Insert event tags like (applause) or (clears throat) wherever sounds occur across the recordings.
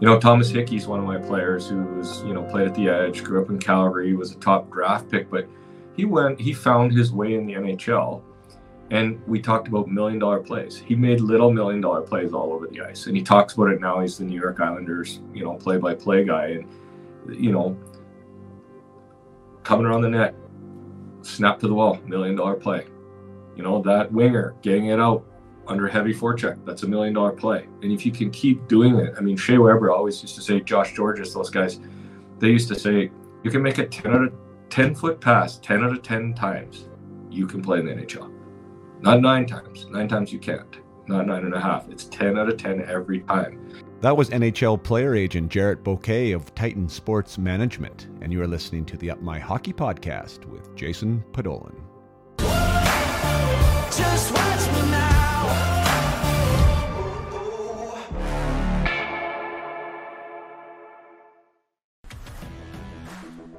You know, Thomas Hickey's one of my players who's, you know, played at the edge, grew up in Calgary, was a top draft pick, but he went, he found his way in the NHL. And we talked about million dollar plays. He made little million dollar plays all over the ice. And he talks about it now. He's the New York Islanders, you know, play by play guy. And, you know, coming around the net, snap to the wall, million dollar play. You know, that winger getting it out under heavy forecheck, that's a million dollar play. And if you can keep doing it, I mean, Shea Weber always used to say, Josh Gorges, those guys, they used to say, you can make a 10 out of 10 foot pass 10 out of 10 times, you can play in the NHL. Not nine times. Nine times you can't. Not nine and a half. It's 10 out of 10 every time. That was NHL player agent Jarrett Bousquet of Titan Sports Management, and you are listening to the Up My Hockey podcast with Jason Podollan. Just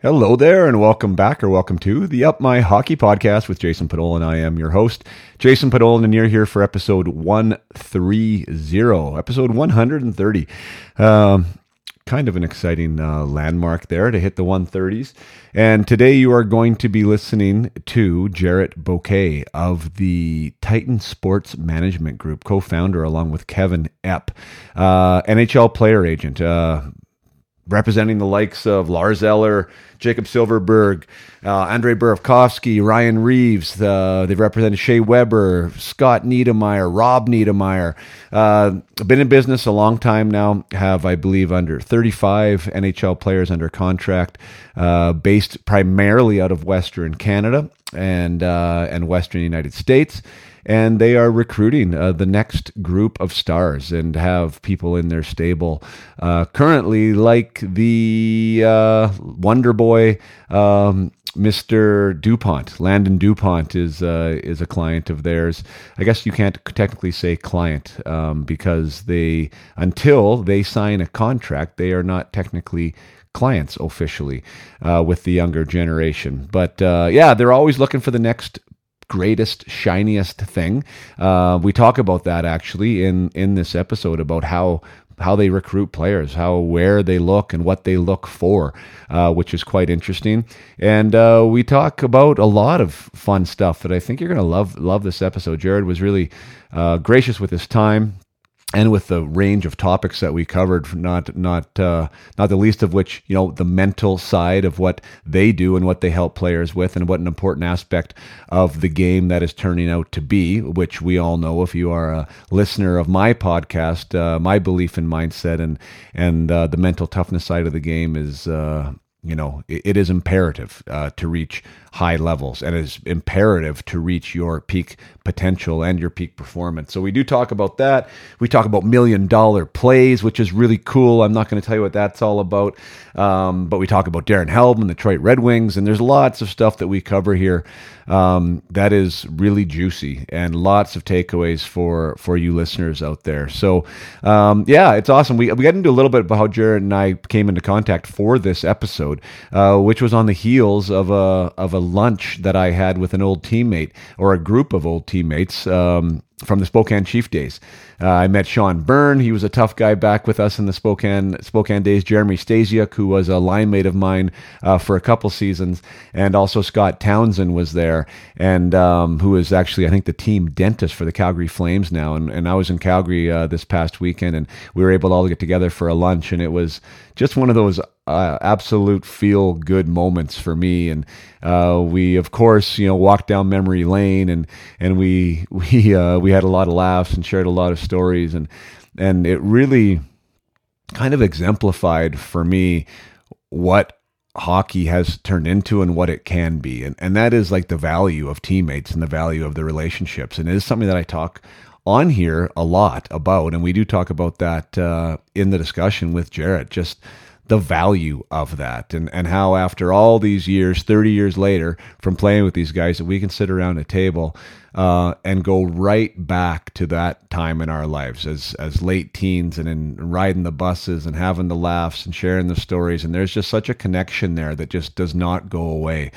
Hello there, and welcome back, or welcome to the Up My Hockey Podcast with Jason Podollan. I am your host, Jason Podollan, and you're here for episode 130, episode 130. Um, kind of an exciting uh, landmark there to hit the 130s. And today you are going to be listening to Jarrett Bousquet of the Titan Sports Management Group, co founder along with Kevin Epp, uh, NHL player agent. Uh, representing the likes of Lars Eller, Jakob Silfverberg, uh, Andre Burakovsky, Ryan Reaves. Uh, they've represented Shea Weber, Scott Niedermayer, Rob Niedermayer. Uh, been in business a long time now. Have, I believe, under 35 NHL players under contract, uh, based primarily out of Western Canada and uh, and Western United States and they are recruiting uh, the next group of stars and have people in their stable uh, currently, like the uh, Wonder Boy. Um, Mr. Dupont, Landon Dupont is uh, is a client of theirs. I guess you can't technically say client um, because they until they sign a contract, they are not technically clients officially uh, with the younger generation. But uh, yeah, they're always looking for the next greatest, shiniest thing. Uh, we talk about that actually in in this episode about how how they recruit players, how where they look and what they look for, uh, which is quite interesting. And uh, we talk about a lot of fun stuff that I think you're going to love. Love this episode. Jarrett was really uh, gracious with his time and with the range of topics that we covered, not not uh, not the least of which, you know, the mental side of what they do and what they help players with, and what an important aspect of the game that is turning out to be. Which we all know, if you are a listener of my podcast, uh, my belief in mindset and and uh, the mental toughness side of the game is uh, you know it, it is imperative uh, to reach high levels and it is imperative to reach your peak potential and your peak performance so we do talk about that we talk about million dollar plays which is really cool i'm not going to tell you what that's all about um, but we talk about darren helm and the detroit red wings and there's lots of stuff that we cover here um, that is really juicy and lots of takeaways for for you listeners out there. So um, yeah, it's awesome. We we got into a little bit about how Jarrett and I came into contact for this episode, uh, which was on the heels of a of a lunch that I had with an old teammate or a group of old teammates. Um, from the Spokane Chief days. Uh, I met Sean Byrne. He was a tough guy back with us in the Spokane Spokane days. Jeremy Stasiuk, who was a line mate of mine uh, for a couple seasons, and also Scott Townsend was there, and um, who is actually I think the team dentist for the Calgary Flames now. And, and I was in Calgary uh, this past weekend, and we were able to all get together for a lunch, and it was just one of those uh, absolute feel good moments for me. And uh, we, of course, you know, walked down memory lane, and and we (laughs) we uh, we had a lot of laughs and shared a lot of stories, and and it really kind of exemplified for me what hockey has turned into and what it can be and and that is like the value of teammates and the value of the relationships and it is something that I talk on here a lot about, and we do talk about that uh, in the discussion with Jarrett. Just the value of that and, and how after all these years 30 years later from playing with these guys that we can sit around a table uh, and go right back to that time in our lives as as late teens and in riding the buses and having the laughs and sharing the stories. And there's just such a connection there that just does not go away.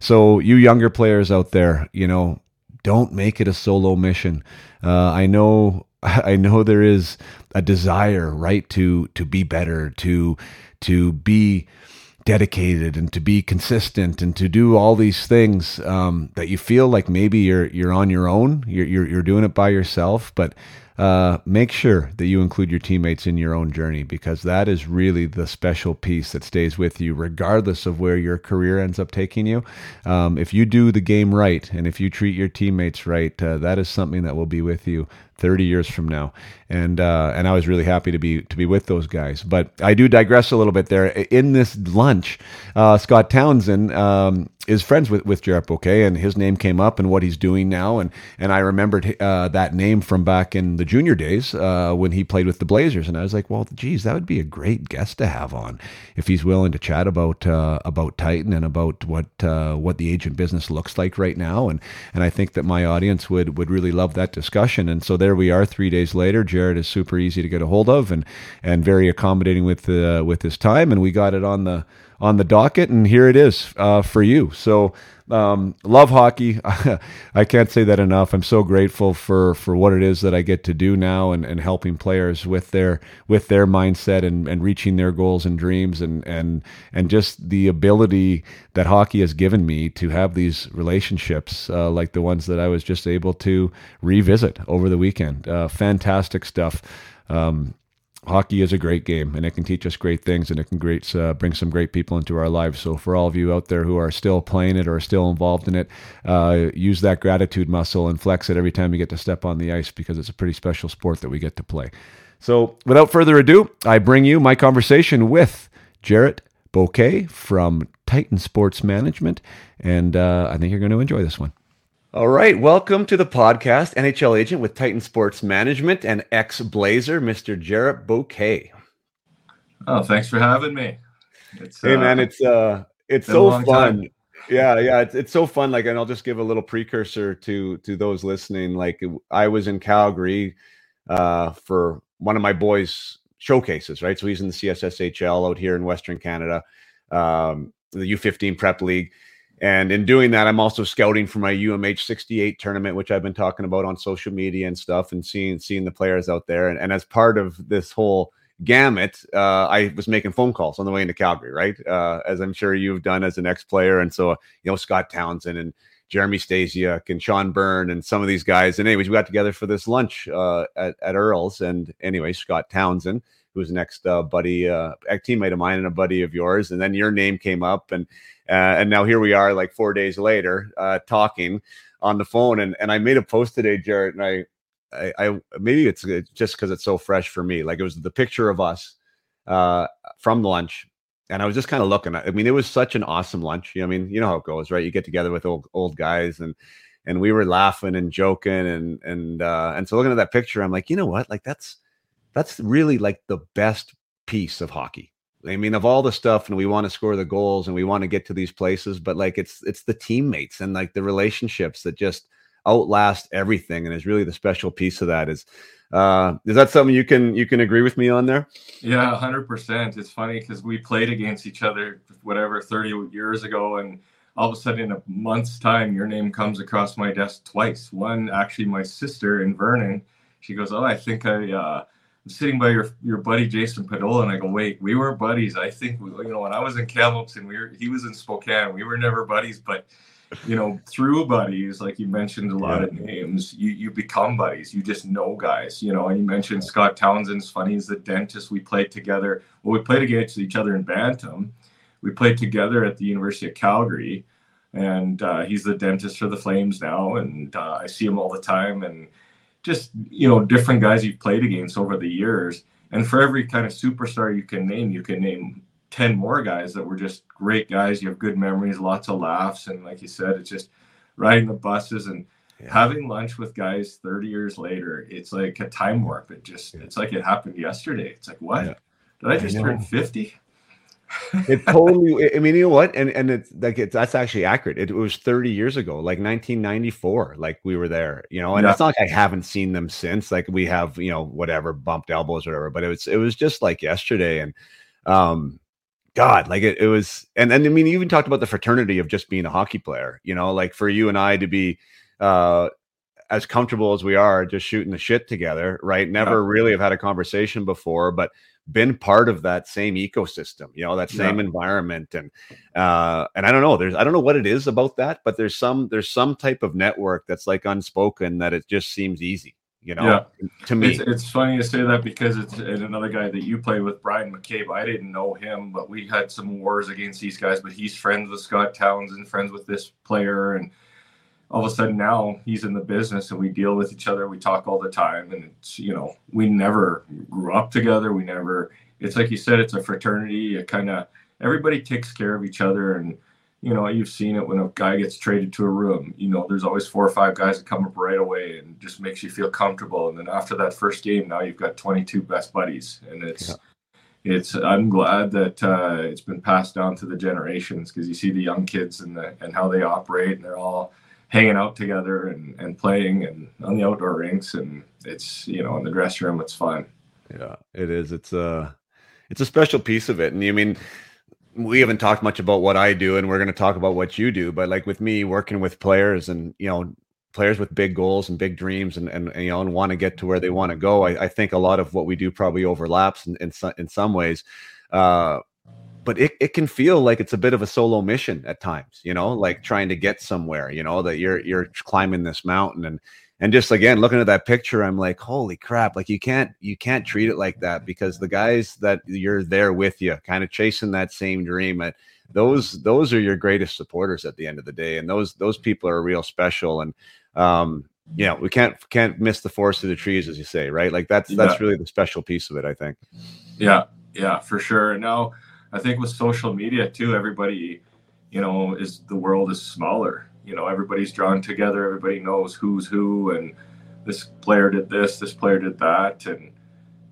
So you younger players out there you know don't make it a solo mission. Uh, i know (laughs) i know there is a desire right to to be better to to be dedicated and to be consistent and to do all these things um, that you feel like maybe you're you're on your own you're, you're, you're doing it by yourself but uh, make sure that you include your teammates in your own journey because that is really the special piece that stays with you regardless of where your career ends up taking you. Um, if you do the game right and if you treat your teammates right uh, that is something that will be with you 30 years from now. And uh, and I was really happy to be to be with those guys. But I do digress a little bit there. In this lunch uh, Scott Townsend um, is friends with with Jarrett Bousquet and his name came up and what he's doing now. And and I remembered uh, that name from back in the junior days uh, when he played with the Blazers. And I was like well geez that would be a great guest to have on if he's willing to chat about uh, about Titan and about what uh, what the agent business looks like right now. And and I think that my audience would would really love that discussion. And so there we are three days later. Jarrett is super easy to get a hold of and and very accommodating with uh, with his time, and we got it on the on the docket, and here it is uh, for you. So um, love hockey. (laughs) I can't say that enough. I'm so grateful for for what it is that I get to do now and, and helping players with their with their mindset and, and reaching their goals and dreams and and and just the ability that hockey has given me to have these relationships uh, like the ones that I was just able to revisit over the weekend. Uh, fantastic stuff. Um, hockey is a great game and it can teach us great things and it can great, uh, bring some great people into our lives. So, for all of you out there who are still playing it or still involved in it, uh, use that gratitude muscle and flex it every time you get to step on the ice because it's a pretty special sport that we get to play. So, without further ado, I bring you my conversation with Jarrett Bousquet from Titan Sports Management, and uh, I think you're going to enjoy this one. All right, welcome to the podcast, NHL agent with Titan Sports Management and ex Blazer, Mr. Jarrett Bousquet. Oh, thanks for having me. It's, hey, uh, man, it's uh, it's so fun. Time. Yeah, yeah, it's, it's so fun. Like, and I'll just give a little precursor to to those listening. Like, I was in Calgary uh, for one of my boys' showcases, right? So he's in the CSSHL out here in Western Canada, um, the U15 Prep League and in doing that, I'm also scouting for my UMH 68 tournament, which I've been talking about on social media and stuff, and seeing seeing the players out there. And, and as part of this whole gamut, uh, I was making phone calls on the way into Calgary, right? Uh, as I'm sure you've done as an ex player. And so, you know, Scott Townsend and Jeremy Stasiuk and Sean Byrne and some of these guys. And anyways, we got together for this lunch uh, at, at Earl's. And anyway, Scott Townsend, who was next uh, buddy, uh, teammate of mine and a buddy of yours. And then your name came up and uh, and now here we are, like four days later, uh, talking on the phone. And and I made a post today, Jarrett, and I, I, I maybe it's just because it's so fresh for me. Like it was the picture of us uh, from lunch, and I was just kind of looking. I mean, it was such an awesome lunch. You know, I mean, you know how it goes, right? You get together with old old guys and and we were laughing and joking and and uh and so looking at that picture i'm like you know what like that's that's really like the best piece of hockey I mean, of all the stuff, and we want to score the goals and we want to get to these places, but like it's it's the teammates and like the relationships that just outlast everything, and is really the special piece of that. Is uh, is that something you can you can agree with me on there? Yeah, hundred percent. It's funny because we played against each other, whatever, thirty years ago, and all of a sudden, in a month's time, your name comes across my desk twice. One, actually, my sister in Vernon, she goes, "Oh, I think I." Uh, I'm sitting by your your buddy Jason Padola, and I go, wait, we were buddies. I think we, you know when I was in Kamloops and we were he was in Spokane. We were never buddies, but you know through buddies, like you mentioned a lot yeah. of names, you you become buddies. You just know guys, you know. And you mentioned Scott Townsend's funny. He's the dentist. We played together. Well, we played against each other in Bantam. We played together at the University of Calgary, and uh, he's the dentist for the Flames now. And uh, I see him all the time, and just you know different guys you've played against over the years. And for every kind of superstar you can name you can name 10 more guys that were just great guys. You have good memories lots of laughs and like you said it's just riding the buses and yeah. having lunch with guys 30 years later it's like a time warp. It just it's like it happened yesterday. It's like what? Yeah. did i just I turn 50 it totally. I mean, you know what? And and it's like it's that's actually accurate. It, it, was 30 years ago, like 1994. Like we were there, you know. And yeah. it's not like I haven't seen them since. Like we have, you know, whatever bumped elbows or whatever. But it was it was just like yesterday, and um, God, like it, it was. And and I mean, you even talked about the fraternity of just being a hockey player. You know, like for you and I to be uh as comfortable as we are just shooting the shit together, right? Never yeah. really have had a conversation before, but been part of that same ecosystem, you know, that same yeah. environment. And uh and I don't know, there's I don't know what it is about that, but there's some there's some type of network that's like unspoken that it just seems easy. You know, yeah. to me, it's, it's funny to say that because it's another guy that you played with, Brian McCabe. I didn't know him, but we had some wars against these guys. But he's friends with Scott Townsend, friends with this player, and all of a sudden now he's in the business and we deal with each other we talk all the time and it's you know we never grew up together we never it's like you said it's a fraternity it kind of everybody takes care of each other and you know you've seen it when a guy gets traded to a room you know there's always four or five guys that come up right away and just makes you feel comfortable and then after that first game now you've got 22 best buddies and it's yeah. it's I'm glad that uh, it's been passed down to the generations because you see the young kids and the, and how they operate and they're all hanging out together and, and playing and on the outdoor rinks and it's you know in the dressing room it's fun. Yeah it is. It's a it's a special piece of it. And you mean we haven't talked much about what i do and we're going to talk about what you do but like with me working with players and you know players with big goals and big dreams and, and, and you know and want to get to where they want to go I, I, think a lot of what we do probably overlaps in, in, in some ways. Uh, but it, it can feel like it's a bit of a solo mission at times you know like trying to get somewhere you know that you're you're climbing this mountain and and just again looking at that picture i'm like holy crap like you can't you can't treat it like that because the guys that you're there with you kind of chasing that same dream at those those are your greatest supporters at the end of the day and those those people are real special and um yeah we can't can't miss the forest of the trees as you say right? Like that's that's really the special piece of it i think. Yeah yeah for sure. Now I think with social media too, everybody, you know, is the world is smaller. You know, everybody's drawn together. Everybody knows who's who, and this player did this, this player did that, and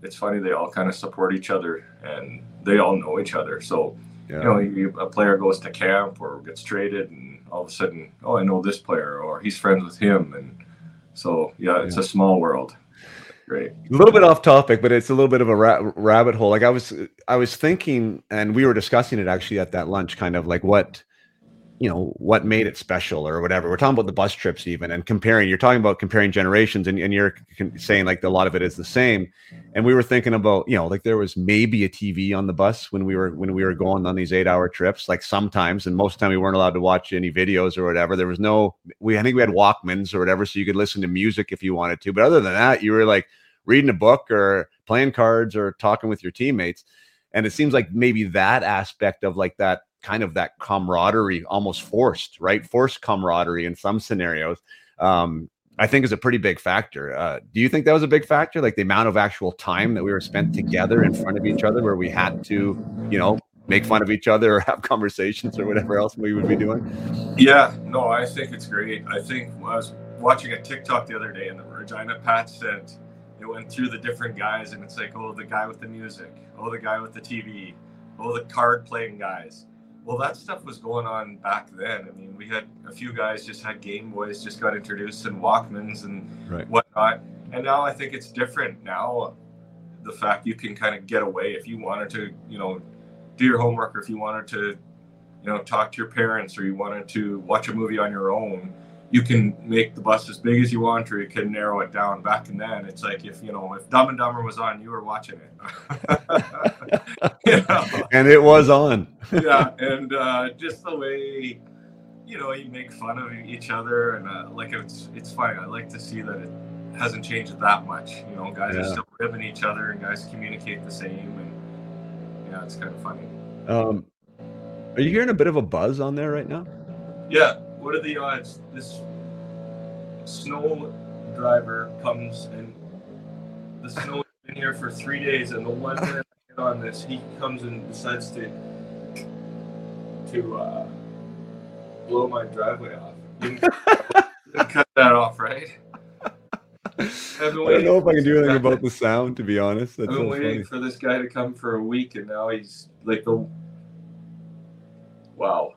it's funny they all kind of support each other and they all know each other. So, yeah. you know, you, a player goes to camp or gets traded, and all of a sudden, oh, I know this player, or he's friends with him, and so yeah, it's yeah. a small world great. A little bit off topic, but it's a little bit of a ra- rabbit hole. Like I was, I was thinking, and we were discussing it actually at that lunch, kind of like what, you know, what made it special or whatever. We're talking about the bus trips even, and comparing. You're talking about comparing generations, and, and you're saying like a lot of it is the same. And we were thinking about, you know, like there was maybe a TV on the bus when we were when we were going on these eight hour trips. Like sometimes, and most of the time we weren't allowed to watch any videos or whatever. There was no. We I think we had Walkmans or whatever, so you could listen to music if you wanted to. But other than that, you were like reading a book or playing cards or talking with your teammates. And it seems like maybe that aspect of like that kind of that camaraderie almost forced, right? Forced camaraderie in some scenarios. Um, I think is a pretty big factor. Uh, do you think that was a big factor? Like the amount of actual time that we were spent together in front of each other where we had to, you know, make fun of each other or (laughs) have conversations or whatever else we would be doing? Yeah, no, I think it's great. I think I was watching a TikTok the other day and the Regina Pats said it went through the different guys and it's like oh the guy with the music oh the guy with the tv oh the card playing guys well that stuff was going on back then. I mean we had a few guys just had game boys just got introduced and walkmans and right. whatnot. And now i think it's different now the fact you can kind of get away if you wanted to you know do your homework or if you wanted to you know talk to your parents or you wanted to watch a movie on your own you can make the bus as big as you want, or you can narrow it down. Back in then, it's like if you know if Dumb and Dumber was on, you were watching it, (laughs) you know? and it was on. yeah, (laughs) and uh, just the way you know you make fun of each other, and uh, like it's it's fine. I like to see that it hasn't changed that much. You know, guys yeah. are still ribbing each other, and guys communicate the same, and yeah, it's kind of funny. Um, are you hearing a bit of a buzz on there right now? Yeah, what are the odds this snow driver comes and the snow has been here for three days and the one minute I get on this he comes and decides to to uh, blow my driveway off (laughs) cut that off right I don't know if I can do anything about the sound, to be honest. That's I've been so waiting funny. for this guy to come for a week, and now he's like the Wow.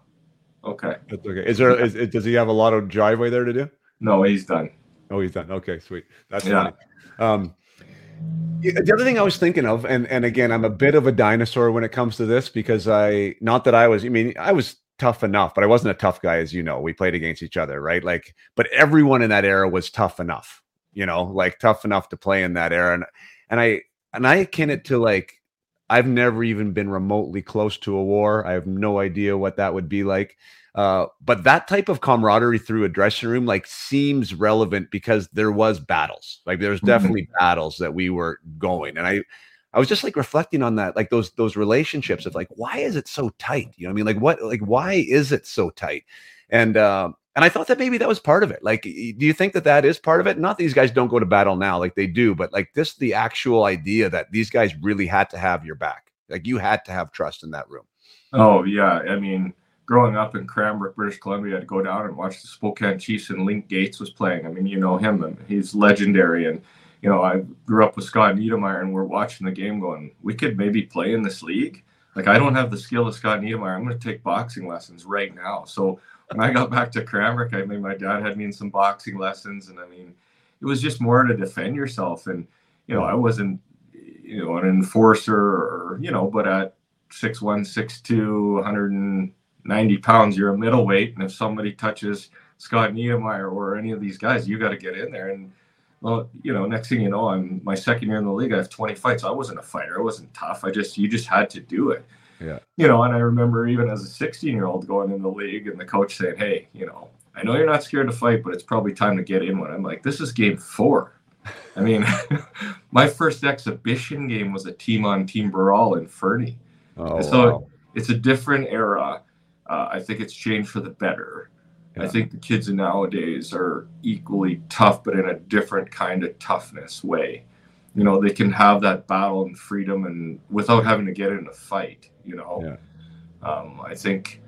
Okay. That's okay. Is there? Is, does he have a lot of driveway there to do? No, he's done. Oh, he's done. Okay, sweet. That's yeah. funny. Um, the other thing I was thinking of, and and again, I'm a bit of a dinosaur when it comes to this because I, not that I was, I mean, I was tough enough, but I wasn't a tough guy, as you know. We played against each other, right? Like, but everyone in that era was tough enough, you know, like tough enough to play in that era. And and I and I akin it to like I've never even been remotely close to a war. I have no idea what that would be like. Uh, but that type of camaraderie through a dressing room like seems relevant because there was battles. Like there's mm-hmm. definitely mm-hmm. battles that we were going, and I, I was just like reflecting on that, like those those relationships of like why is it so tight? You know, I mean, like what, like why is it so tight? And uh, and I thought that maybe that was part of it. Like, do you think that that is part of it? Not these guys don't go to battle now, like they do, but like this, the actual idea that these guys really had to have your back. Like you had to have trust in that room. Oh yeah, I mean growing up in Cranbrook, British Columbia, I'd go down and watch the Spokane Chiefs and Link Gaetz was playing. I mean, you know him, he's legendary. And, you know, I grew up with Scott Niedermayer and we're watching the game going, we could maybe play in this league. Like, I don't have the skill of Scott Niedermayer. I'm going to take boxing lessons right now. So when I got back to Cranbrook, I mean, my dad had me in some boxing lessons. And I mean, it was just more to defend yourself. And, you know, I wasn't, you know, an enforcer or, you know, but at 6'1, 6'2, 100 and 90 pounds, you're a middleweight. And if somebody touches Scott Niedermayer or any of these guys, you got to get in there. And, well, you know, next thing you know, I'm my second year in the league. I have 20 fights. I wasn't a fighter. I wasn't tough. I just, you just had to do it. Yeah. You know, and I remember even as a 16 year old going in the league and the coach saying, Hey, you know, I know you're not scared to fight, but it's probably time to get in one. I'm like, this is game four. I mean, (laughs) my first exhibition game was a team on team brawl in Fernie. Oh, so wow. it's a different era. Uh, I think it's changed for the better. Yeah. I think the kids nowadays are equally tough, but in a different kind of toughness way. You know, they can have that battle and freedom and without having to get in a fight, you know. Yeah. Um, I think,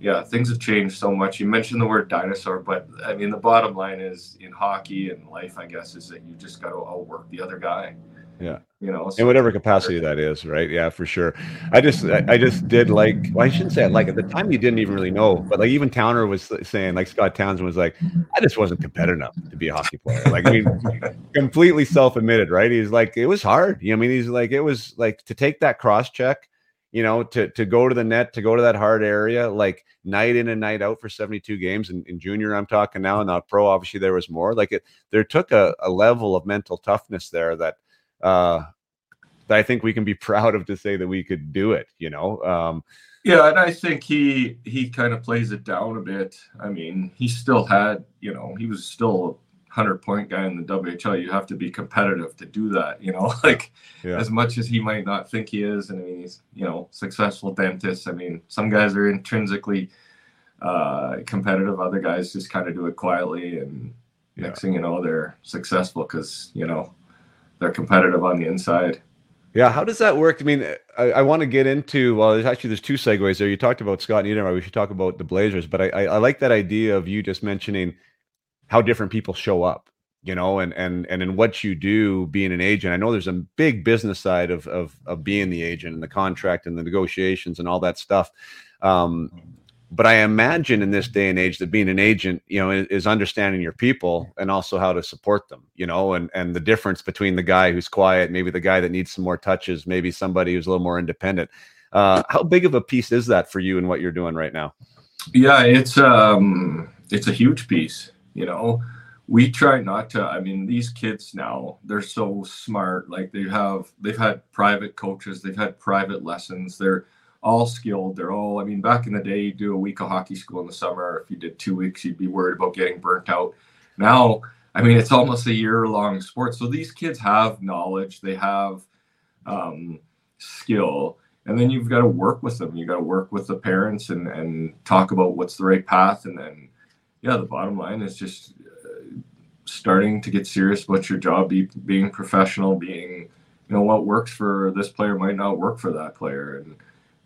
yeah, things have changed so much. You mentioned the word dinosaur, but I mean, the bottom line is in hockey and life, I guess, is that you just got to outwork the other guy. Yeah. You know, in whatever capacity that is, right? Yeah, for sure. I just, I just did like, well, I shouldn't say it like at the time you didn't even really know, but like even Towner was saying, like Scott Townsend was like, I just wasn't competitive enough to be a hockey player. Like, I mean, (laughs) completely self admitted, right? He's like, it was hard. You know, I mean, he's like, it was like to take that cross check, you know, to to go to the net, to go to that hard area, like night in and night out for 72 games. And in junior, I'm talking now, not pro, obviously there was more. Like it, there took a, a level of mental toughness there that uh, that I think we can be (laughs) proud of to say that we could do it. You know. Um, yeah, and I think he he kind of plays it down a bit. I mean, he still had, you know, he was still hundred point guy in the WHL. You have to be competitive to do that, you know. (laughs) Like yeah. as much as he might not think he is, and I mean, he's you know successful dentist. I mean, some guys are intrinsically uh, competitive. Other guys just kind of do it quietly, and yeah. next thing you know, they're successful because you know they're competitive on the inside. Yeah, how does that work? I mean, I, I want to get into well, there's actually there's two segues there. You talked about Scott Niedermayer. We should talk about the Blazers, but I, I, I like that idea of you just mentioning how different people show up, you know, and and and in what you do being an agent. I know there's a big business side of of of being the agent and the contract and the negotiations and all that stuff. Um, but I imagine in this day and age that being an agent, you know, is, understanding your people and also how to support them, you know, and and the difference between the guy who's quiet, maybe the guy that needs some more touches, maybe somebody who's a little more independent. Uh, how big of a piece is that for you and what you're doing right now? Yeah, it's um, it's a huge piece. You know, we try not to. I mean, these kids now they're so smart. Like they have, they've had private coaches, they've had private lessons. They're all skilled. They're all, I mean, back in the day, you do a week of hockey school in the summer. If you did two weeks, you'd be worried about getting burnt out. Now, I mean, it's almost a year long sport. So these kids have knowledge, they have um, skill, and then you've got to work with them. You got to work with the parents and, and talk about what's the right path. And then, yeah, the bottom line is just uh, starting to get serious about your job, be, being professional, being, you know, what works for this player might not work for that player. And,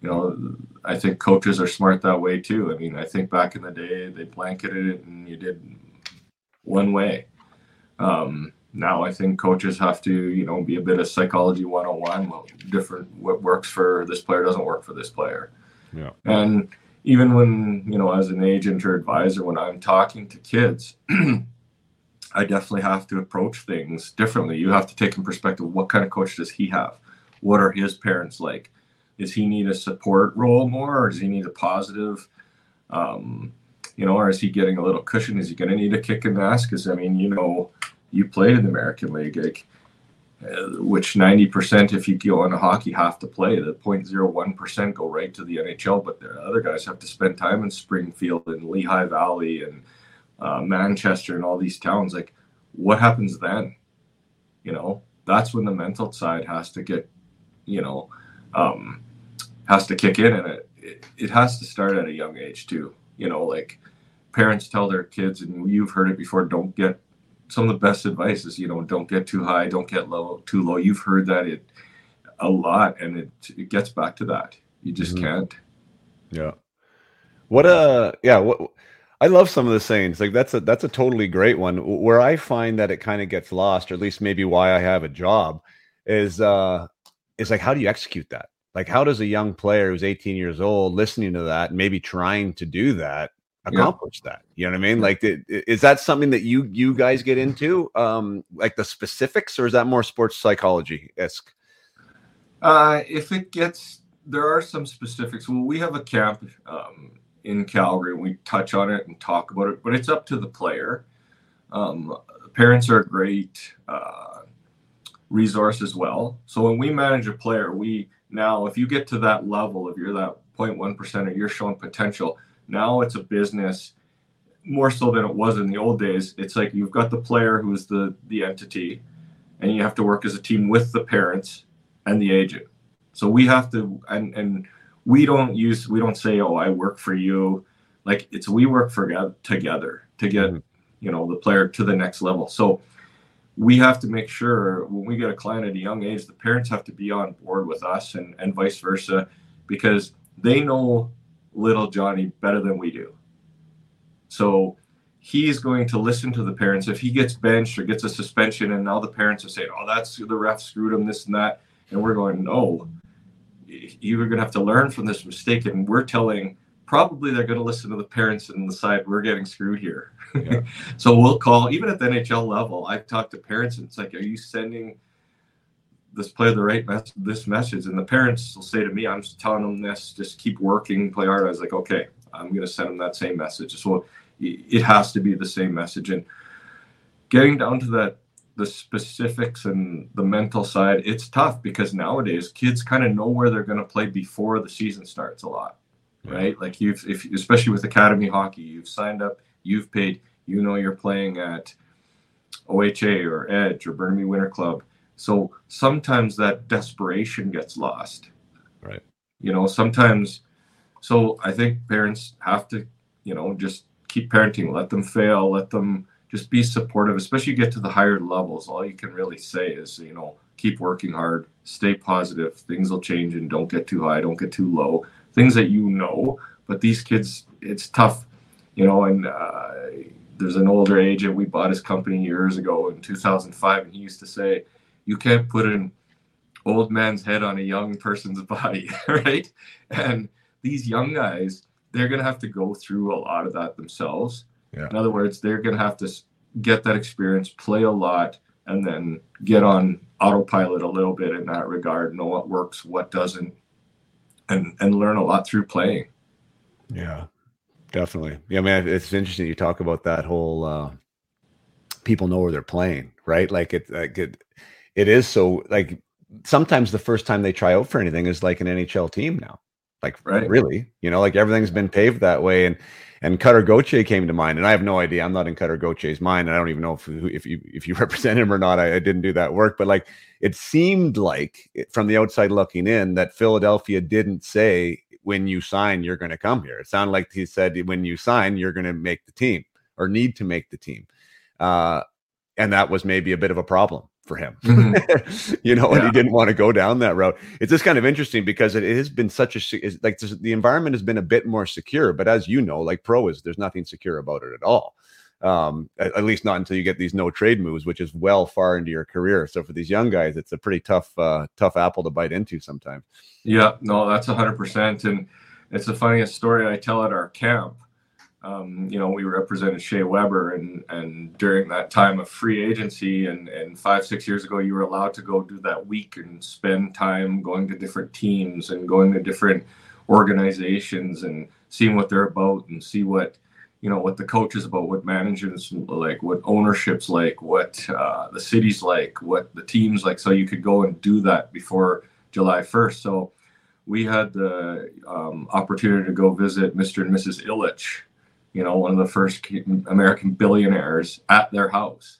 you know, I think coaches are smart that way too. I mean, I think back in the day they blanketed it and you did one way. Um, now I think coaches have to, you know, be a bit of psychology 101. What different, what works for this player doesn't work for this player. Yeah. And even when you know as an agent or advisor when i'm talking to kids (clears throat) i definitely have to approach things differently. You have to take in perspective what kind of coach does he have? What are his parents like? Does he need a support role more or does he need a positive um, you know or is he getting a little cushion? Is he going to need a kick in the ass? Because i mean you know you played in the american league like which 90% if you go into hockey have to play. The 0.01% go right to the nhl but the other guys have to spend time in springfield and lehigh valley and uh, manchester and all these towns. Like what happens then? You know that's when the mental side has to get you know um, has to kick in and it, it, it has to start at a young age too. You know like parents tell their kids and you've heard it before don't get some of the best advice is you know don't get too high don't get low too low you've heard that it a lot and it it gets back to that you just mm-hmm. can't yeah what uh yeah what I love some of the sayings. Like that's a that's a totally great one. Where I find that it kind of gets lost, or at least maybe why I have a job, is uh is like how do you execute that? Like how does a young player who's 18 years old listening to that, maybe trying to do that, accomplish yeah. that you know what i mean? Like is that something that you you guys get into um like the specifics or is that more sports psychology esque uh if it gets there are some specifics. Well we have a camp um in calgary and we touch on it and talk about it but it's up to the player. Um parents are a great uh resource as well. So when we manage a player we now if you get to that level if you're that 0.1% or you're showing potential now it's a business more so than it was in the old days. It's like you've got the player who's the the entity, and you have to work as a team with the parents and the agent. So we have to and and we don't use we don't say oh I work for you, like it's we work for together to get mm-hmm. you know the player to the next level. So we have to make sure when we get a client at a young age, the parents have to be on board with us and and vice versa, because they know little Johnny better than we do. So he's going to listen to the parents. If he gets benched or gets a suspension, and now the parents are saying, "Oh, that's the ref screwed him," this and that, and we're going, "No, you're going to have to learn from this mistake." And we're telling, probably they're going to listen to the parents and decide we're getting screwed here. Yeah. (laughs) so we'll call even at the NHL level. I've talked to parents, and it's like, "Are you sending?" This play the right mes- this message. And the parents will say to me i'm telling them this just keep working play hard. I was like okay i'm going to send them that same message. So it has to be the same message. And getting down to that the specifics and the mental side it's tough because nowadays kids kind of know where they're going to play before the season starts a lot yeah. right? Like you've if especially with academy hockey you've signed up you've paid you know you're playing at oha or edge or burnaby winter club so sometimes that desperation gets lost. Right. You know, sometimes. So I think parents have to, you know, just keep parenting, let them fail, let them just be supportive, especially get to the higher levels. All you can really say is, you know, keep working hard, stay positive, things will change and don't get too high, don't get too low. Things that you know, but these kids, it's tough, you know, and uh, there's an older agent, we bought his company years ago in 2005, and he used to say, you can't put an old man's head on a young person's (laughs) body, right? And these young guys, they're going to have to go through a lot of that themselves. Yeah. In other words, they're going to have to get that experience, play a lot, and then get on autopilot a little bit in that regard, know what works, what doesn't, and and learn a lot through playing. Yeah, definitely. Yeah, man, it's interesting you talk about that whole uh, people know where they're playing, right? Like it, like it it is so like sometimes the first time they try out for anything is like an NHL team now. Like right. really, you know, like everything's been paved that way. And and Cutter Gauthier came to mind, and I have no idea. I'm not in Cutter Gauthier's mind, and I don't even know if if you if you (laughs) represent him or not. I, I didn't do that work, but like it seemed like from the outside looking in that Philadelphia didn't say when you sign you're going to come here. It sounded like he said when you sign you're going to make the team or need to make the team, uh, and that was maybe a bit of a problem for him. Mm-hmm. (laughs) you know, yeah. and he didn't want to go down that route. It's just kind of interesting because it, it has been such a like the environment has been a bit more secure, but as you know, like pro is there's nothing secure about it at all. Um, at, at, least not until you get these no trade moves, which is well far into your career. So for these young guys, it's a pretty tough, uh, tough apple to bite into sometimes. Yeah, no, that's a hundred percent. And it's the funniest story I tell at our camp. Um, you know, we represented Shea Weber, and and during that time of free agency, and and five six years ago, you were allowed to go do that week and spend time going to different teams and going to different organizations and seeing what they're about and see what you know what the coach is about, what management's like, what ownership's like, what uh, the city's like, what the team's like. So you could go and do that before July 1st. So we had the um, opportunity to go visit Mr. and Mrs. Ilitch, you know, one of the first American billionaires at their house.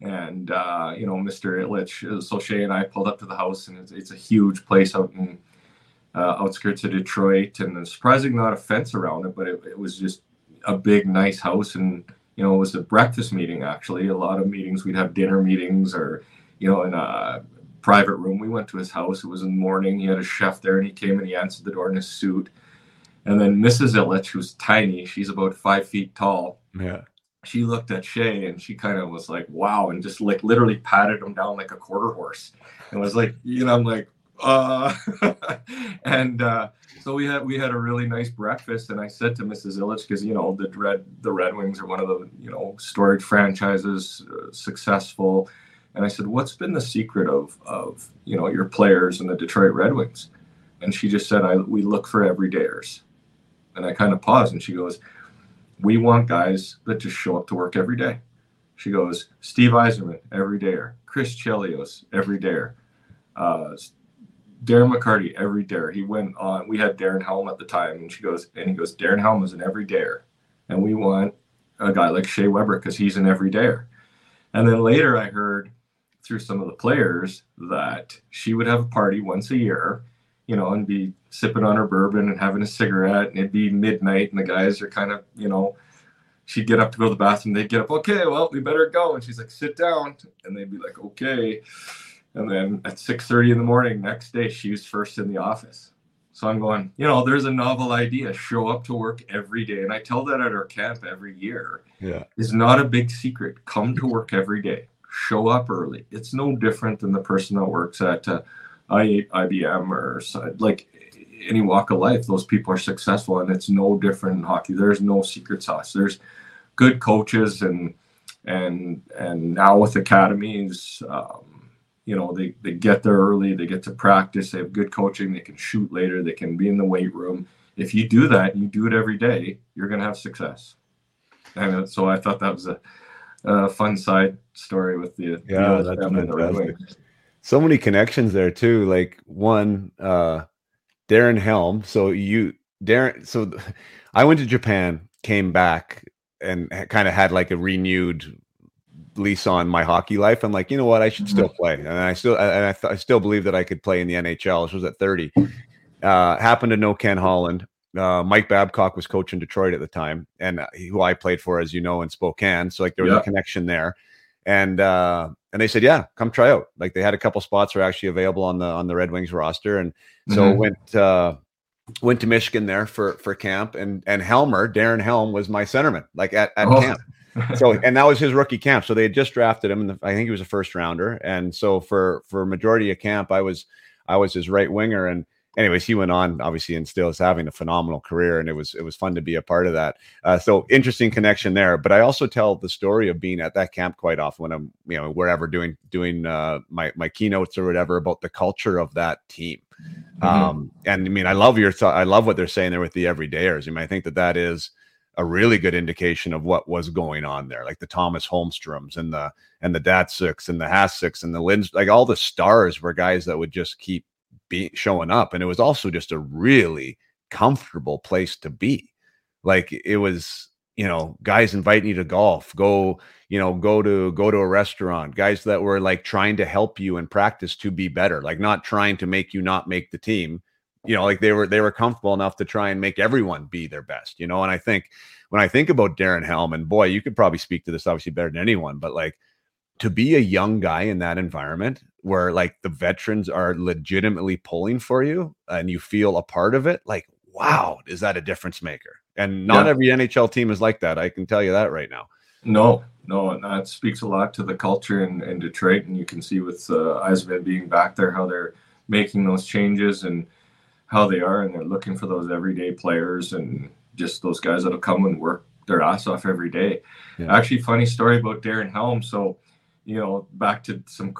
And, uh, you know, Mr. Ilitch, so Shea and I pulled up to the house, and it's, it's a huge place out in uh, outskirts of Detroit, and surprising not a fence around it, but it, it was just a big, nice house. And, you know, it was a breakfast meeting, actually. A lot of meetings, we'd have dinner meetings or, you know, in a private room. We went to his house. It was in the morning. He had a chef there, and he came and he answered the door in his suit. And then Mrs. Ilitch, who's tiny, she's about five feet tall. Yeah. She looked at Shea and she kind of was like, wow, and just like literally patted him down like a quarter horse. And was like, you know, I'm like, uh (laughs) and uh so we had we had a really nice breakfast and i said to mrs ilitch because you know the red the red wings are one of the you know storied franchises uh, successful and i said what's been the secret of of you know your players and the detroit red wings and she just said i we look for everydayers and i kind of paused and she goes we want guys that just show up to work every day she goes steve yzerman every dayer chris chelios every dayer uh, Darren McCarty every dare. He went on. We had Darren Helm at the time, and she goes, and he goes, Darren Helm is an every dare, and we want a guy like Shea Weber because he's an every dare. And then later, I heard through some of the players that she would have a party once a year, you know, and be sipping on her bourbon and having a cigarette, and it'd be midnight, and the guys are kind of, you know, she'd get up to go to the bathroom. They'd get up, okay, well, we better go, and she's like, sit down, and they'd be like, okay and then at 6:30 in the morning next day, she was first in the office. So I'm going, you know, there's a novel idea. Show up to work every day. And I tell that at our camp every year. Yeah. Is not a big secret. Come to work every day. Show up early. It's no different than the person that works at uh, IBM or like any walk of life. Those people are successful and it's no different in hockey. There's no secret sauce. There's good coaches and and and now with academies um, you know they, they get there early they get to practice they have good coaching they can shoot later they can be in the weight room if you do that and you do it every day you're going to have success and so i thought that was a, a fun side story with the yeah the that's fantastic. so many connections there too like one uh darren helm so you darren so i went to japan came back and kind of had like a renewed lease on my hockey life. I'm like, you know what? I should still mm-hmm. play, and I still and I, th- I still believe that I could play in the NHL. This was at 30. Uh, happened to know Ken Holland. Uh, Mike Babcock was coaching Detroit at the time, and uh, who I played for, as you know, in Spokane. So like there was yeah. a connection there, and uh, and they said, yeah, come try out. Like they had a couple spots are actually available on the on the Red Wings roster, and so mm-hmm. went uh, went to Michigan there for for camp, and and Helmer Darren Helm was my centerman, like at at oh. camp (laughs) so and that was his rookie camp. So they had just drafted him, and I think he was a first rounder. And so for for majority of camp, I was I was his right winger. And anyways, he went on obviously and still is having a phenomenal career, and it was it was fun to be a part of that. Uh, so interesting connection there. But I also tell the story of being at that camp quite often when I'm you know wherever doing doing uh, my my keynotes or whatever about the culture of that team. Mm-hmm. Um, and I mean, I love your th- I love what they're saying there with the everydayers. I mean, I think that that is a really good indication of what was going on there, like the Thomas Holmstroms and the and the Datsyuks and the Haseks and the Linds, like all the stars were guys that would just keep being showing up, and it was also just a really comfortable place to be. Like it was, you know, guys inviting you to golf, go, you know, go to go to a restaurant, guys that were like trying to help you in practice to be better, like not trying to make you not make the team, you know, like they were they were comfortable enough to try and make everyone be their best, you know. And I think when I think about Darren Hellman, boy, you could probably speak to this obviously better than anyone, but like to be a young guy in that environment where like the veterans are legitimately pulling for you and you feel a part of it, like wow, is that a difference maker? And not yeah. every NHL team is like that. I can tell you that right now. No, no, and that speaks a lot to the culture in, in Detroit, and you can see with uh, Yzerman being back there how they're making those changes and how they are, and they're looking for those everyday players and just those guys that'll come and work their ass off every day. Yeah. Actually, funny story about Darren Helm. So, you know, back to some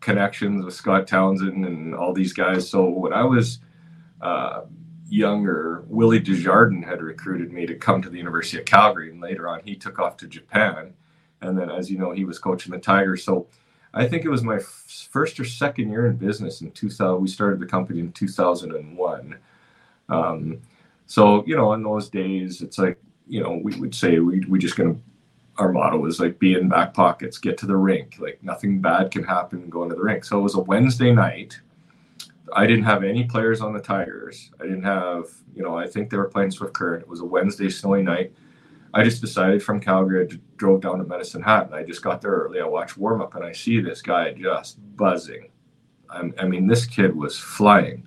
connections with Scott Townsend and all these guys. So when I was uh, younger, Willie Desjardins had recruited me to come to the University of Calgary, and later on he took off to Japan. And then, as you know, he was coaching the Tigers. So I think it was my f- first or second year in business in 2000. We started the company in 2001. Um, so, you know, in those days, it's like, you know, we would say we, we just going to, our motto was like be in back pockets, get to the rink. Like nothing bad can happen going to the rink. So it was a Wednesday night. I didn't have any players on the Tigers. I didn't have, you know, I think they were playing Swift Current. It was a Wednesday snowy night. I just decided from Calgary, I drove down to Medicine Hat and I just got there early. I watched warm up and I see this guy just buzzing. I'm, I mean, this kid was flying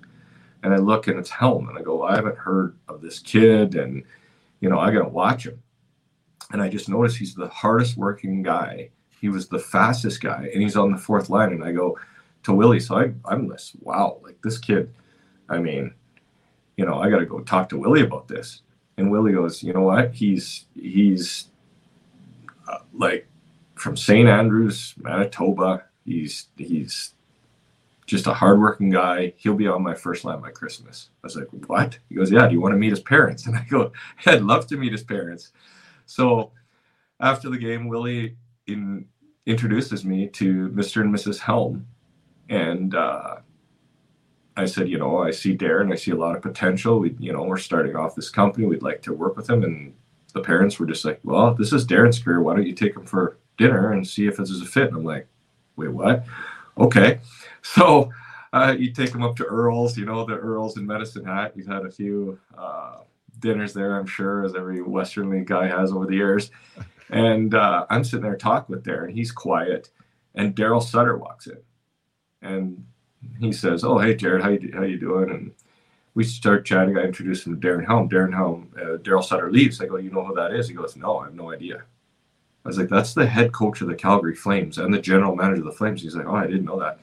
and I look and it's Helm and I go, I haven't heard of this kid and you know, I gotta watch him. And I just noticed he's the hardest working guy. He was the fastest guy and he's on the fourth line. And I go to Willie, so I, I'm this, wow, like this kid, I mean, you know, I gotta go talk to Willie about this. And Willie goes, you know what? He's he's uh, like from St. Andrews, Manitoba. He's he's just a hardworking guy. He'll be on my first line by Christmas. I was like, what? He goes, yeah. Do you want to meet his parents? (laughs) And I go, I'd love to meet his parents. So after the game, Willie in, introduces me to Mr. and Mrs. Helm. And uh, I said, you know, I see Darren, I see a lot of potential. We, you know, we're starting off this company. We'd like to work with him. And the parents were just like, well, this is Darren's career. Why don't you take him for dinner and see if this is a fit? And I'm like, wait, what? Okay. (laughs) So uh, you take him up to Earl's, you know, the Earl's in Medicine Hat. He's had a few uh, dinners there, I'm sure, as every Western League guy has over the years. And uh, I'm sitting there talking with Darren. He's quiet. And Daryl Sutter walks in. And he says, "Oh, hey, Jarrett, how you how you doing?" And we start chatting. I introduce him to Darren Helm. Darren Helm, uh, Daryl Sutter leaves. I go, "You know who that is?" He goes, "No, I have no idea." I was like, "That's the head coach of the Calgary Flames and the general manager of the Flames." He's like, "Oh, I didn't know that."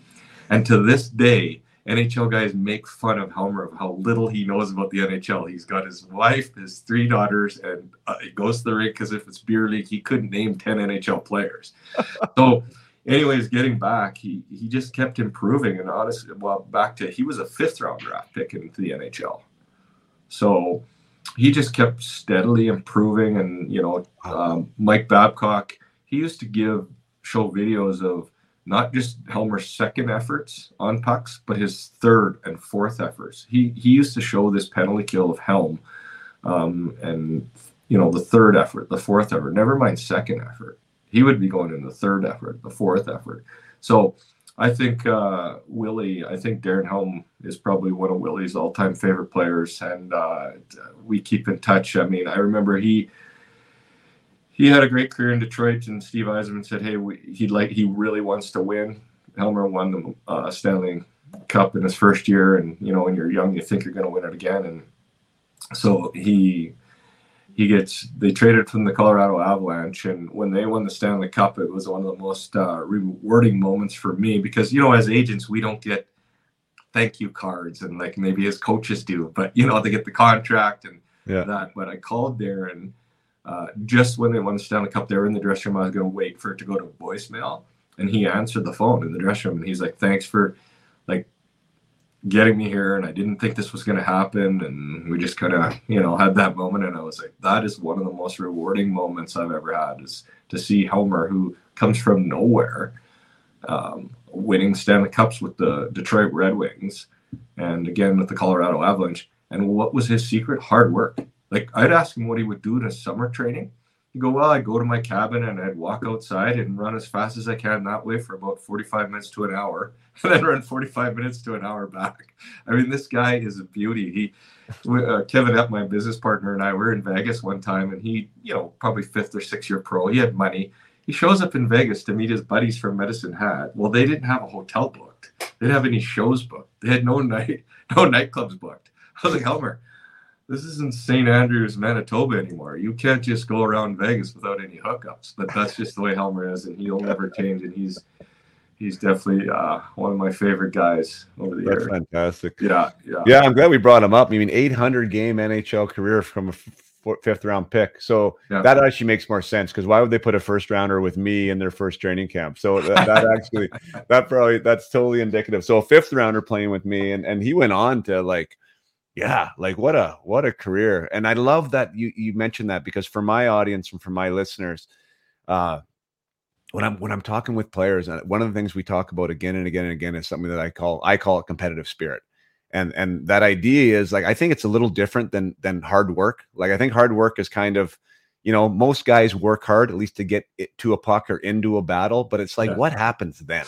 And to this day, NHL guys make fun of Helmer of how little he knows about the NHL. He's got his wife, his three daughters, and uh, he goes to the rink because if it's beer league, he couldn't name ten NHL players. (laughs) so, anyways, getting back, he he just kept improving. And honestly, well, back to he was a fifth round draft pick into the NHL. So he just kept steadily improving. And you know, um, Mike Babcock, he used to give show videos of not just Helmer's second efforts on pucks, but his third and fourth efforts. He he used to show this penalty kill of Helm, um, and you know the third effort, the fourth effort. Never mind second effort. He would be going in the third effort, the fourth effort. So I think uh, Willie, I think Darren Helm is probably one of Willie's all-time favorite players, and uh, we keep in touch. I mean, I remember he he had a great career in Detroit, and Steve Yzerman said, "Hey, we, he'd like he really wants to win." Helmer won the uh, Stanley Cup in his first year, and you know, when you're young, you think you're going to win it again, and so he he gets they traded from the Colorado Avalanche, and when they won the Stanley Cup, it was one of the most uh, rewarding moments for me because you know, as agents, we don't get thank you cards, and like maybe his coaches do, but you know, they get the contract and yeah. that. But I called there and uh, just when they won the Stanley Cup, they were in the dressing room. I was going to wait for it to go to voicemail, and he answered the phone in the dressing room, and he's like, "Thanks for like getting me here." And I didn't think this was going to happen, and we just kind of you know had that moment, and I was like, "That is one of the most rewarding moments I've ever had is to see Helmer, who comes from nowhere, um, winning Stanley Cups with the Detroit Red Wings, and again with the Colorado Avalanche." And what was his secret? Hard work like I'd ask him what he would do in a summer training. He'd go, Well, I'd go to my cabin and I'd walk outside and run as fast as I can that way for about 45 minutes to an hour, (laughs) and then run 45 minutes to an hour back. I mean, this guy is a beauty. He, uh, Kevin Epp, my business partner, and I were in Vegas one time, and he, you know, probably fifth or sixth year pro. He had money. He shows up in Vegas to meet his buddies from Medicine Hat. Well, they didn't have a hotel booked. They didn't have any shows booked. They had no night, (laughs) no nightclubs booked. I was like, Helmer, this isn't St. Andrews, Manitoba anymore. You can't just go around Vegas without any hookups. But that's just the way Helmer is, and he'll never change. And he's he's definitely uh, one of my favorite guys over the That's years. fantastic. Yeah, yeah, Yeah, I'm glad we brought him up. I mean, 800 game NHL career from a f- fifth round pick. So Yeah. that actually makes more sense because why would they put a first rounder with me in their first training camp? So that, that (laughs) actually, that probably, that's totally indicative. So a fifth rounder playing with me, and and he went on to like, yeah, like what a what a career. And I love that you you mentioned that because for my audience and for my listeners, uh, when I'm when I'm talking with players, uh, one of the things we talk about again and again and again is something that I call I call it competitive spirit. And and that idea is like I think it's a little different than than hard work. Like I think hard work is kind of, you know, most guys work hard at least to get it to a puck or into a battle, but it's like Yeah. what happens then?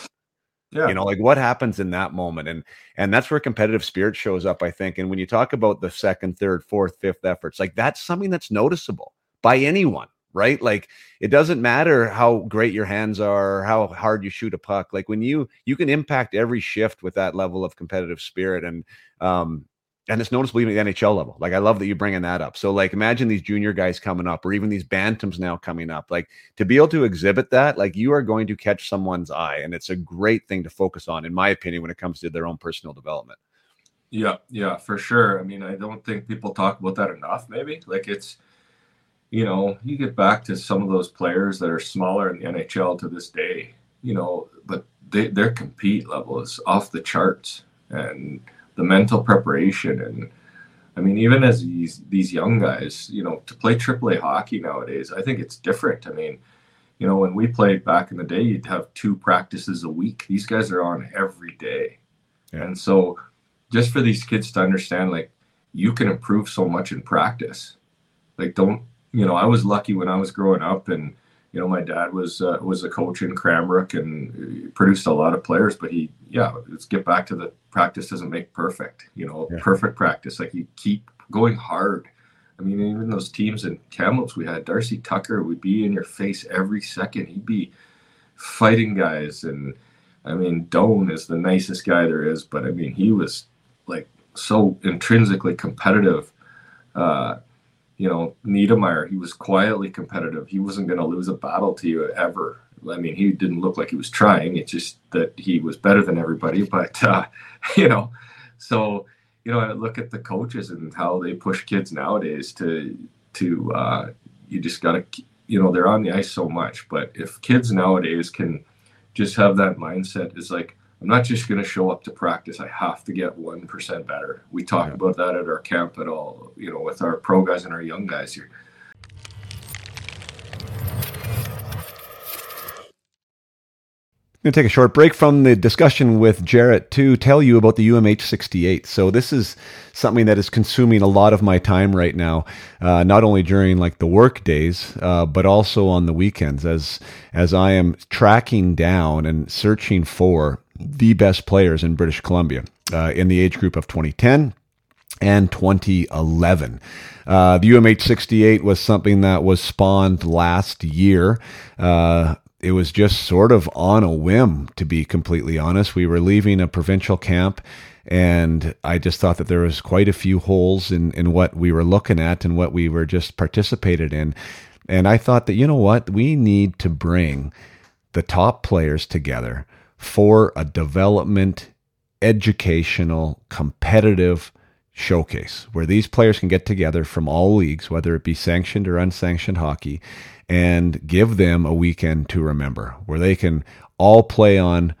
Yeah. you know like what happens in that moment and and that's where competitive spirit shows up i think and when you talk about the second third fourth fifth efforts like that's something that's noticeable by anyone right like it doesn't matter how great your hands are how hard you shoot a puck like when you you can impact every shift with that level of competitive spirit and um and it's noticeable even at the NHL level. Like I love that you're bringing that up. So like imagine these junior guys coming up, or even these bantams now coming up. Like to be able to exhibit that, like you are going to catch someone's eye, and it's a great thing to focus on, in my opinion, when it comes to their own personal development. Yeah, yeah, for sure. I mean, I don't think people talk about that enough, maybe. Like it's you know, you get back to some of those players that are smaller in the NHL to this day, you know, but they, their compete level is off the charts and the mental preparation and I mean, even as these these young guys, you know, to play AAA hockey nowadays, I think it's different. I mean, you know, when we played back in the day, you'd have two practices a week. These guys are on every day. Yeah. And so just for these kids to understand like you can improve so much in practice. Like don't, you know, I was lucky when I was growing up and you know, my dad was uh, was a coach in Cranbrook and produced a lot of players, but he, yeah, let's get back to the practice doesn't make perfect. You know, Yeah. perfect practice. Like you keep going hard. I mean, even those teams in Kamloops, we had Darcy Tucker would be in your face every second. He'd be fighting guys, and I mean, Doan is the nicest guy there is, but I mean, he was like so intrinsically competitive. Uh, you know, Niedermayer, he was quietly competitive. He wasn't going to lose a battle to you ever. I mean, he didn't look like he was trying. It's just that he was better than everybody. (laughs) But, uh, you know, so, you know, I look at the coaches and how they push kids nowadays to, to, uh, you just got to, you know, they're on the ice so much. But if kids nowadays can just have that mindset, is like, I'm not just going to show up to practice. I have to get 1% better. We talk Yeah. about that at our camp at all, you know, with our pro guys and our young guys here. Going to take a short break from the discussion with Jarrett to tell you about the UMH 68. So this is something that is consuming a lot of my time right now, uh, not only during like the work days, uh, but also on the weekends as as I am tracking down and searching for the best players in British Columbia uh, in the age group of 2010 and 2011. Uh, the UMH 68 was something that was spawned last year. Uh, it was just sort of on a whim, to be completely honest. We were leaving a provincial camp, and I just thought that there was quite a few holes in, in what we were looking at and what we were just participated in. And I thought that, you know what, we need to bring the top players together for a development, educational, competitive showcase where these players can get together from all leagues, whether it be sanctioned or unsanctioned hockey, and give them a weekend to remember where they can all play on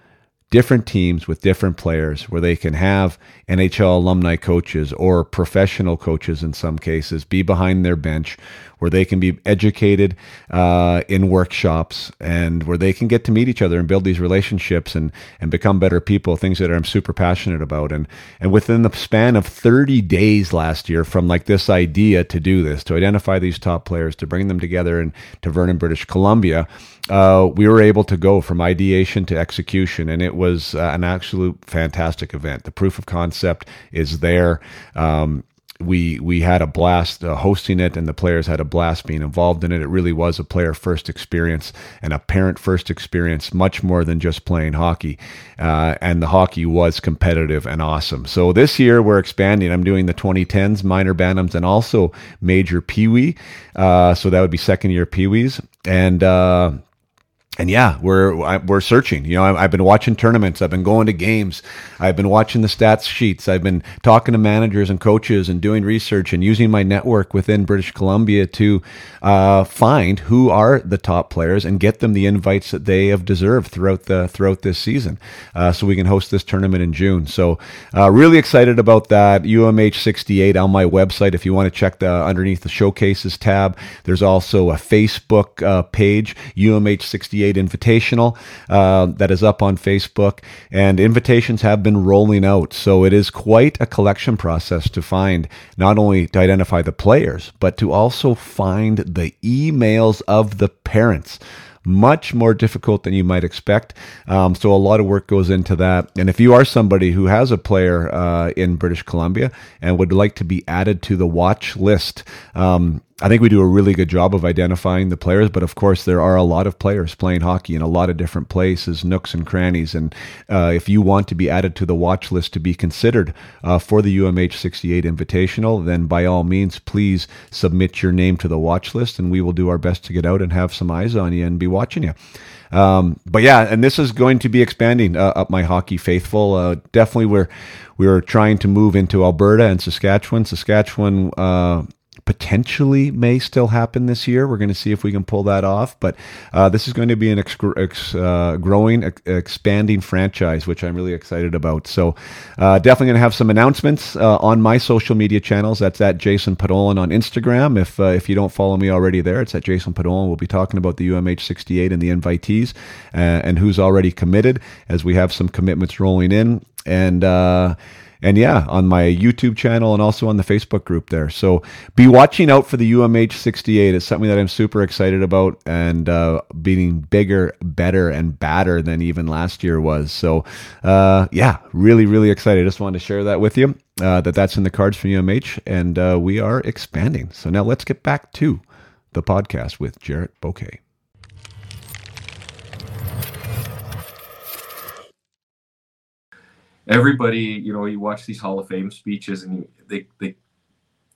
different teams with different players where they can have NHL alumni coaches or professional coaches in some cases be behind their bench where they can be educated uh, in workshops and where they can get to meet each other and build these relationships and and become better people things that I'm super passionate about. And and within the span of 30 days last year from like this idea to do this to identify these top players to bring them together in to Vernon British Columbia uh, we were able to go from ideation to execution, and it was uh, an absolute fantastic event. The proof of concept is there. Um, we we had a blast uh, hosting it, and the players had a blast being involved in it. It really was a player first experience and a parent first experience, much more than just playing hockey. Uh, and the hockey was competitive and awesome. So this year we're expanding. I'm doing the 2010s, minor bantams, and also major pee wee. Uh, so that would be second year pee wees, and uh, and yeah, we're we're searching. You know, I've been watching tournaments. I've been going to games. I've been watching the stats sheets. I've been talking to managers and coaches and doing research and using my network within British Columbia to uh, find who are the top players and get them the invites that they have deserved throughout the throughout this season, uh, so we can host this tournament in June. So, uh, really excited about that. UMH 68 on my website. If you want to check the underneath the showcases tab, there's also a Facebook uh, page, UMH 68 Invitational uh, that is up on Facebook, and invitations have been rolling out. So it is quite a collection process to find not only to identify the players, but to also find the emails of the parents much more difficult than you might expect. Um, so a lot of work goes into that. And if you are somebody who has a player uh, in British Columbia and would like to be added to the watch list, um, I think we do a really good job of identifying the players, but of course, there are a lot of players playing hockey in a lot of different places, nooks and crannies. And uh, if you want to be added to the watch list to be considered uh, for the UMH 68 Invitational, then by all means, please submit your name to the watch list, and we will do our best to get out and have some eyes on you and be watching you. Um, but yeah, and this is going to be expanding uh, up my hockey faithful. Uh, definitely, we're we're trying to move into Alberta and Saskatchewan. Saskatchewan uh, potentially may still happen this year. We're going to see if we can pull that off. But uh, this is going to be an ex- ex- uh, growing, ex- expanding franchise, which I'm really excited about. So uh, definitely going to have some announcements uh, on my social media channels. That's at Jason Podollan on Instagram. If uh, if you don't follow me already there, it's at Jason Podollan. We'll be talking about the UMH 68 and the invitees uh, and who's already committed as we have some commitments rolling in. And and yeah, on my YouTube channel and also on the Facebook group there. So be watching out for the UMH 68. It's something that I'm super excited about and uh, being bigger, better, and badder than even last year was. So uh, yeah, really, really excited. I just wanted to share that with you. Uh, that that's in the cards for UMH, and uh, we are expanding. So now let's get back to the podcast with Jarrett Bousquet. Everybody, you know, you watch these Hall of Fame speeches and you, they they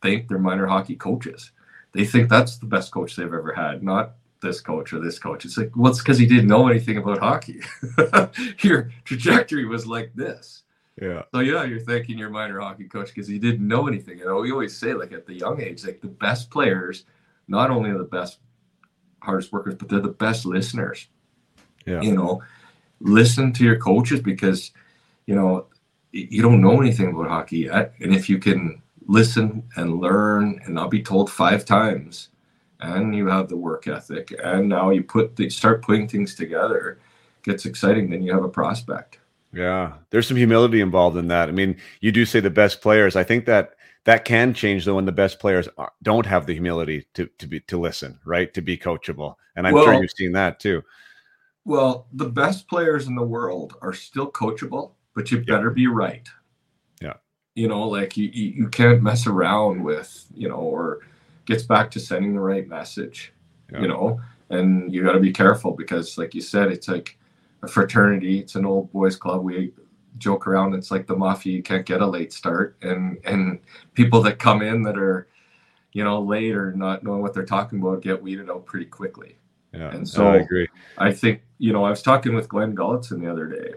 think they're minor hockey coaches. They think that's the best coach they've ever had, not this coach or this coach. It's like, well, it's because he didn't know anything about hockey. (laughs) Your trajectory was like this. Yeah. So yeah, you're thanking your minor hockey coach because he didn't know anything. You know, we always say like at the young age, like the best players, not only are the best hardest workers, but they're the best listeners. Yeah. You know, listen to your coaches because you know, you don't know anything about hockey yet. And if you can listen and learn and not be told five times, and you have the work ethic, and now you put the, start putting things together, gets exciting. Then you have a prospect. Yeah, there's some humility involved in that. I mean, you do say the best players. I think that that can change though when the best players are, don't have the humility to to be to listen, right? To be coachable, and I'm well, sure you've seen that too. Well, the best players in the world are still coachable but you better be right. Yeah. You know, like you, you, can't mess around with, you know, or gets back to sending the right message, yeah. you know, and you got to be careful because, like you said, it's like a fraternity, it's an old boys club. We joke around, it's like the mafia, you can't get a late start. And, and people that come in that are, you know, late or not knowing what they're talking about get weeded out pretty quickly. Yeah. And so I agree. I think, you know, I was talking with Glenn Gulutzan the other day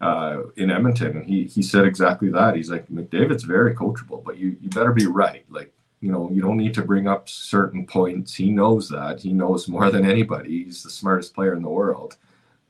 uh, in Edmonton, and he he said exactly that. He's like McDavid's very coachable, but you you better be right. Like you know, you don't need to bring up certain points. He knows that. He knows more than anybody. He's the smartest player in the world,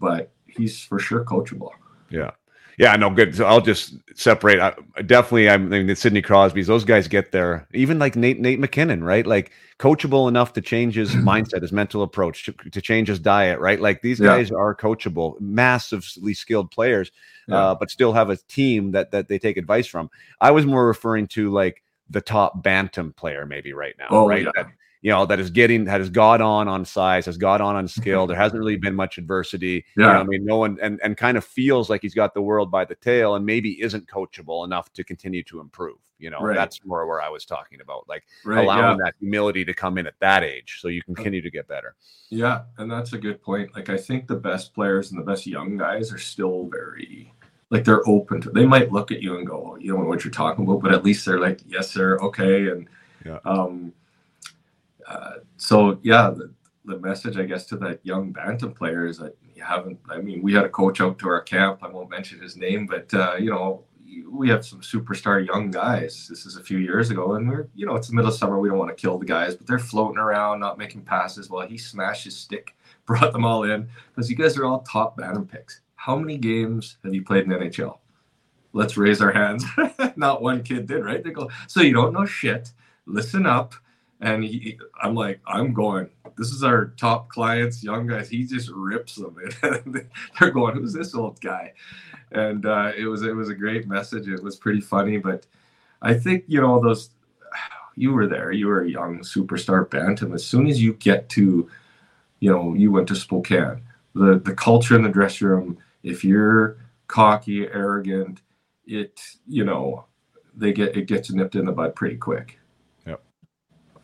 but he's for sure coachable. Yeah. Yeah, no, good. So I'll just separate. I, definitely, I mean, the Sidney Crosby's, those guys get there. Even like Nate Nate MacKinnon, right? Like coachable enough to change his (clears throat) mindset, his mental approach, to, to change his diet, right? Like these yeah. guys are coachable, massively skilled players, yeah. uh, but still have a team that that they take advice from. I was more referring to like the top bantam player, maybe right now, oh, right? Yeah. That, you know, that is getting that has got on on size, has got on on skill. There hasn't really been much adversity. Yeah. You know, I mean, no one and and kind of feels like he's got the world by the tail and maybe isn't coachable enough to continue to improve. You know, right. that's more where I was talking about, like right, allowing yeah. that humility to come in at that age so you continue to get better. Yeah, and that's a good point. Like I think the best players and the best young guys are still very like they're open to they might look at you and go, oh, you don't know what you're talking about, but at least they're like, yes, sir, okay. And yeah. um so yeah, the message, I guess, to that young bantam player is that you haven't. I mean, we had a coach out to our camp. I won't mention his name, but uh, you know, we have some superstar young guys. This is a few years ago, and we're you know, it's the middle of summer. We don't want to kill the guys, but they're floating around, not making passes. While he smashed his stick, (laughs) brought them all in because you guys are all top bantam picks. How many games have you played in NHL? Let's raise our hands. (laughs) not one kid did, right? They go, so you don't know shit. Listen up and he, I'm like, I'm going. This is our top clients, young guys. He just rips them, (laughs) they're going, "Who's this old guy?" And uh, it was it was a great message. It was pretty funny, but I think you know those. (sighs) You were there. You were a young superstar bantam. As soon as you get to, you know, you went to Spokane. The the culture in the dressing room. If you're cocky, arrogant, it you know, they get it gets nipped in the bud pretty quick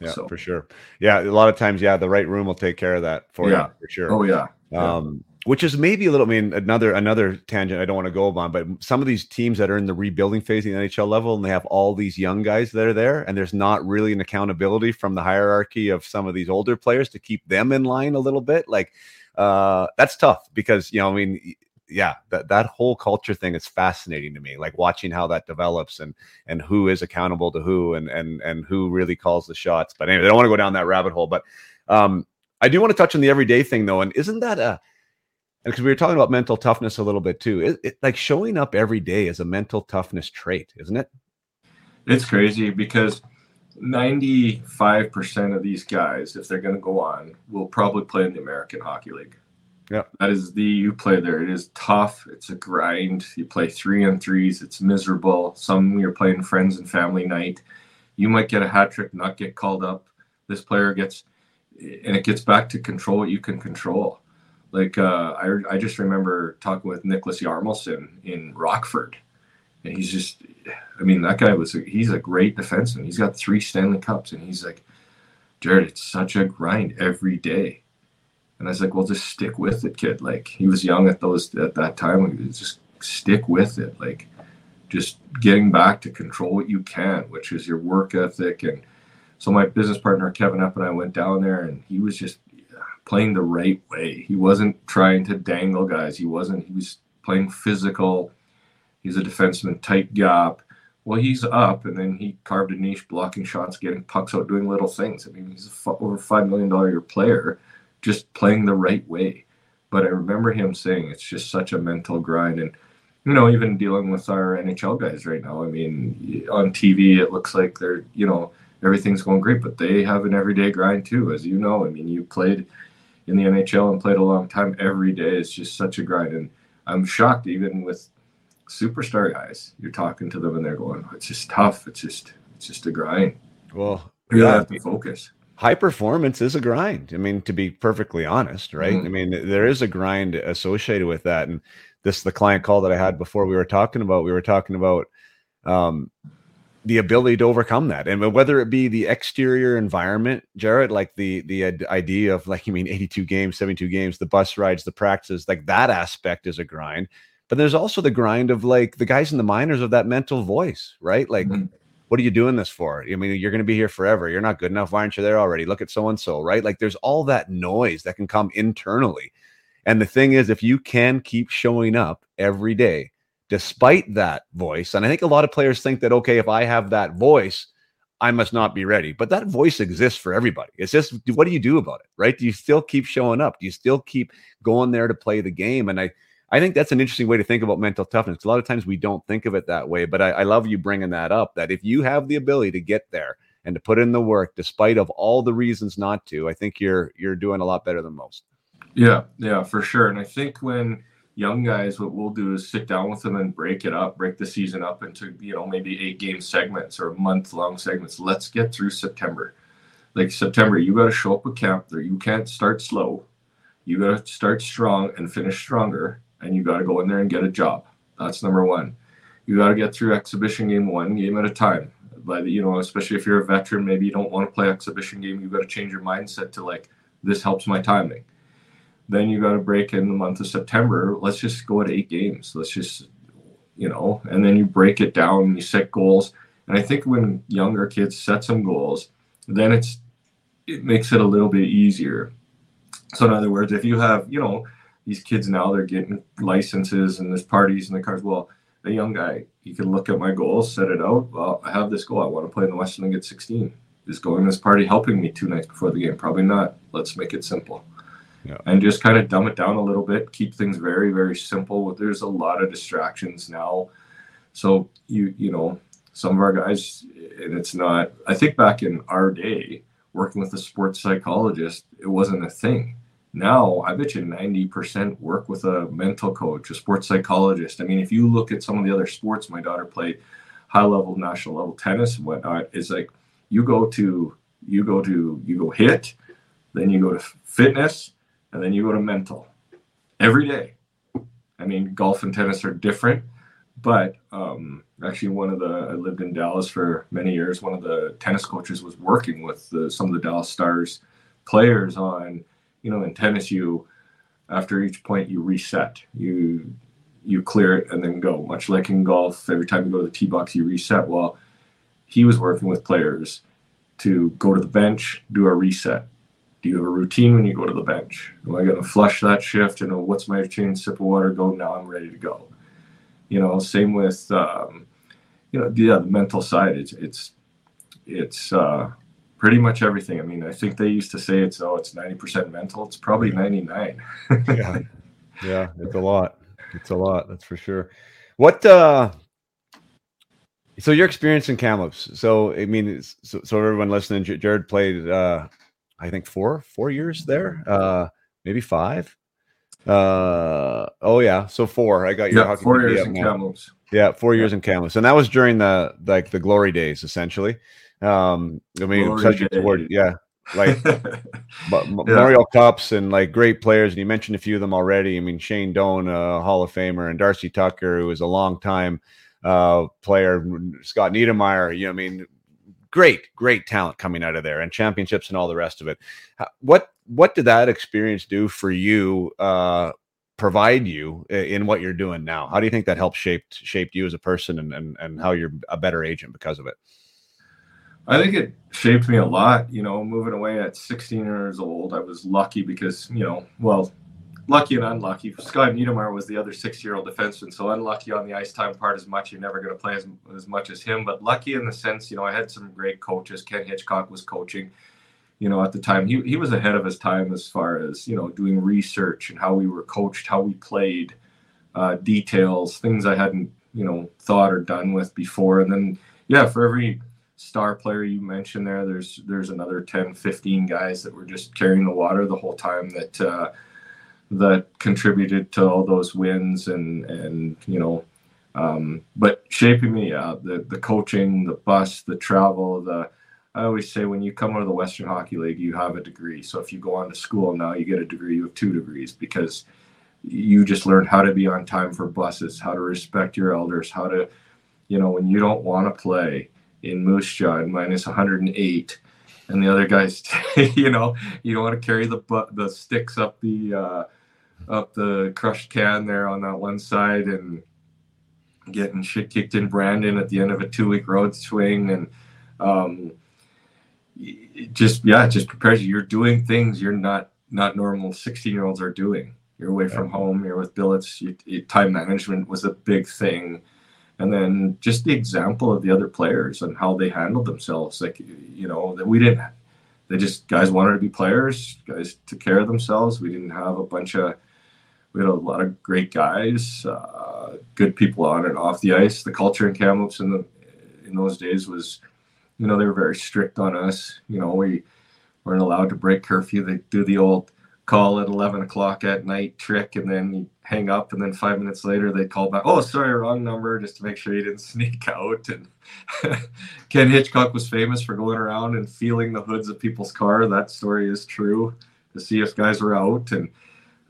yeah, so. for sure. Yeah, a lot of times, yeah, the right room will take care of that for yeah. you for sure. Oh yeah. Um, which is maybe a little. I mean, another another tangent I don't want to go on, but some of these teams that are in the rebuilding phase in the NHL level, and they have all these young guys that are there, and there's not really an accountability from the hierarchy of some of these older players to keep them in line a little bit. Like, uh, that's tough because you know, I mean, yeah, that that whole culture thing is fascinating to me. Like watching how that develops and and who is accountable to who and and and who really calls the shots. But anyway, I don't want to go down that rabbit hole. But um, I do want to touch on the everyday thing though. And isn't that a because we were talking about mental toughness a little bit too. It, it, like showing up every day is a mental toughness trait, isn't it? It's crazy because 95% of these guys, if they're going to go on, will probably play in the American Hockey League. Yeah. That is the you play there. It is tough. It's a grind. You play three and threes. It's miserable. Some you're playing friends and family night. You might get a hat trick, not get called up. This player gets, and it gets back to control what you can control. Like uh, I, I just remember talking with Niklas Hjalmarsson in Rockford, and he's just, I mean, that guy was, a, he's a great defenseman. He's got three Stanley Cups, and he's like, Jarrett, it's such a grind every day and I was like, well, just stick with it, kid. Like he was young at those at that time. Just stick with it. Like just getting back to control what you can, which is your work ethic. And so my business partner Kevin Epp and I went down there, and he was just playing the right way. He wasn't trying to dangle guys. He wasn't. He was playing physical. He's a defenseman, tight gap. Well, he's up, and then he carved a niche, blocking shots, getting pucks out, doing little things. I mean, he's a f- over five million dollar year player just playing the right way. But I remember him saying it's just such a mental grind. And, you know, even dealing with our NHL guys right now, I mean, on TV, it looks like they're, you know, everything's going great, but they have an everyday grind too, as you know. I mean, you played in the NHL and played a long time. Every day is just such a grind. And I'm shocked, even with superstar guys, you're talking to them and they're going, it's just tough. It's just, it's just a grind. Well, you yeah. have to focus high performance is a grind. I mean, to be perfectly honest, right? Mm-hmm. I mean, there is a grind associated with that. And this, the client call that I had before we were talking about, we were talking about um, the ability to overcome that. And whether it be the exterior environment, Jarrett, like the, the idea of like, you mean 82 games, 72 games, the bus rides, the practices, like that aspect is a grind. But there's also the grind of like the guys in the minors of that mental voice, right? Like, mm-hmm what are you doing this for? I mean, you're going to be here forever. You're not good enough. Why aren't you there already? Look at so and so, right? Like there's all that noise that can come internally. And the thing is, if you can keep showing up every day, despite that voice, and I think a lot of players think that, okay, if I have that voice, I must not be ready. But that voice exists for everybody. It's just, what do you do about it, right? Do you still keep showing up? Do you still keep going there to play the game? And I, I think that's an interesting way to think about mental toughness. A lot of times we don't think of it that way, but I, I, love you bringing that up. That if you have the ability to get there and to put in the work, despite of all the reasons not to, I think you're you're doing a lot better than most. Yeah, yeah, for sure. And I think when young guys, what we'll do is sit down with them and break it up, break the season up into you know maybe eight game segments or month long segments. Let's get through September. Like September, you got to show up with camp. There, you can't start slow. You got to start strong and finish stronger and you got to go in there and get a job. That's number one. You got to get through exhibition game one game at a time. But you know, especially if you're a veteran, maybe you don't want to play exhibition game. You got to change your mindset to like this helps my timing. Then you got to break in the month of September. Let's just go at eight games. Let's just you know, and then you break it down you set goals. And I think when younger kids set some goals, then it's it makes it a little bit easier So in other words, if you have, you know, these kids now they're getting licenses and there's parties and the cars. Well, a young guy, you can look at my goals, set it out. Well, I have this goal. I want to play in the Western League at 16. Is going to this party helping me two nights before the game? Probably not. Let's make it simple. Yeah. And just kind of dumb it down a little bit. Keep things very, very simple. There's a lot of distractions now. So you, you know, some of our guys, and it's not. I think back in our day, working with a sports psychologist, it wasn't a thing now I bet you 90% work with a mental coach, a sports psychologist. I mean, if you look at some of the other sports my daughter played, high level, national level tennis and whatnot, it's like you go to you go to you go hit, then you go to fitness, and then you go to mental every day. I mean, golf and tennis are different, but um, actually, one of the I lived in Dallas for many years. One of the tennis coaches was working with the, some of the Dallas Stars players on you know, in tennis, you after each point you reset, you you clear it and then go. Much like in golf, every time you go to the tee box, you reset. Well, he was working with players to go to the bench, do a reset. Do you have a routine when you go to the bench? Am I going to flush that shift? You know, what's my routine? Sip of water, go. Now I'm ready to go. You know, same with um, you know, yeah, the mental side. It's it's it's uh, pretty much everything. I mean, I think they used to say it's oh, it's ninety percent mental. It's probably ninety nine. yeah, (laughs) yeah, it's a lot. It's a lot. That's for sure. What? uh So your experience in Kamloops. So I mean, so, so everyone listening, Jarrett played. uh I think four four years there, uh maybe five. Uh oh yeah, so four. I got your yeah, four years in Kamloops. Yeah, four years in Kamloops, and that was during the like the glory days, essentially. Um, I mean, such a word, yeah, like (laughs) yeah. Memorial Cups and like great players. And you mentioned a few of them already. I mean, Shane Doan, a Hall of Famer, and Darcy Tucker, who was a long time uh, player. Scott Niedermayer, you know, I mean, great, great talent coming out of there, and championships and all the rest of it. What what did that experience do for you? Uh, provide you in what you're doing now? How do you think that helped shaped shaped you as a person and and, and how you're a better agent because of it? I think it shaped me a lot. You know, moving away at 16 years old, I was lucky because, you know, well, lucky and unlucky. Scott Niedermayer was the other six year old defenseman. So unlucky on the ice time part as much. You're never going to play as, as much as him. But lucky in the sense, you know, I had some great coaches. Ken Hitchcock was coaching, you know, at the time. He, he was ahead of his time as far as, you know, doing research and how we were coached, how we played, uh, details, things I hadn't, you know, thought or done with before. And then, yeah, for every star player you mentioned there there's there's another 10 15 guys that were just carrying the water the whole time that uh, that contributed to all those wins and and you know um, but shaping me uh, the the coaching the bus the travel the I always say when you come out of the Western Hockey League you have a degree. So if you go on to school now you get a degree you have two degrees because you just learn how to be on time for buses how to respect your elders how to you know when you don't want to play in Moose Jaw at minus 108 and the other guys (laughs) you know you don't want to carry the the sticks up the uh, up the crushed can there on that one side and getting shit kicked in Brandon at the end of a two week road swing and um, just yeah it just prepares you. You're doing things you're not not normal 16 year olds are doing. You're away from home you're with billets you, you, time management was a big thing and then just the example of the other players and how they handled themselves. Like you know that we didn't they just guys wanted to be players guys took care of themselves. We didn't have a bunch of we had a lot of great guys uh, good people on and off the ice. The culture in kamloops in the in those days was you know they were very strict on us. You know we weren't allowed to break curfew. They do the old call at 11 o'clock at night trick and then hang up and then five minutes later they call back oh sorry wrong number just to make sure you didn't (laughs) sneak out. And (laughs) ken hitchcock was famous for going around and feeling the hoods of people's car. That story is true. To see if guys were out. And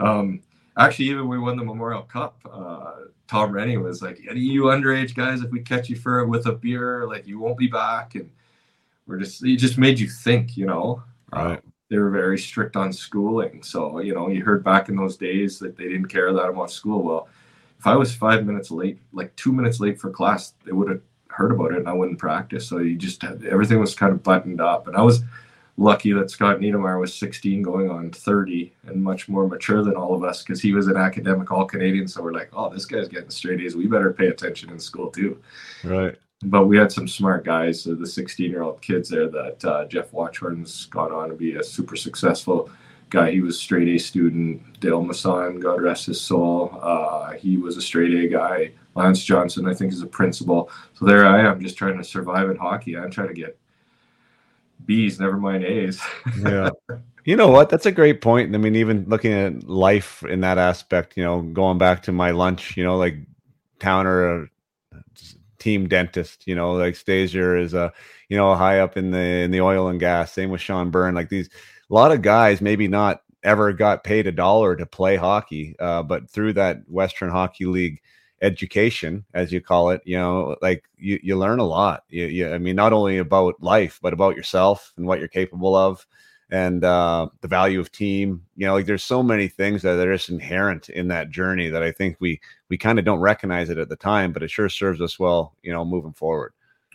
um, actually even we won the memorial cup uh, tom renney was like any you underage guys if we catch you for it with a beer like you won't be back. And we're just it just made you think you know? Right. They were very strict on schooling. So, you know, you heard back in those days that they didn't care that much school. Well, if I was five minutes late, like two minutes late for class, they would have heard about it and I wouldn't practice. So you just had, everything was kind of buttoned up. And I was lucky that Scott Niedermayer was 16 going on 30 and much more mature than all of us because he was an academic all Canadian. So we're like, oh, this guy's getting straight A's. We better pay attention in school too. Right. But we had some smart guys, the 16 year old kids there that uh, Jeff Watchorn's gone on to be a super successful guy. He was straight A student. Dale Masson, God rest his soul. Uh, he was a straight A guy. Lance Johnson, I think, is a principal. So there I am, just trying to survive in hockey. I'm trying to get B's, never mind A's. (laughs) yeah. You know what? That's a great point. I mean, even looking at life in that aspect, you know, going back to my lunch, you know, like Towner, uh, team dentist, you know, like Stasiuk is a, you know, high up in the in the oil and gas. Same with Sean Byrne. Like these, a lot of guys maybe not ever got paid a dollar to play hockey, uh, but through that Western Hockey League education, as you call it, you know, like you, you learn a lot. You, you, I mean, not only about life, but about yourself and what you're capable of and uh, the value of team. You know, like there's so many things that are just inherent in that journey that I think we, we kind of don't recognize it at the time, but it sure serves us well, you know, moving forward.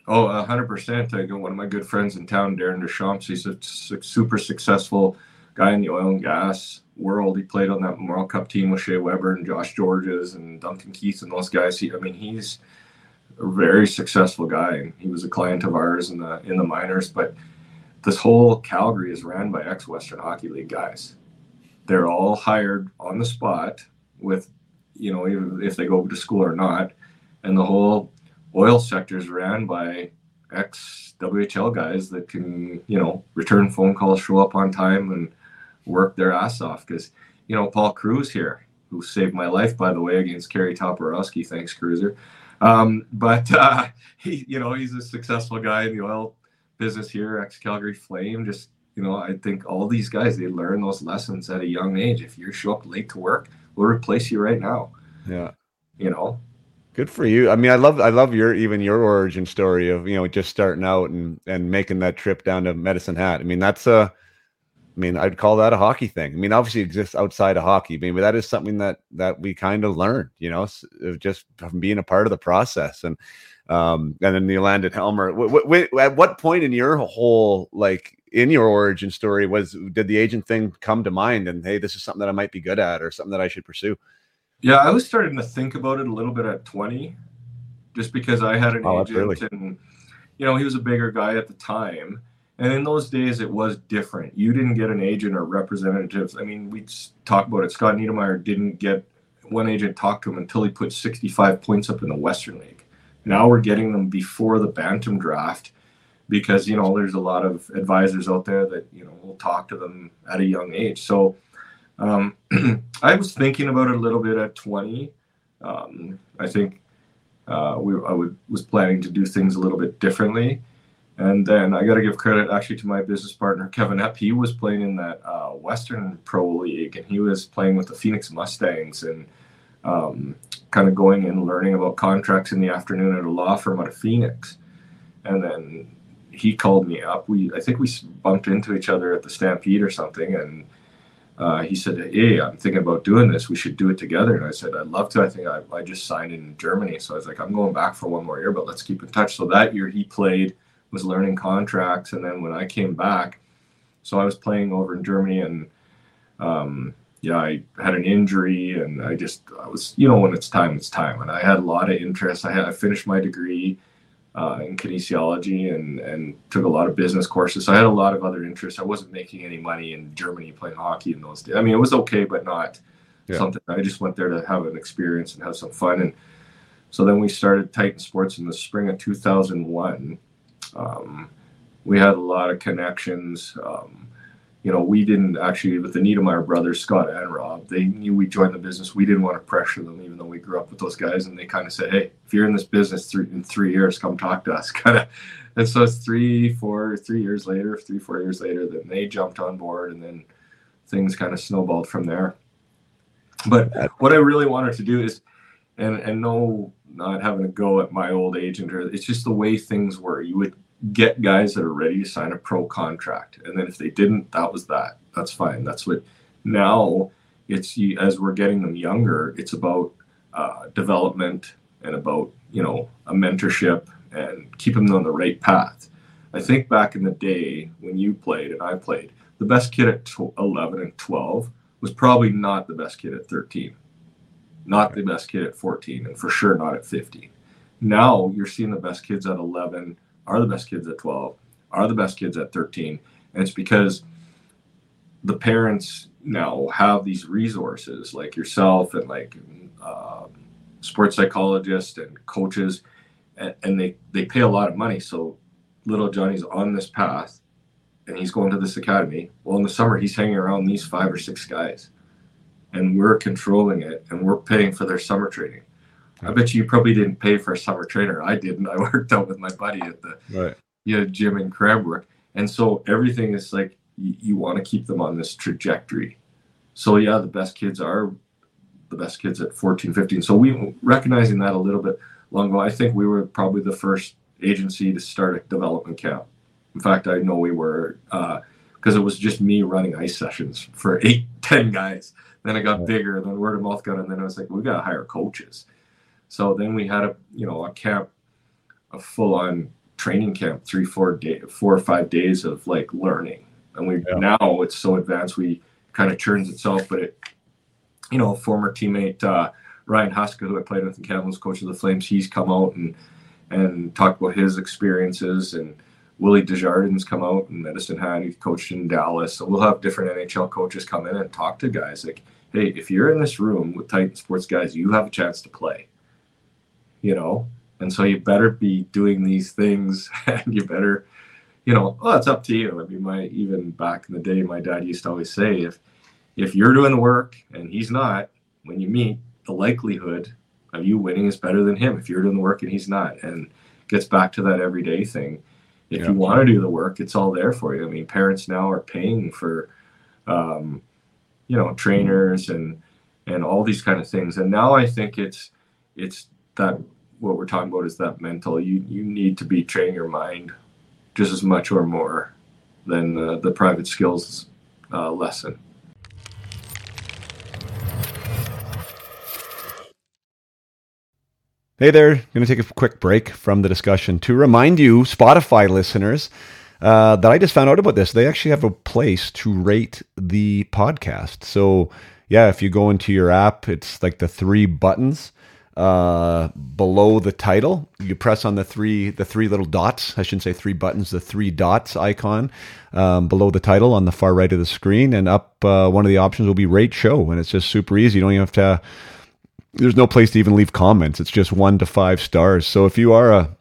Oh, hundred percent. I got one of my good friends in town, Darren Deschamps. He's a super successful guy in the oil and gas world. He played on that World Cup team with Shea Weber and Josh Gorges and Duncan Keith and those guys. He, I mean, he's a very successful guy. He was a client of ours in the in the minors. But this whole Calgary is ran by ex Western Hockey League guys. They're all hired on the spot with, you know, even if they go to school or not, and the whole oil sector is ran by ex WHL guys that can, you know, return phone calls, show up on time, and work their ass off because you know Paul Kruse here, who saved my life by the way against Kerry Toporowski. Thanks, Cruiser. Um, but uh, (laughs) he, you know, he's a successful guy in the oil business here, ex Calgary Flame. Just you know, I think all these guys they learn those lessons at a young age. If you show up late to work, we'll replace you right now. Yeah, you know. Good for you. I mean, I love I love your even your origin story of you know just starting out and and making that trip down to Medicine Hat. I mean, that's a I mean, I'd call that a hockey thing. I mean, obviously exists outside of hockey, I mean, but that is something that that we kind of learned, you know, just from being a part of the process. And um, and then the landed Helmer. W- w- at what point in your whole like in your origin story was did the agent thing come to mind? And hey, this is something that I might be good at, or something that I should pursue. Yeah, I was starting to think about it a little bit at twenty, just because I had an oh, agent, and you know, he was a bigger guy at the time and in those days, it was different. You didn't get an agent or representatives. I mean, we talk about it. Scott Niedermayer didn't get one agent talk to him until he put 65 points up in the Western League. Now we're getting them before the Bantam draft because, you know, there's a lot of advisors out there that, you know, will talk to them at a young age. So um, (clears throat) I was thinking about it a little bit at 20. Um, I think uh, we, I would, was planning to do things a little bit differently. And then I got to give credit actually to my business partner, Kevin Epp. He was playing in that uh, Western Pro League and he was playing with the Phoenix Mustangs and um, kind of going and learning about contracts in the afternoon at a law firm out of Phoenix. And then he called me up. We, I think we bumped into each other at the Stampede or something. And uh, he said, Hey, I'm thinking about doing this. We should do it together. And I said, I'd love to. I think I, I just signed in Germany. So I was like, I'm going back for one more year, but let's keep in touch. So that year he played was learning contracts, and then when I came back, so I was playing over in Germany, and um, yeah, I had an injury, and I just I was you know when it's time, it's time, and I had a lot of interest. I had I finished my degree uh, in kinesiology and and took a lot of business courses. So I had a lot of other interests. I wasn't making any money in Germany playing hockey in those days. I mean, it was okay, but not yeah. something. I just went there to have an experience and have some fun. And so then we started Titan Sports in the spring of 2001. Um, we had a lot of connections. Um, you know, we didn't actually with the Niedermayer brothers, Scott and Rob. They knew we joined the business. We didn't want to pressure them, even though we grew up with those guys. And they kind of said, "Hey, if you're in this business three, in three years, come talk to us." (laughs) Kind of. And so it's three, four, three years later, three, four years later, then they jumped on board, and then things kind of snowballed from there. But what I really wanted to do is, and and no, not having a go at my old agent, or it's just the way things were. You would get guys that are ready to sign a pro contract. And then if they didn't, that was that. That's fine. That's what now it's as we're getting them younger, it's about uh, development and about, you know, a mentorship and keep them on the right path. I think back in the day when you played and I played, the best kid at 11 and 12 was probably not the best kid at 13, not the best kid at 14, and for sure not at 15. Now you're seeing the best kids at 11 are the best kids at 12, are the best kids at 13. And it's because the parents now have these resources like yourself and like uh, sports psychologists and coaches, and, and they, they pay a lot of money. So little Johnny's on this path and he's going to this academy. Well, in the summer, he's hanging around these five or six guys, and we're controlling it, and we're paying for their summer training. I bet you probably didn't pay for a summer trainer. I didn't. I (laughs) worked out with my buddy at the right. yeah, gym in Cranbrook, and so everything is like you, you want to keep them on this trajectory. So yeah, the best kids are the best kids at 14, 15. So we recognizing that a little bit long ago. I think we were probably the first agency to start a development camp in fact, I know we were because uh, it was just me running ice sessions for (laughs) eight, ten guys. Then it got bigger, then word of mouth got, and then I was like, we got to hire coaches. So then we had a you know a camp, a full on training camp, three, four day, four or five days of like learning. And we yeah. now it's so advanced, we kind of churns itself. But it, you know, former teammate uh, Ryan Huska, who I played with in Kamloops, coach of the Flames, he's come out and and talked about his experiences and Willie Desjardins come out and Medicine Hat, he coached in Dallas. So we'll have different NHL coaches come in and talk to guys like, hey, if you're in this room with Titan Sports guys, you have a chance to play. You know? And so you better be doing these things (laughs) and you better, you know, oh, it's up to you. I mean, my even back in the day, my dad used to always say, if if you're doing the work and he's not, when you meet, the likelihood of you winning is better than him if you're doing the work and he's not. And gets back to that everyday thing if yeah. you want to do the work, it's all there for you. I mean, parents now are paying for, um, you know, trainers and and all these kind of things. And now I think it's it's that what we're talking about is that mental. You you need to be training your mind just as much or more than the, the private skills uh, lesson. Hey there, going to take a quick break from the discussion to remind you, Spotify listeners, uh, that I just found out about this. They actually have a place to rate the podcast. So, yeah, if you go into your app, it's like the three buttons uh, below the title. You press on the three the three little dots. I shouldn't say three buttons. The three dots icon um, below the title on the far right of the screen, and up uh, one of the options will be rate show, and it's just super easy. You don't even have to there's no place to even leave comments. It's just one to five stars. So if you are a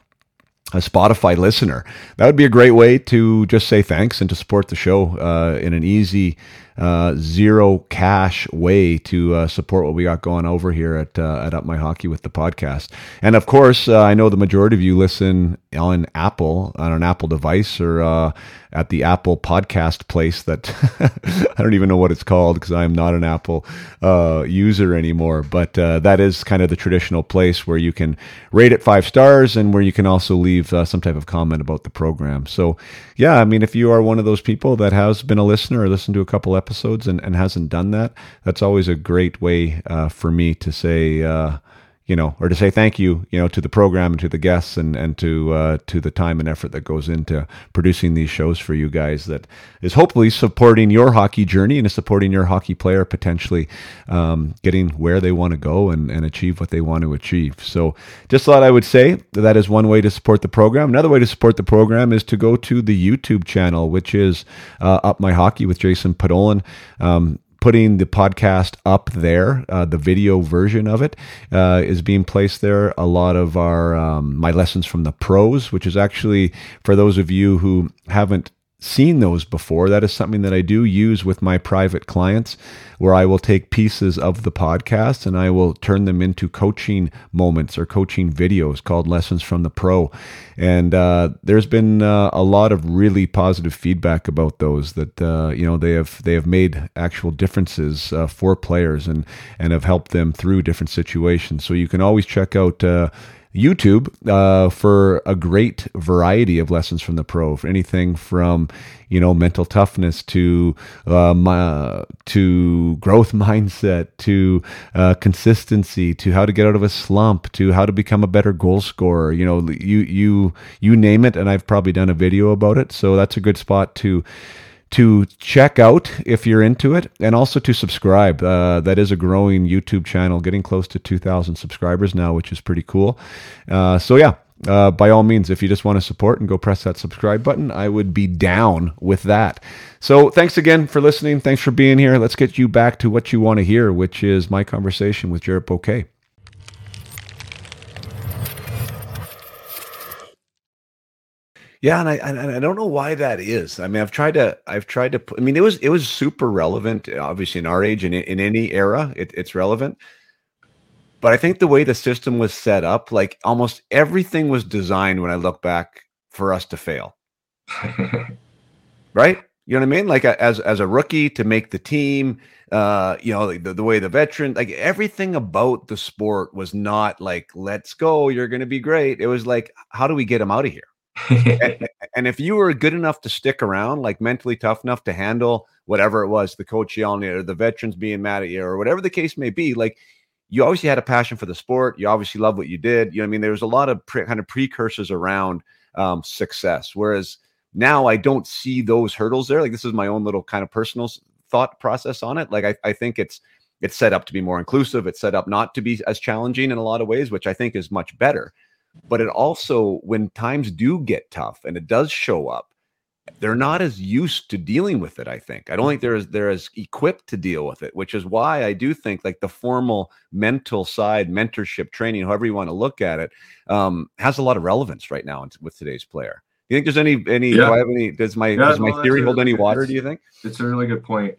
a Spotify listener, that would be a great way to just say thanks and to support the show uh, in an easy uh, zero cash way to uh, support what we got going over here at uh, at Up My Hockey with the podcast. And of course, uh, I know the majority of you listen on Apple on an Apple device or uh, at the Apple podcast place that (laughs) I don't even know what it's called because I'm not an Apple uh, user anymore. But that is kind of the traditional place where you can rate it five stars and where you can also leave some type of comment about the program. So yeah, I mean, if you are one of those people that has been a listener or listened to a couple episodes and, and hasn't done that, that's always a great way uh, for me to say, uh, you know, or to say thank you, you know, to the program and to the guests and and to uh, to the time and effort that goes into producing these shows for you guys. That is hopefully supporting your hockey journey and is supporting your hockey player potentially um, getting where they want to go and, and achieve what they want to achieve. So, just thought I would say that, that is one way to support the program. Another way to support the program is to go to the YouTube channel, which is uh, Up My Hockey with Jason Podollan. Um, putting the podcast up there. Uh, the video version of it uh, is being placed there. A lot of our um, my lessons from the pros, which is actually for those of you who haven't seen those before. That is something that I do use with my private clients, where I will take pieces of the podcast and I will turn them into coaching moments or coaching videos called Lessons from the Pro. And uh, there's been uh, a lot of really positive feedback about those. That uh, you know they have they have made actual differences uh, for players and and have helped them through different situations. So you can always check out uh, YouTube uh, for a great variety of lessons from the pro. For anything from you know mental toughness to uh, to growth (laughs) mindset to uh, consistency to how to get out of a slump to how to become a better goal scorer. You know, you you you name it, and I've probably done a video about it. So that's a good spot to to check out if you're into it and also to subscribe. Uh, that is a growing YouTube channel, getting close to 2,000 subscribers now, which is pretty cool. Uh, so, yeah, uh, by all means, if you just want to support and go press that subscribe button, I would be down with that. So, thanks again for listening. Thanks for being here. Let's get you back to what you want to hear, which is my conversation with Jarrett Bousquet. Yeah, and I and I don't know why that is. I mean, I've tried to I've tried to. I mean, it was it was super relevant, obviously in our age and in, in any era, it, it's relevant. But I think the way the system was set up, like almost everything was designed when I look back for us to fail. (laughs) right? You know what I mean? Like as as a rookie to make the team, uh, you know, the, the way the veteran, like everything about the sport was not like, let's go, you're going to be great. It was like, how do we get him out of here? And, (laughs) and, if you were good enough to stick around, like mentally tough enough to handle whatever it was, the coach yelling at you or the veterans being mad at you or whatever the case may be, like you obviously had a passion for the sport. You obviously love what you did. You know, I mean, there was a lot of pre- kind of precursors around um, success. Whereas now I don't see those hurdles there. Like this is my own little kind of personal thought process on it. Like I, I think it's it's set up to be more inclusive. It's set up not to be as challenging in a lot of ways, which I think is much better but it also when times do get tough and it does show up they're not as used to dealing with it i think. I don't think they're as they're as equipped to deal with it which is why i do think like the formal mental side mentorship training however you want to look at it um, has a lot of relevance right now with today's player. Do you think there's any any yeah. do i have any does my yeah, does my theory hold any water do you think? it's a really good point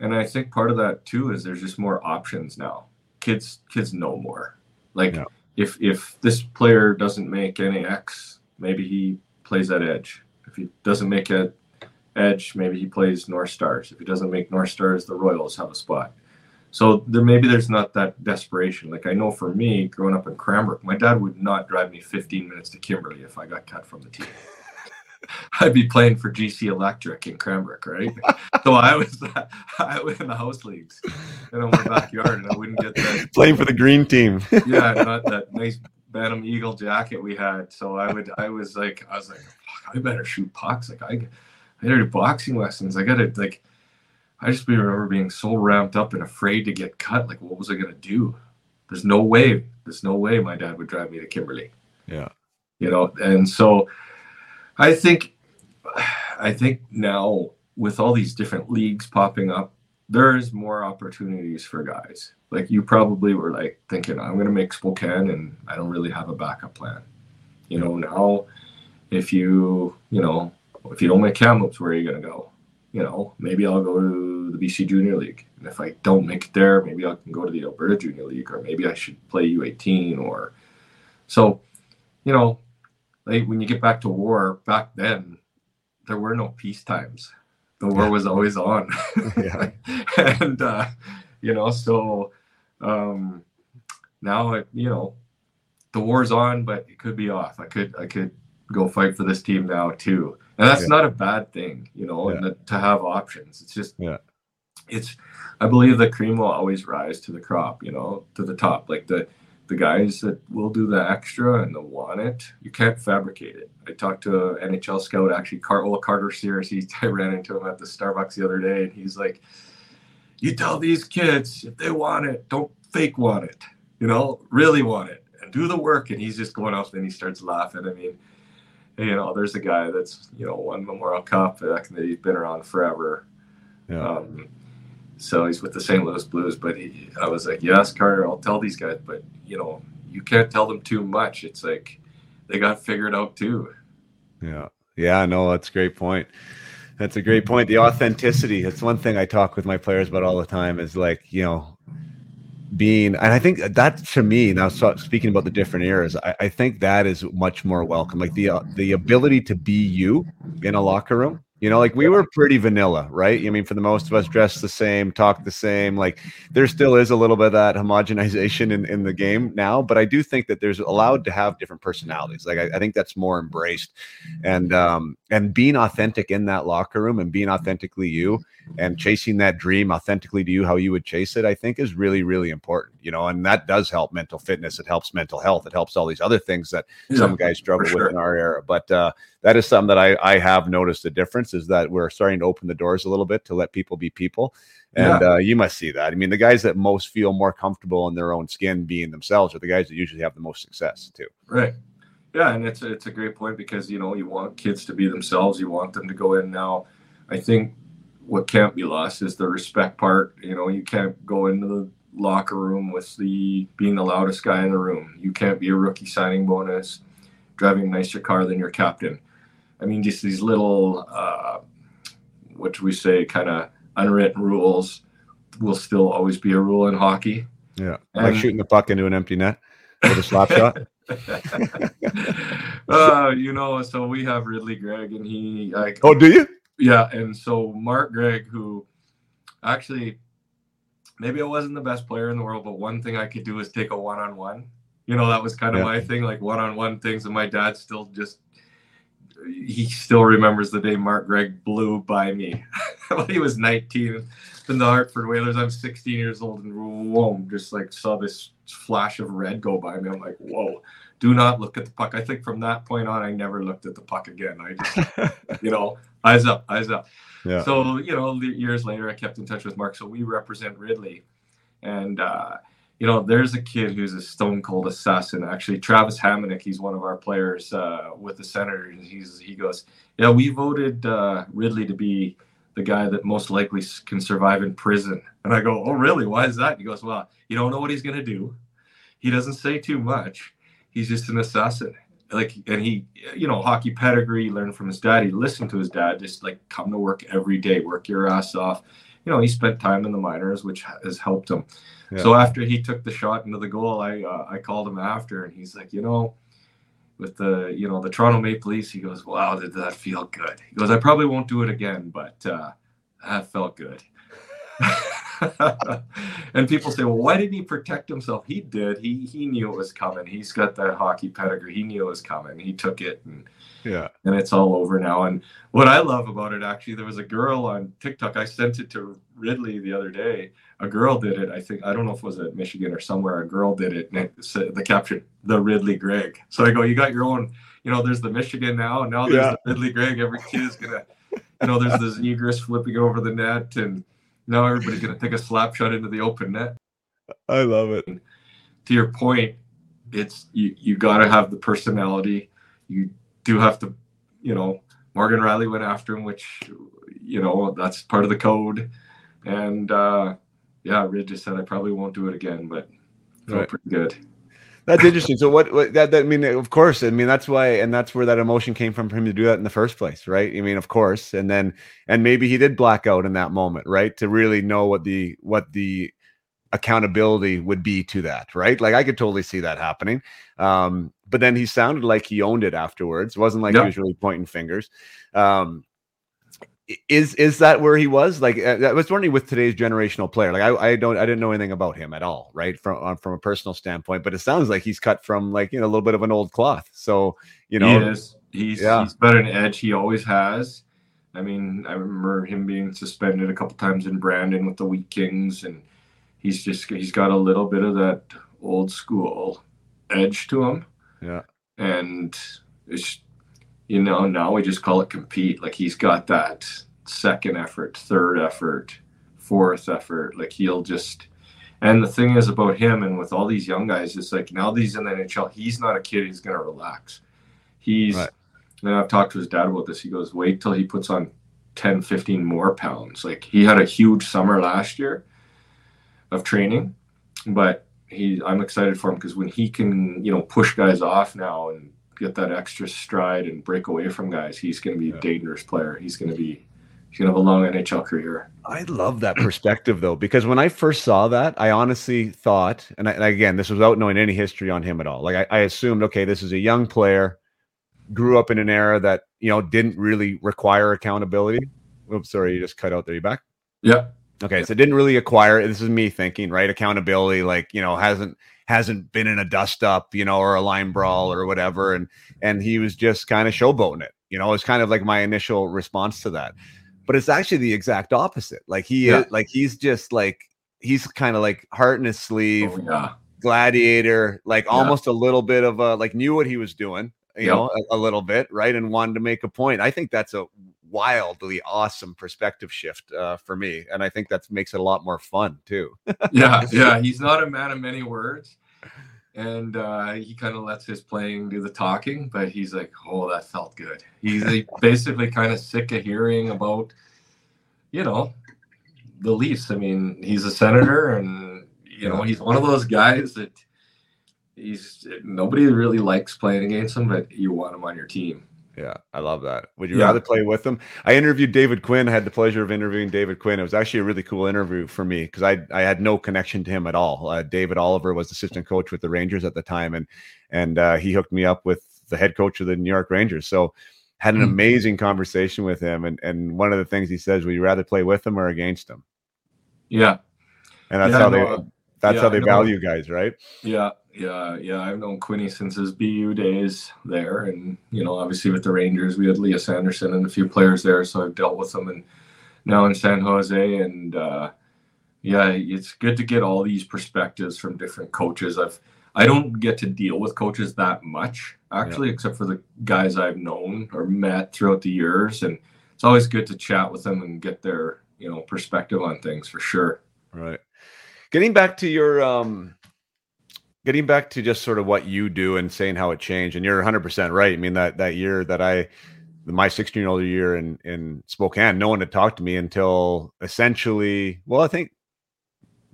and i think part of that too is there's just more options now. Kids kids know more. Like yeah if if this player doesn't make any X, maybe he plays at edge. If he doesn't make it edge, maybe he plays North Stars. If he doesn't make North Stars, the Royals have a spot. So there maybe there's not that desperation. Like I know for me, growing up in Cranbrook, my dad would not drive me 15 minutes to Kimberley if I got cut from the team. (laughs) (laughs) I'd be playing for GC Electric in Cranbrook, right? so I was (laughs) I was in the house leagues in my backyard, and I wouldn't get that playing for the green team. (laughs) yeah, not that nice Bantam Eagle jacket we had. So I would I was like I was like I better shoot pucks. Like I I gotta do boxing lessons. I gotta like I just remember being so ramped up and afraid to get cut. Like what was I gonna do? There's no way. There's no way my dad would drive me to Kimberley. Yeah. You know, and so I think I think now with all these different leagues popping up, there's more opportunities for guys. Like you probably were like thinking, I'm gonna make Spokane and I don't really have a backup plan. You know, now if you, you know, if you don't make Kamloops, where are you gonna go? You know, maybe I'll go to the BC Junior League. And if I don't make it there, maybe I can go to the Alberta Junior League, or maybe I should play U18 or so, you know, like when you get back to war back then there were no peace times. The war was always on. (laughs) (laughs) And uh, you know so um, now you know the war's on but it could be off. I could i could go fight for this team now too. And that's yeah. not a bad thing you know yeah. and the, to have options. It's just yeah. it's i believe the cream will always rise to the crop you know to the top. Like the the guys that will do the extra and the want it, you can't fabricate it. I talked to an NHL scout, actually, Car- old Carter Sears. He, (laughs) I ran into him at the Starbucks the other day, and he's like, "You tell these kids if they want it, don't fake want it. You know, really want it, and do the work." And he's just going off, and he starts laughing. I mean, you know, there's a guy that's you know won Memorial Cup, that he's been around forever. Yeah. Um, so he's with the St. Louis Blues. But he, I was like, yes, Carter, I'll tell these guys, but you know, you can't tell them too much. It's like they got figured out too. Yeah. Yeah, no, that's a great point. That's a great point. The authenticity. That's one thing I talk with my players about all the time is like, you know, being, and I think that to me, now so speaking about the different eras, I, I think that is much more welcome. Like the, uh, the ability to be you in a locker room You know, like we were pretty vanilla, right? I mean, for the most of us, dressed the same, talk the same. Like there still is a little bit of that homogenization in, in the game now, but I do think that there's allowed to have different personalities. Like I, I think that's more embraced, and um, and being authentic in that locker room and being authentically you and chasing that dream authentically to you, how you would chase it, I think is really really important. You know, and that does help mental fitness. It helps mental health. It helps all these other things that yeah, some guys struggle sure. with in our era. But uh, that is something that I I have noticed a difference is that we're starting to open the doors a little bit to let people be people. And yeah. uh, you must see that. I mean, the guys that most feel more comfortable in their own skin being themselves are the guys that usually have the most success too. Right. Yeah, and it's a, it's a great point because you know you want kids to be themselves. You want them to go in now. I think what can't be lost is the respect part. You know, you can't go into the locker room with the being the loudest guy in the room. You can't be a rookie signing bonus, driving a nicer car than your captain. I mean, just these little, uh, what do we say, kind of unwritten rules will still always be a rule in hockey. Yeah, and, like shooting the puck into an empty net with a slap shot. (laughs) (laughs) uh, you know, so we have Ridley Greig, and he. Like, oh, do you? Yeah, and so Mark Greig, who actually maybe I wasn't the best player in the world, but one thing I could do is take a one-on-one. You know, that was kind of yeah. my thing, like one-on-one things, and my dad still just he still remembers the day Mark Greig blew by me (laughs) when he was 19 in the Hartford Whalers. I'm 16 years old and whoa, just like saw this flash of red go by me. I'm like, whoa, do not look at the puck. I think from that point on, I never looked at the puck again. I just, (laughs) you know, eyes up, eyes up. Yeah. So, you know, years later, I kept in touch with Mark. So we represent Ridley. And, uh, you know, there's a kid who's a stone cold assassin. Actually, Travis Hamonic, he's one of our players uh, with the Senators. He's he goes, yeah, we voted uh, Ridley to be the guy that most likely can survive in prison. And I go, oh, really? Why is that? He goes, well, you don't know what he's gonna do. He doesn't say too much. He's just an assassin. Like, and he, you know, hockey pedigree, learned from his dad. He listened to his dad, just like come to work every day, work your ass off. You know, he spent time in the minors, which has helped him. So after he took the shot into the goal, I uh, I called him after, and he's like, you know, with the you know the Toronto Maple Leafs, he goes, wow, did that feel good? He goes, I probably won't do it again, but uh, that felt good. (laughs) (laughs) and people say, well, why didn't he protect himself? He did. He he knew it was coming. He's got that hockey pedigree. He knew it was coming. He took it and yeah. And it's all over now. And what I love about it actually, there was a girl on TikTok. I sent it to Ridley the other day. A girl did it. I think I don't know if it was at Michigan or somewhere. A girl did it, and it said, the caption, "The Ridley Greig." So I go, you got your own. You know, there's the Michigan now, and now there's yeah. the Ridley Greig. Every kid is gonna, you know, there's this Zegras flipping over the net, and now everybody's gonna take a slap shot into the open net. I love it. To your point, it's you. You got to have the personality. You do have to, you know, Morgan Rielly went after him, which, you know, that's part of the code. And uh, yeah, Rid just said I probably won't do it again, but felt right. pretty good. That's interesting. So what, what that, that I mean, of course, I mean that's why, and that's where that emotion came from for him to do that in the first place, right? I mean, of course, and then and maybe he did black out in that moment, right? To really know what the what the accountability would be to that, right? Like I could totally see that happening. Um, but then he sounded like he owned it afterwards. It wasn't like he was really pointing fingers. Um, is is that where he was? Like uh, I was wondering with today's generational player. Like I, I don't I didn't know anything about him at all, right? From uh, from a personal standpoint, but it sounds like he's cut from like you know a little bit of an old cloth. So you know, he is. He's yeah. he's got an edge. He always has. I mean, I remember him being suspended a couple times in Brandon with the Wheat Kings, and he's just he's got a little bit of that old school edge to him. Yeah. And it's you know, now we just call it compete. Like he's got that second effort, third effort, fourth effort. Like he'll just and the thing is about him and with all these young guys, it's like now that he's in the NHL, he's not a kid he's gonna relax. He's right. and I've talked to his dad about this. He goes, wait till he puts on 10, 15 more pounds. Like he had a huge summer last year of training, but he I'm excited for him because when he can, you know, push guys off now and get that extra stride and break away from guys, he's going to be yeah. a dangerous player. He's going to be he's going to have a long NHL career. I love that perspective though, because when I first saw that, I honestly thought, and, I, and again, this was without knowing any history on him at all. Like I, I assumed, okay, this is a young player grew up in an era that you know didn't really require accountability. Oops, sorry, you just cut out there. You back? Yeah. Okay, so didn't really acquire. This is me thinking, right? Accountability, like you know, hasn't hasn't been in a dust up, you know, or a line brawl or whatever, and and he was just kind of showboating it. You know, it's kind of like my initial response to that, but it's actually the exact opposite. Like he yeah. is, like he's just like he's kind of like heart in his sleeve, oh, yeah. gladiator, like yeah. almost a little bit of a like knew what he was doing, you yep. know, a, a little bit, right, and wanted to make a point. I think that's a wildly awesome perspective shift uh, for me, and I think that makes it a lot more fun too. yeah, (laughs) yeah, he's not a man of many words, and uh, he kind of lets his playing do the talking. But he's like, "Oh, that felt good." He's (laughs) like, basically kind of sick of hearing about, you know, the Leafs. I mean, he's a senator, and you know, he's one of those guys that he's nobody really likes playing against him, but you want him on your team. Yeah, I love that. Would you yeah. rather play with them? I interviewed David Quinn. I had the pleasure of interviewing David Quinn. It was actually a really cool interview for me because I I had no connection to him at all. Uh, David Oliver was assistant coach with the Rangers at the time, and and uh, he hooked me up with the head coach of the New York Rangers. So had an mm-hmm. amazing conversation with him. And and one of the things he says, would you rather play with them or against them? Yeah, and that's yeah, how they that's yeah, how they value guys, right? Yeah, yeah, yeah. I've known Quinny since his BU days there, and you know, obviously with the Rangers, we had Lias Andersson and a few players there, so I've dealt with them, and now in San Jose, and uh, yeah, it's good to get all these perspectives from different coaches. I've I don't get to deal with coaches that much actually, yeah. except for the guys I've known or met throughout the years, and it's always good to chat with them and get their you know perspective on things for sure. Right. Getting back to your um getting back to just sort of what you do and saying how it changed and you're 100% right i mean that that year that i my 16 year old year in in spokane no one had talked to me until essentially well i think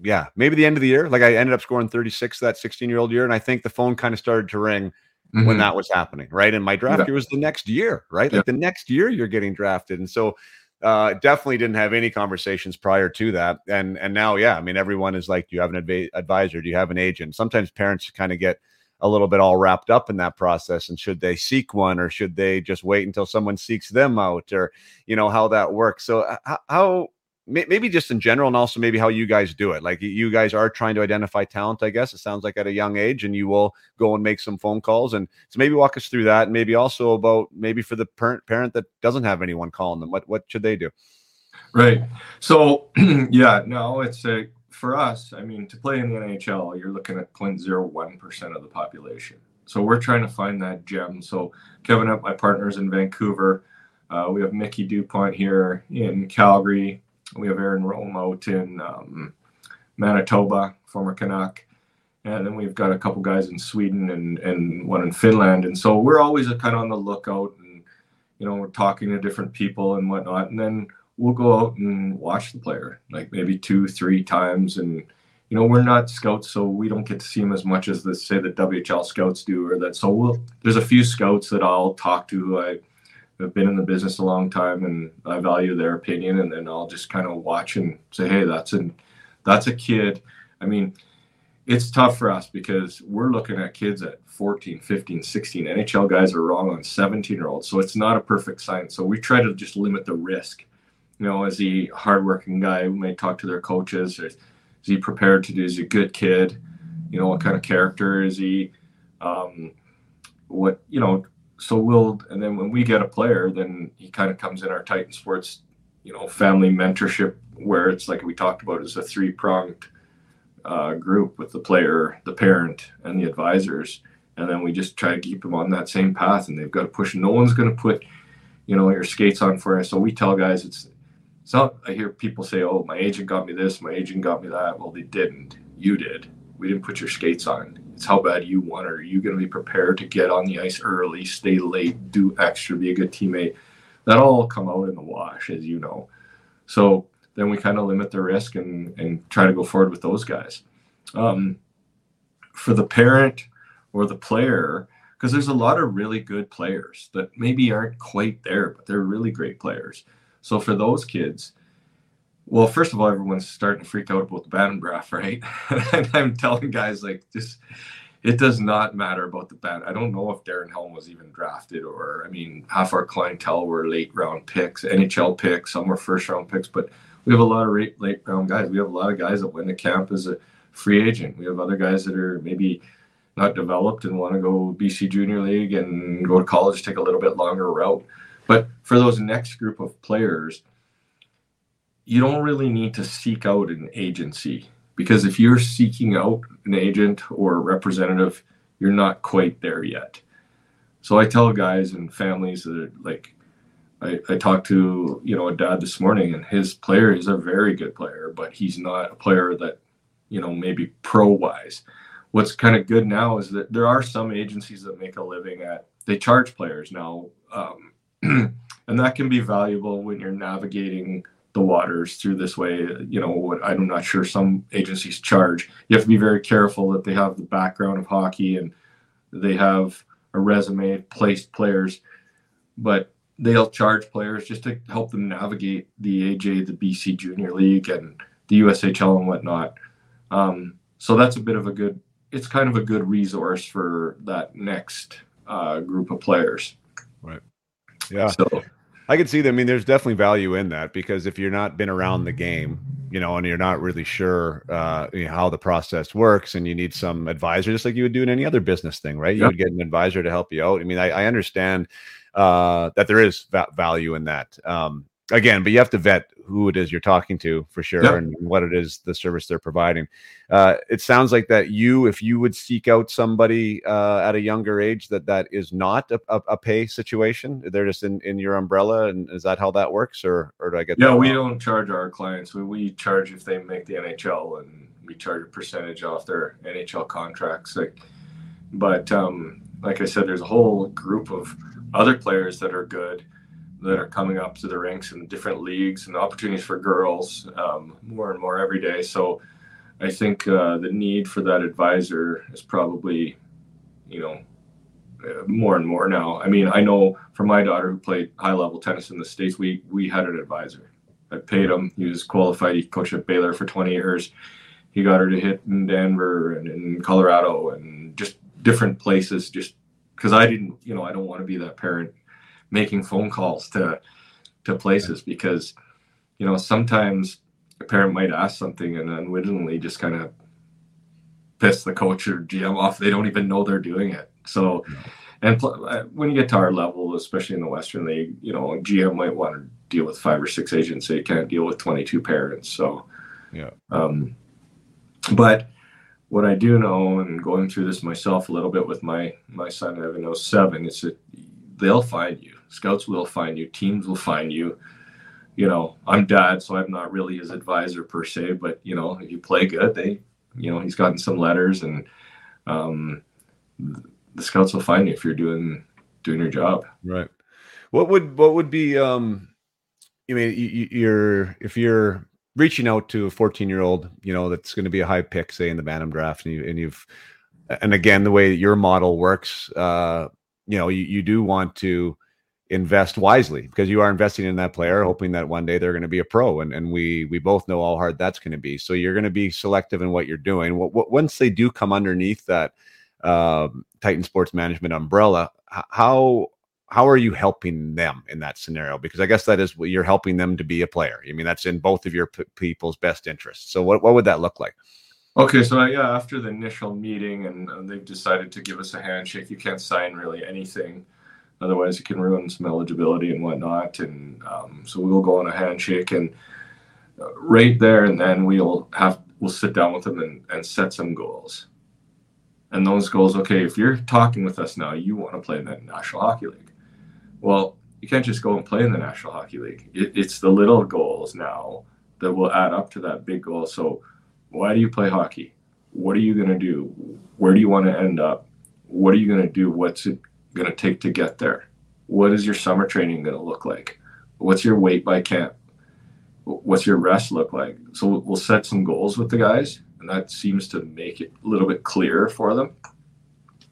yeah maybe the end of the year like i ended up scoring 36 that 16 year old year and i think the phone kind of started to ring mm-hmm. when that was happening right and my draft yeah. year was the next year right like yeah. the next year you're getting drafted and so uh, definitely didn't have any conversations prior to that. And and now, yeah, I mean, everyone is like, do you have an adv- advisor? Do you have an agent? Sometimes parents kind of get a little bit all wrapped up in that process and should they seek one or should they just wait until someone seeks them out or you know how that works so how maybe just in general and also maybe how you guys do it. Like you guys are trying to identify talent i guess it sounds like at a young age and you will go and make some phone calls and so maybe walk us through that and maybe also about maybe for the parent parent that doesn't have anyone calling them what what should they do? Right. So (clears throat) yeah no it's a for us i mean to play in the nhl you're looking at 0.01% of the population. So we're trying to find that gem. So Kevin Epp my partners in vancouver. Uh, we have Micki DuPont here in calgary we have Aaron Rome out in um, Manitoba, former Canuck. And then we've got a couple guys in Sweden and, and one in Finland. And so we're always kind of on the lookout and, you know, we're talking to different people and whatnot. And then we'll go out and watch the player, like maybe two, three times. And, you know, we're not scouts, so we don't get to see them as much as the, say, the WHL scouts do or that. So we'll, there's a few scouts that I'll talk to who I, have been in the business a long time and I value their opinion and then I'll just kind of watch and say, hey, that's an that's a kid. I mean, it's tough for us because we're looking at kids at 14, 15, 16. NHL guys are wrong on 17 year olds. So it's not a perfect science. So we try to just limit the risk. You know, as a hardworking guy who may talk to their coaches, is, is he prepared to do? Is he a good kid? You know, what kind of character is he? Um, what, you know, so we'll and then when we get a player then he kind of comes in our titan sports you know family mentorship where it's like we talked about is a three pronged uh, group with the player the parent and the advisors. And then we just try to keep them on that same path and they've got to push no one's going to put you know your skates on for us so we tell guys it's it's not i hear people say oh my agent got me this my agent got me that. Well they didn't. You did. We didn't put your skates on it's how bad you want. Are you going to be prepared to get on the ice early, stay late, do extra, be a good teammate? That'll all come out in the wash, as you know. So then we kind of limit the risk and, and try to go forward with those guys. Um, for the parent or the player, because there's a lot of really good players that maybe aren't quite there, but they're really great players. So for those kids, well, first of all, everyone's starting to freak out about the Bantam Draft, right? (laughs) and I'm telling guys like just it does not matter about the band. I don't know if Darren Helm was even drafted or, I mean, half our clientele were late round picks, NHL picks, some were first round picks, but we have a lot of late, late round guys. We have a lot of guys that went to camp as a free agent. We have other guys that are maybe not developed and want to go BC Junior League and go to college, take a little bit longer route. But for those next group of players, you don't really need to seek out an agency because if you're seeking out an agent or a representative, you're not quite there yet. So I tell guys and families that like I, I talked to you know a dad this morning and his player is a very good player, but he's not a player that you know maybe pro wise. What's kind of good now is that there are some agencies that make a living at they charge players now, um, (clears throat) and that can be valuable when you're navigating the waters through this way. You know, what I'm not sure some agencies charge. You have to be very careful that they have the background of hockey and they have a resume, placed players, but they'll charge players just to help them navigate the AJ, the BC Junior League, and the USHL and whatnot. Um, so that's a bit of a good. It's kind of a good resource for that next uh, group of players. Right. Yeah. So I can see that. I mean, there's definitely value in that because if you're not been around the game, you know, and you're not really sure uh, you know, how the process works, and you need some advisor, just like you would do in any other business thing, right? You yep. would get an advisor to help you out. I mean, I, I understand uh, that there is va- value in that. Um, again, but you have to vet who it is you're talking to for sure yep. and what it is the service they're providing. Uh, it sounds like that you, if you would seek out somebody uh, at a younger age, that that is not a, a, a, pay situation. They're just in, in your umbrella, and is that how that works, or or do I get? No, we wrong? don't charge our clients. We, we charge if they make the NHL, and we charge a percentage off their NHL contracts. Like, but um, like I said, there's a whole group of other players that are good that are coming up to the ranks in different leagues and opportunities for girls um, more and more every day. So I think uh, the need for that advisor is probably, you know, uh, more and more now. I mean, I know for my daughter who played high level tennis in the states, we we had an advisor. I paid him. He was qualified. He coached at Baylor for 20 years. He got her to hit in Denver and in Colorado and just different places. Just because I didn't, you know, I don't want to be that parent making phone calls to to places because you know sometimes a parent might ask something and unwittingly just kind of piss the coach or GM off. They don't even know they're doing it. So, and pl- uh, when you get to our level, especially in the Western League, you know, GM might want to deal with five or six agents. They can't deal with 22 parents. So, yeah. Um, but what I do know, and going through this myself a little bit with my my son Evan 07, is that they'll find you. Scouts will find you. Teams will find you. You know, I'm dad, so I'm not really his advisor per se, but you know, if you play good, they, you know, he's gotten some letters, and um, the scouts will find you if you're doing doing your job. Right. What would what would be um, I mean, you, you're if you're reaching out to a 14 year old, you know, that's going to be a high pick, say in the Bantam draft, and you and you've and again the way your model works, uh, you know, you, you do want to invest wisely because you are investing in that player, hoping that one day they're going to be a pro. And, and we we both know how hard that's going to be. So you're going to be selective in what you're doing. What, what, once they do come underneath that uh, Titan Sports Management umbrella, how how are you helping them in that scenario? Because I guess that is what you're helping them to be a player. I mean, that's in both of your p- people's best interests. So what what would that look like? Okay, so yeah, after the initial meeting, and, and they've decided to give us a handshake. You can't sign really anything Otherwise, it can ruin some eligibility and whatnot. And um, so we'll go on a handshake, and uh, right there and then we'll have we'll sit down with them and, and set some goals. And those goals, okay, if you're talking with us now, you want to play in the National Hockey League. Well, you can't just go and play in the National Hockey League. It, it's the little goals now that will add up to that big goal. So, why do you play hockey? What are you going to do? Where do you want to end up? What are you going to do? What's it going to take to get there? What is your summer training going to look like? What's your weight by camp? What's your rest look like? So we'll set some goals with the guys, and that seems to make it a little bit clearer for them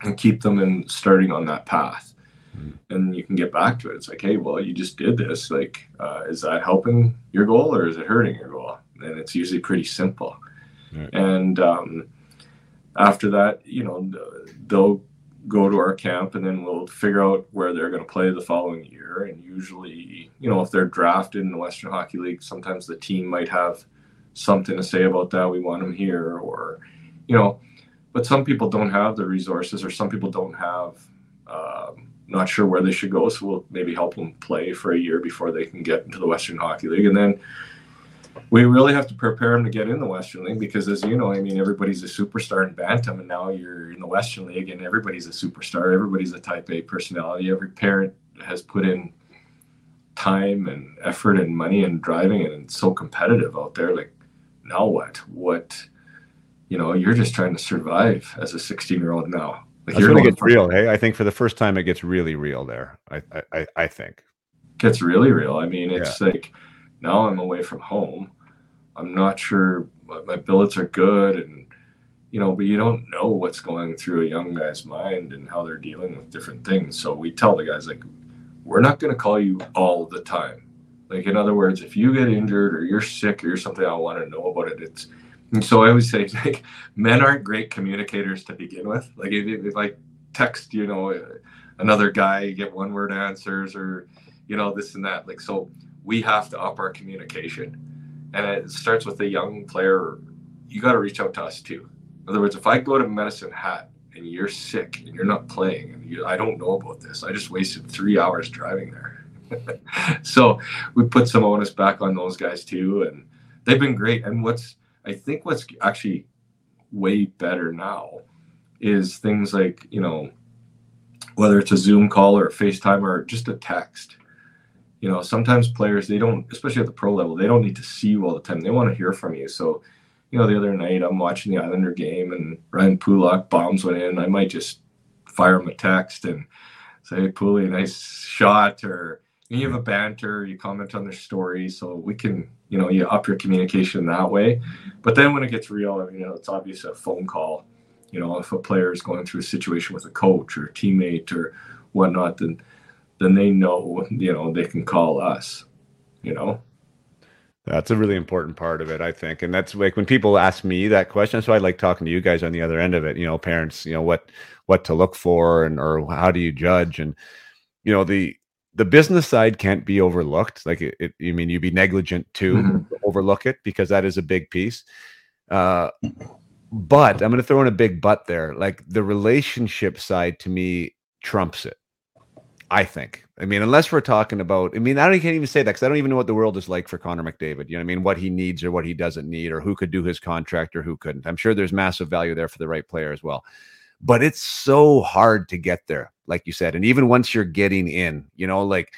and keep them in starting on that path. Mm-hmm. And you can get back to it. It's like, hey, well, you just did this. Like, uh, is that helping your goal or is it hurting your goal? And it's usually pretty simple. And um, after that, you know, they'll go to our camp and then we'll figure out where they're going to play the following year. And usually, you know, if they're drafted in the Western Hockey League, sometimes the team might have something to say about that. We want them here, or, you know, but some people don't have the resources or some people don't have, um, not sure where they should go. So we'll maybe help them play for a year before they can get into the Western Hockey League. And then, we really have to prepare him to get in the Western League because, as you know, I mean, everybody's a superstar in Bantam, and now you're in the Western League, and everybody's a superstar. Everybody's a Type A personality. Every parent has put in time and effort and money and driving, and it's so competitive out there. Like, now what? What? You know, you're just trying to survive as a 16 year old now. Like That's when it gets real. Hey, I think for the first time, it gets really real there. I, I, I think gets really real. I mean, it's yeah. like now I'm away from home. I'm not sure my billets are good and you know, but you don't know what's going through a young guy's mind and how they're dealing with different things. So we tell the guys like, we're not going to call you all the time. Like in other words, if you get injured or you're sick or something, I want to know about it. It's and so I always say (laughs) like men aren't great communicators to begin with. Like if, if I text, you know, another guy, you get one word answers or you know this and that. Like so, we have to up our communication and it starts with the young player. You got to reach out to us too. In other words, if I go to Medicine Hat and you're sick and you're not playing, and you, I don't know about this, I just wasted three hours driving there. (laughs) so we put some onus back on those guys too, and they've been great. And what's I think what's actually way better now is things like you know whether it's a Zoom call or a FaceTime or just a text you know, sometimes players they don't, especially at the pro level, they don't need to see you all the time. They want to hear from you. So, you know, the other night I'm watching the Islander game and Ryan Pulock bombs went in. I might just fire him a text and say, hey, nice shot. Or you have a banter, you comment on their story. So we can, you know, you up your communication that way. But then when it gets real, you know, it's obvious a phone call. You know, if a player is going through a situation with a coach or a teammate or whatnot, then then they know, you know, they can call us, you know. That's a really important part of it, I think. And that's like when people ask me that question, so I like talking to you guys on the other end of it, you know, parents, you know, what what to look for and or how do you judge and you know, the the business side can't be overlooked. Like it, it you mean you'd be negligent to mm-hmm. overlook it because that is a big piece. Uh but I'm going to throw in a big but there. Like the relationship side to me trumps it I think. I mean, unless we're talking about, I mean, I don't, can't even say that because I don't even know what the world is like for Connor McDavid. You know, what I mean, what he needs or what he doesn't need, or who could do his contract or who couldn't. I'm sure there's massive value there for the right player as well. But it's so hard to get there, like you said. And even once you're getting in, you know, like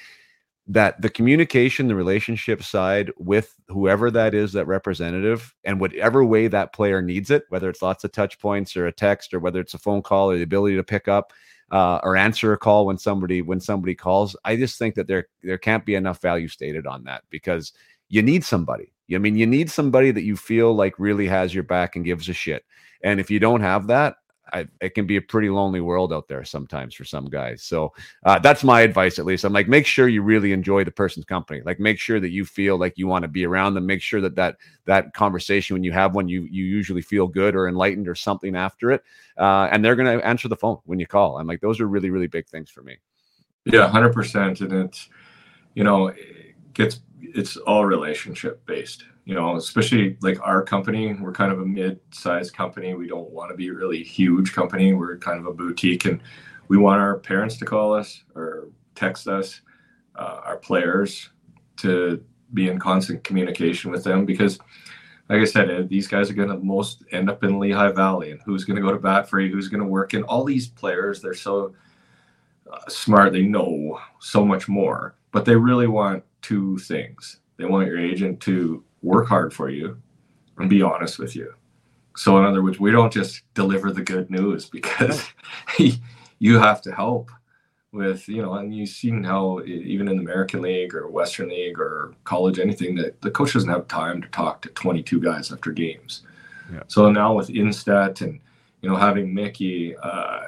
that the communication, the relationship side with whoever that is, that representative, and whatever way that player needs it, whether it's lots of touch points or a text or whether it's a phone call or the ability to pick up uh, or answer a call when somebody when somebody calls. I just think that there there can't be enough value stated on that because you need somebody. I mean, you need somebody that you feel like really has your back and gives a shit. And if you don't have that, I, it can be a pretty lonely world out there sometimes for some guys. So uh, that's my advice, at least. I'm like, make sure you really enjoy the person's company. Like, make sure that you feel like you want to be around them. Make sure that that that conversation, when you have one, you you usually feel good or enlightened or something after it. Uh, and they're going to answer the phone when you call. I'm like, those are really really big things for me. Yeah, hundred percent. And it's you know, it gets it's all relationship based you know, especially like our company, we're kind of a mid-sized company. We don't want to be a really huge company. We're kind of a boutique, and we want our parents to call us or text us, uh, our players to be in constant communication with them because, like I said, these guys are going to most end up in Lehigh Valley, and who's going to go to bat for you? Who's going to work? And all these players, they're so uh, smart. They know so much more, but they really want two things. They want your agent to work hard for you and be honest with you. So, in other words, we don't just deliver the good news (laughs) because (laughs) you have to help with, you know, and you've seen how even in the American League or Western League or college, anything, that the coach doesn't have time to talk to 22 guys after games. Yeah. So now with Instat and, you know, having Micki uh,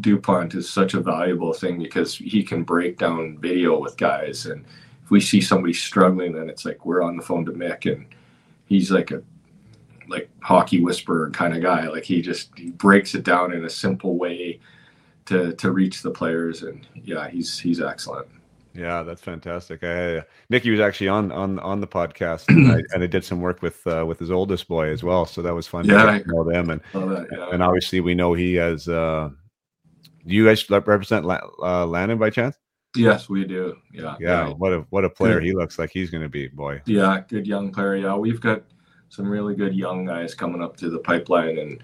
DuPont is such a valuable thing because he can break down video with guys and we see somebody struggling, then it's like we're on the phone to Mick, and he's like a like hockey whisperer kind of guy. Like he just he breaks it down in a simple way to to reach the players, and yeah, he's he's excellent. Yeah, that's fantastic. I, Micki was actually on on on the podcast, and I, and I did some work with uh, with his oldest boy as well. So that was fun yeah, to know them, and that, yeah. and obviously we know he has. Uh, do you guys represent uh, Landon by chance? Yes, we do. Yeah, yeah. What a what a player good. he looks like he's going to be, boy. Yeah, good young player. Yeah, we've got some really good young guys coming up to the pipeline, and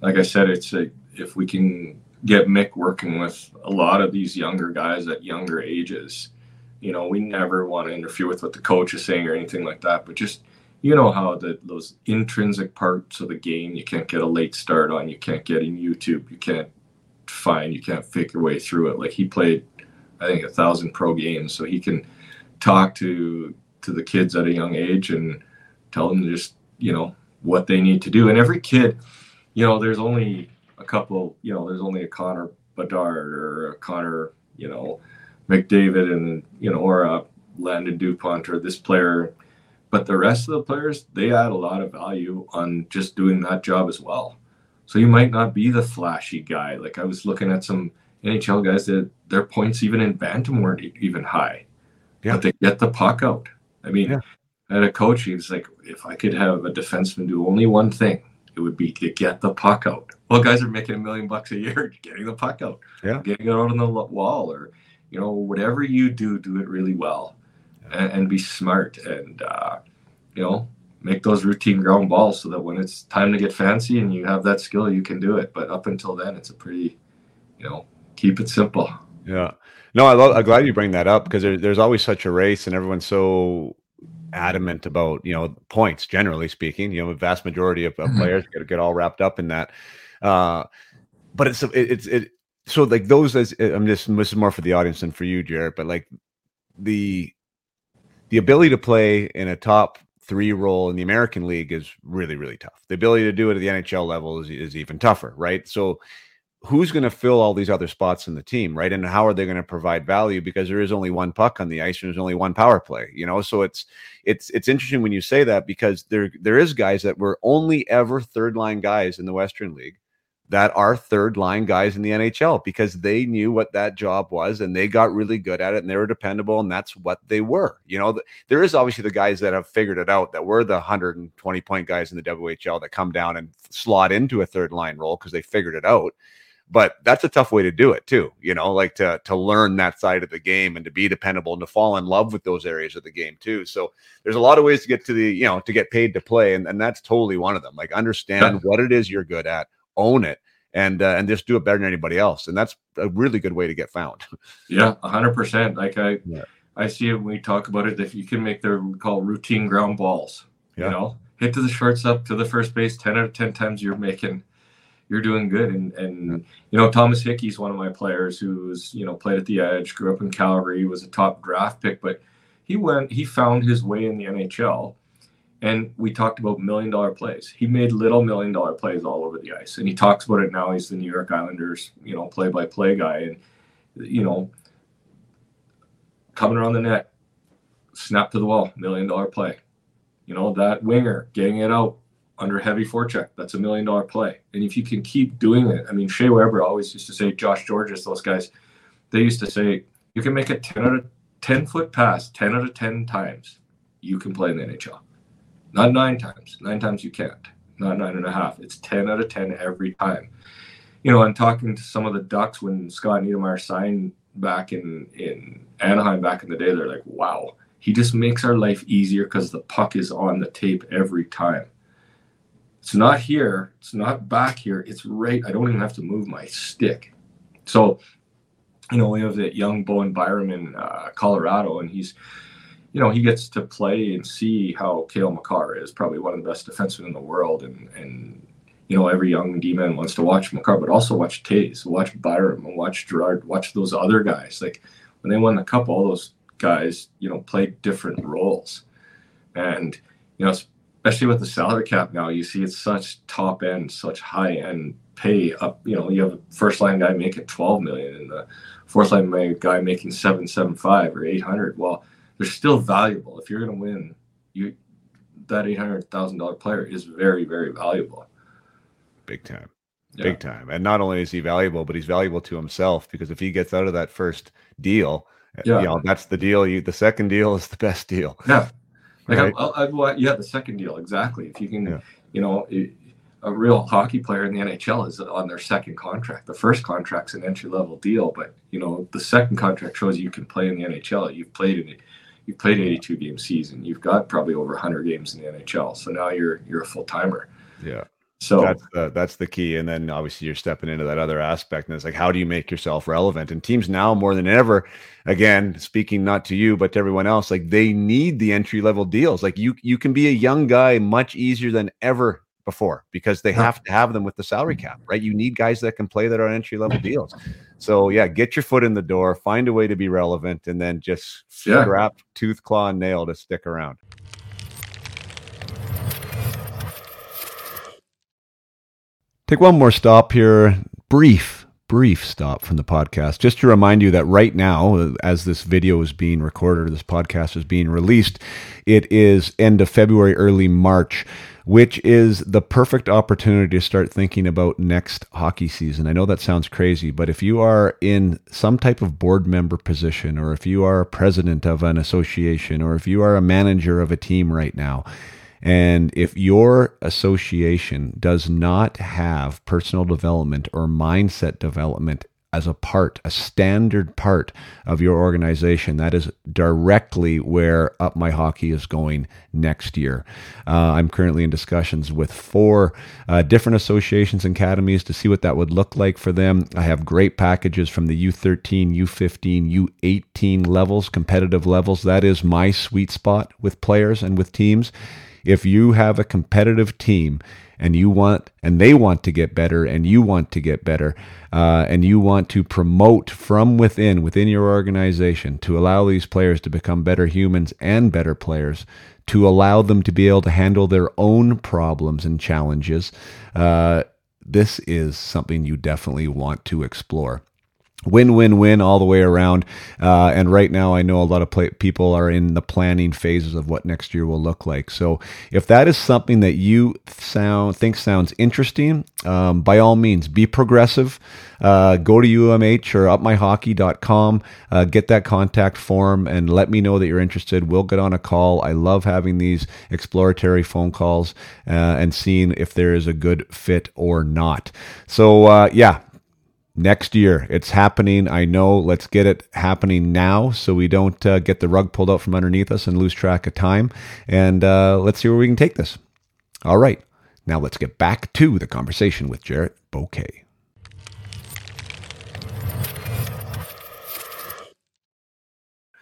like I said, it's a, if we can get Mick working with a lot of these younger guys at younger ages. You know, we never want to interfere with what the coach is saying or anything like that, but just you know how the those intrinsic parts of the game you can't get a late start on, you can't get in YouTube, you can't find, you can't fake your way through it. Like he played, I think, a thousand pro games, so he can talk to to the kids at a young age and tell them just you know what they need to do. And every kid, you know, there's only a couple, you know, there's only a Connor Bedard or a Connor, you know, McDavid and, you know, or a Landon Dupont or this player. But the rest of the players, they add a lot of value on just doing that job as well. So you might not be the flashy guy. Like I was looking at some NHL guys that their points even in Bantam weren't even high. Yeah. But they get the puck out. I mean, yeah. at a coach, he's like, if I could have a defenseman do only one thing, it would be to get the puck out. Well, guys are making a million bucks a year (laughs) getting the puck out, yeah, getting it out on the wall, or you know, whatever you do, do it really well, yeah. and, and, be smart, and uh, you know, make those routine ground balls so that when it's time to get fancy and you have that skill, you can do it. But up until then, it's a pretty, you know, keep it simple. Yeah. No, I love, I'm glad you bring that up because there, there's always such a race and everyone's so adamant about you know points generally speaking you know a vast majority of, of mm-hmm. players get, get all wrapped up in that uh but it's it's it so like those as i'm just this is more for the audience than for you Jarrett but like the the ability to play in a top three role in the american league is really really tough the ability to do it at the nhl level is, is even tougher right so who's going to fill all these other spots in the team, right? And how are they going to provide value because there is only one puck on the ice and there's only one power play, you know? So it's it's it's interesting when you say that because there there is guys that were only ever third line guys in the Western League that are third line guys in the NHL because they knew what that job was and they got really good at it and they were dependable and that's what they were. You know, there is obviously the guys that have figured it out that were the 120 point guys in the WHL that come down and slot into a third line role because they figured it out but that's a tough way to do it too you know like to to learn that side of the game and to be dependable and to fall in love with those areas of the game too. So there's a lot of ways to get to the you know to get paid to play and, and that's totally one of them. Like understand what it is you're good at own it and uh, and just do it better than anybody else and that's a really good way to get found. (laughs) Yeah 100% like i yeah. i see it when we talk about it if you can make their call routine ground balls yeah. you know? Hit to the shortstop to the first base 10 out of 10 times you're making you're doing good. And and you know, Thomas Hickey's one of my players who's you know played at the Edge, grew up in Calgary, was a top draft pick, but he went he found his way in the NHL. And we talked about million dollar plays. He made little million dollar plays all over the ice. And he talks about it now. He's the New York Islanders, you know, play by play guy. And, you know, coming around the net, snap to the wall, million dollar play. You know, that winger getting it out, under heavy forecheck. That's a million dollar play. And if you can keep doing it, I mean, Shea Weber always used to say, Josh Gorges, those guys, they used to say, you can make a 10 out of 10 foot pass 10 out of 10 times. You can play in the NHL. Not nine times. Nine times you can't. Not nine and a half. It's 10 out of 10 every time. You know, I'm talking to some of the Ducks when Scott Niedermayer signed back in, in Anaheim back in the day. They're like, wow, he just makes our life easier because the puck is on the tape every time it's not here. It's not back here. It's right. I don't even have to move my stick. So, you know, we have that young Bowen Byram in uh, Colorado, and he's, you know, he gets to play and see how Cale Makar is probably one of the best defensemen in the world, and and you know, every young D-man wants to watch Makar, but also watch Toews, watch Byram, watch Girard, watch those other guys. Like when they won the cup, all those guys, you know, played different roles, and you know, especially with the salary cap now, you see it's such top end, such high end pay up. You know, you have a first line guy making 12 million and the fourth line guy making 775 or 800. Well, they're still valuable. If you're going to win, you that eight hundred thousand dollar player is very very valuable. Big time, yeah. big time. And not only is he valuable, but he's valuable to himself because if he gets out of that first deal, yeah. you know that's the deal. You the second deal is the best deal. Yeah, like right? I, I, yeah, the second deal exactly. If you can, yeah. you know. It, a real hockey player in the NHL is on their second contract. The first contract's an entry level deal, but you know the second contract shows you can play in the NHL. You've played in it. You've played 82 game season. You've got probably over 100 games in the NHL. So now you're you're a full timer. Yeah. So that's the that's the key. And then obviously you're stepping into that other aspect. And it's like, how do you make yourself relevant? And teams now more than ever, again, speaking not to you, but to everyone else, like they need the entry level deals. Like you you can be a young guy much easier than ever before because they have to have them with the salary cap, right? You need guys that can play that are entry level deals. So yeah, get your foot in the door, find a way to be relevant, and then just yeah. strap tooth, claw, and nail to stick around. Take one more stop here, brief brief stop from the podcast just to remind you that right now as this video is being recorded or this podcast is being released it is end of february early march which is the perfect opportunity to start thinking about next hockey season. I know that sounds crazy, but if you are in some type of board member position, or if you are a president of an association, or if you are a manager of a team right now, and if your association does not have personal development or mindset development as a part, a standard part of your organization. That is directly where Up My Hockey is going next year. Uh, I'm currently in discussions with four uh, different associations and academies to see what that would look like for them. I have great packages from the U13, U15, U18 levels, competitive levels. That is my sweet spot with players and with teams. If you have a competitive team, and you want and they want to get better and you want to get better uh, and you want to promote from within within your organization to allow these players to become better humans and better players to allow them to be able to handle their own problems and challenges uh, this is something you definitely want to explore win win win all the way around. Uh, and right now i know a lot of play- people are in the planning phases of what next year will look like. So if that is something that you sound think sounds interesting um, by all means be progressive. Uh, go to umh or upmyhockey.com uh, get that contact form and let me know that you're interested. We'll get on a call. I love having these exploratory phone calls uh, and seeing if there is a good fit or not. So uh, yeah next year. It's happening. I know. Let's get it happening now so we don't uh, get the rug pulled out from underneath us and lose track of time. And uh, let's see where we can take this. All right. Now let's get back to the conversation with Jarrett Bousquet.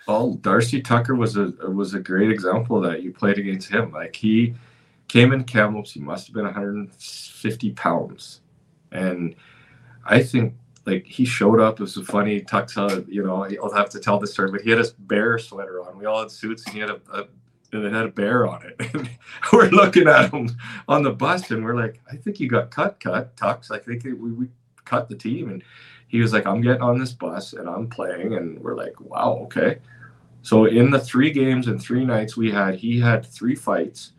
Well, Darcy Tucker was a was a great example of that. You played against him. Like he came in Kamloops, he must have been 150 pounds, and I think like he showed up. It was funny. Tuck's, uh, you know, I'll have to tell the story, but he had a bear sweater on. We all had suits, and he had a, a and it had a bear on it. (laughs) We're looking at him on the bus, and we're like, I think you got cut, cut, Tux. I think we, we cut the team. And he was like, I'm getting on this bus and I'm playing. And we're like, wow, okay. So in the three games and three nights we had, he had three fights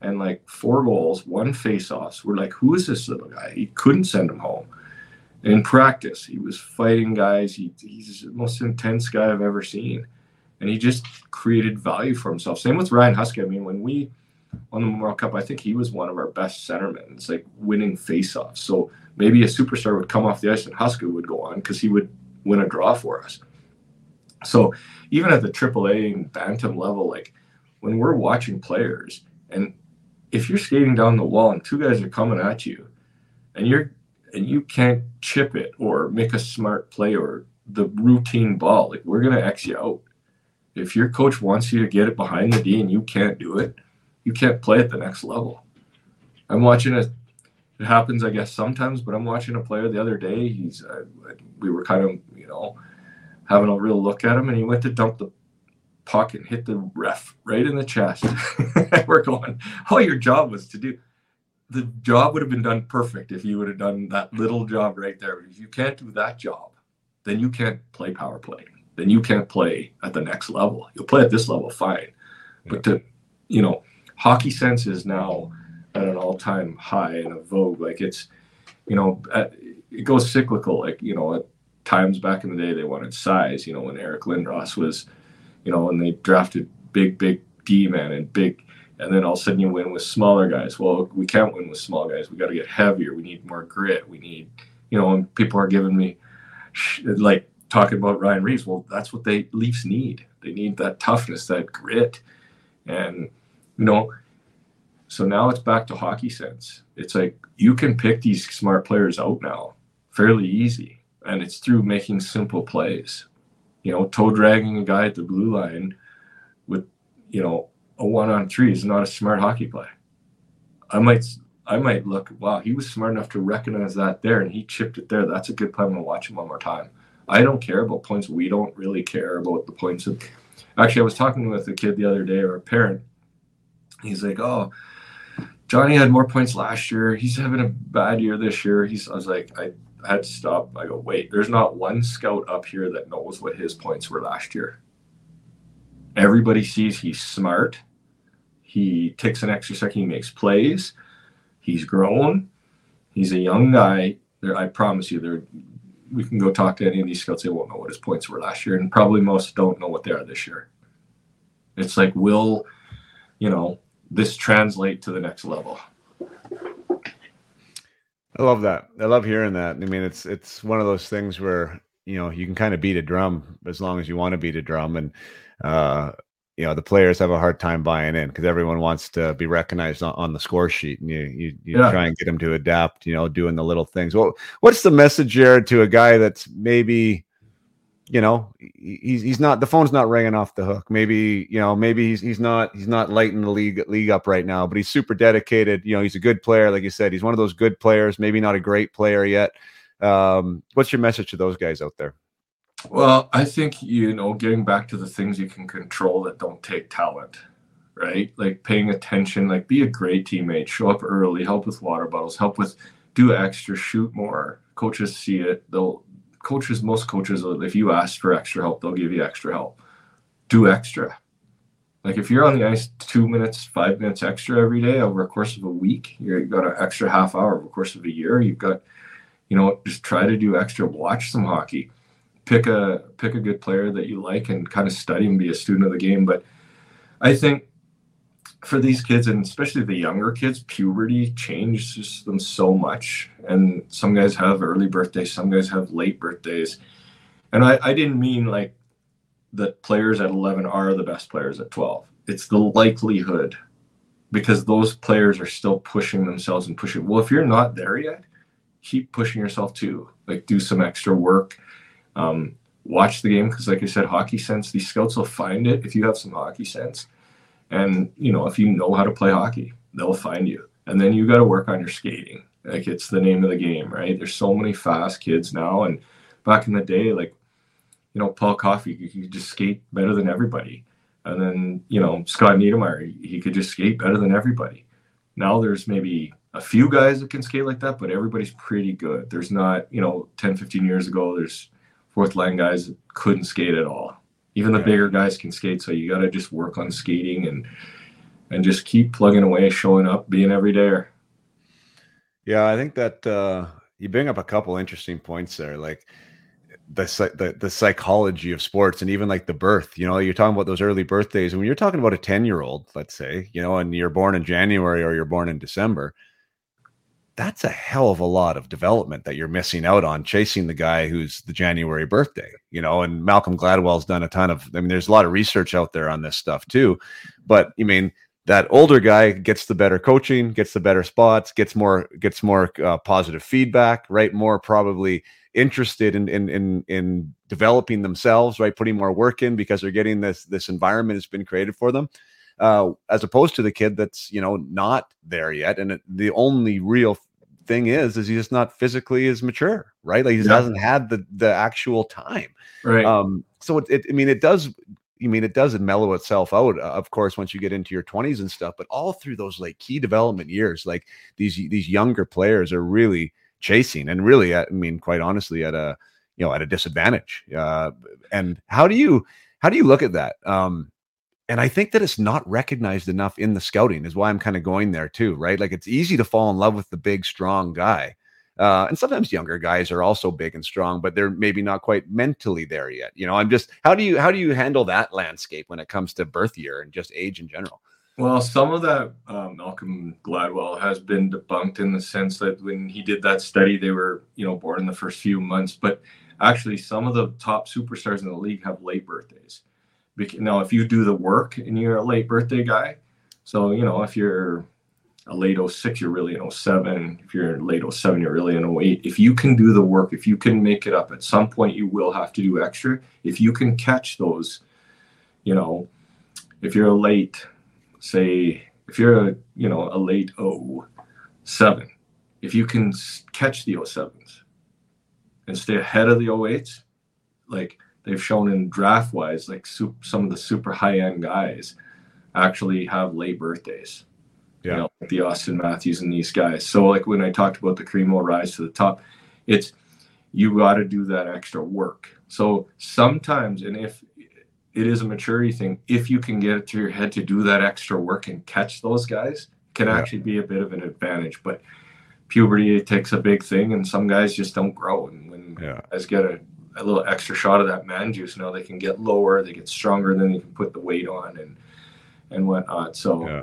and like four goals, one face-offs. We're like, who is this little guy? He couldn't send him home in practice, he was fighting guys. He, he's the most intense guy I've ever seen. And he just created value for himself. Same with Ryan Huska. I mean, when we won the Memorial Cup, I think he was one of our best centermen. It's like winning faceoffs. So maybe a superstar would come off the ice and Huska would go on because he would win a draw for us. So even at the AAA and Bantam level, like when we're watching players, and if you're skating down the wall and two guys are coming at you, and you're you can't chip it or make a smart play or the routine ball, like we're gonna X you out. If your coach wants you to get it behind the D and you can't do it, you can't play at the next level. I'm watching it. It happens, I guess, sometimes. But I'm watching a player the other day. He's uh, we were kind of you know having a real look at him, and he went to dump the puck and hit the ref right in the chest. (laughs) we're going, all your job was to do the job would have been done perfect if you would have done that little job right there. If you can't do that job, then you can't play power play. Then you can't play at the next level. You'll play at this level fine, but to you know hockey sense is now at an all-time high and a vogue. Like it's, you know, at, it goes cyclical. Like you know, at times back in the day they wanted size. You know, when Eric Lindros was, you know, when they drafted big, big D man and big, and then all of a sudden you win with smaller guys. Well, we can't win with small guys. We got to get heavier. We need more grit. We need, you know, and people are giving me like talking about Ryan Reaves. Well, that's what they Leafs need. They need that toughness, that grit, and you know. So now it's back to hockey sense. It's like you can pick these smart players out now fairly easy, and it's through making simple plays. You know, toe dragging a guy at the blue line with, you know, a one on three is not a smart hockey play. I might I might look, wow, he was smart enough to recognize that there and he chipped it there. That's a good play. I'm gonna watch him one more time. I don't care about points. We don't really care about the points of actually I was talking with a kid the other day or a parent. He's like, Oh, Johnny had more points last year. He's having a bad year this year. He's I was like, I had to stop. I go, wait, there's not one scout up here that knows what his points were last year. Everybody sees he's smart. He takes an extra second, he makes plays. He's grown. He's a young guy. There, I promise you, there we can go talk to any of these scouts. They won't know what his points were last year, and probably most don't know what they are this year. It's like, will you know this translate to the next level? I love that. I love hearing that. I mean, it's it's one of those things where you know you can kind of beat a drum as long as you want to beat a drum, and uh, you know the players have a hard time buying in because everyone wants to be recognized on, on, the score sheet, and you you, you yeah. try and get them to adapt. You know, doing the little things. Well, what's the message, Jarrett, to a guy that's maybe you know he's he's not the phone's not ringing off the hook maybe you know maybe he's he's not he's not lighting the league league up right now but he's super dedicated you know he's a good player like you said he's one of those good players maybe not a great player yet um, what's your message to those guys out there well i think you know getting back to the things you can control that don't take talent right like paying attention like be a great teammate show up early help with water bottles help with do extra shoot more coaches see it they'll coaches, most coaches, uh, if you ask for extra help, they'll give you extra help. Do extra. Like if you're on the ice two minutes, five minutes extra every day over a course of a week, you've got an extra half hour over a course of a year. You've got, you know, just try to do extra. Watch some hockey. Pick a pick a good player that you like and kind of study and be a student of the game. But I think for these kids and especially the younger kids puberty changes them so much. And some guys have early birthdays some guys have late birthdays. And i, I didn't mean like that players at 11 are the best players at 12 it's the likelihood because those players are still pushing themselves and pushing. Well if you're not there yet keep pushing yourself too. Like do some extra work um, watch the game because like i said hockey sense these scouts will find it if you have some hockey sense and you know, if you know how to play hockey, they'll find you. And then you got to work on your skating. Like it's the name of the game, right? There's so many fast kids now, and back in the day, like you know, Paul Coffey, he could just skate better than everybody. And then you know, Scott Niedermayer, he, he could just skate better than everybody. Now there's maybe a few guys that can skate like that, but everybody's pretty good. There's not, you know, 10, 15 years ago, there's fourth line guys couldn't skate at all. Even the bigger guys can skate so you got to just work on skating and and just keep plugging away showing up being every day. Yeah i think that uh you bring up a couple interesting points there like the, the the psychology of sports and even like the birth you know you're talking about those early birthdays and when you're talking about a 10 year old let's say you know and you're born in january or you're born in december that's a hell of a lot of development that you're missing out on chasing the guy who's the January birthday, you know. And Malcolm Gladwell's done a ton of, I mean, there's a lot of research out there on this stuff too. But I mean, that older guy gets the better coaching, gets the better spots, gets more, gets more uh, positive feedback, right? More probably interested in, in in in developing themselves, right? Putting more work in because they're getting this this environment has been created for them uh, as opposed to the kid that's you know not there yet, and it, the only real thing is is he's just not physically as mature, right? Like he yeah. hasn't had the the actual time, right? Um, so it, it, I mean, it does. I mean, it does mellow itself out, uh, of course, once you get into your 20s and stuff. But all through those like key development years, like these these younger players are really chasing, and really, I mean, quite honestly, at a you know at a disadvantage. Uh, and how do you how do you look at that? Um, and I think that it's not recognized enough in the scouting is why I'm kind of going there too, right? Like it's easy to fall in love with the big, strong guy. Uh, and sometimes younger guys are also big and strong, but they're maybe not quite mentally there yet. You know, I'm just how do you how do you handle that landscape when it comes to birth year and just age in general? Well, some of that um, Malcolm Gladwell has been debunked in the sense that when he did that study, they were you know born in the first few months, but actually some of the top superstars in the league have late birthdays. Now, if you do the work and you're a late birthday guy, so you know if you're a late 06, you're really an 07. If you're late 07, you're really an 08. If you can do the work, if you can make it up, at some point you will have to do extra. If you can catch those, you know, if you're a late, say, if you're a, you know, a late 07, if you can catch the 07s and stay ahead of the 08s, like they've shown in draft wise, like some of the super high end guys actually have late birthdays yeah. you know, like the Auston Matthews and these guys. So like when I talked about the cream will rise to the top, it's you got to do that extra work. So sometimes, and if it is a maturity thing, if you can get it to your head to do that extra work and catch those guys, can yeah. actually be a bit of an advantage. But puberty takes a big thing, and some guys just don't grow. And when yeah. guys get a, a little extra shot of that man juice, now they can get lower, they get stronger, then they can put the weight on and and whatnot. So. Yeah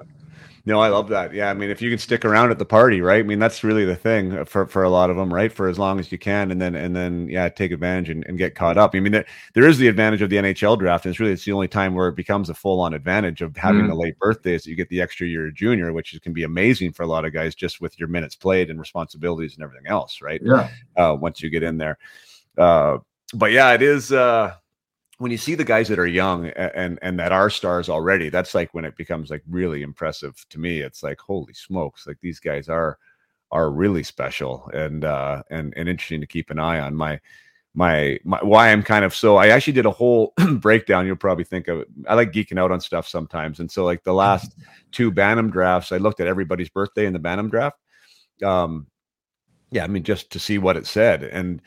no, I love that. Yeah, I mean, if you can stick around at the party, right? I mean, that's really the thing for, for a lot of them, right? For as long as you can, and then and then yeah, take advantage and, and get caught up. I mean, there, there is the advantage of the NHL draft, and it's really it's the only time where it becomes a full on advantage of having mm. the late birthdays. You get the extra year junior, which can be amazing for a lot of guys, just with your minutes played and responsibilities and everything else, right? Yeah. Uh, once you get in there, uh, but yeah, it is. Uh, when you see the guys that are young and and that are stars already, that's like when it becomes like really impressive to me. It's like holy smokes, like these guys are are really special and uh and and interesting to keep an eye on. My my, my why I'm kind of so I actually did a whole (clears throat) breakdown. You'll probably think of I like geeking out on stuff sometimes, and so like the last two Bantam drafts, I looked at everybody's birthday in the Bantam draft. Um, yeah, I mean just to see what it said, and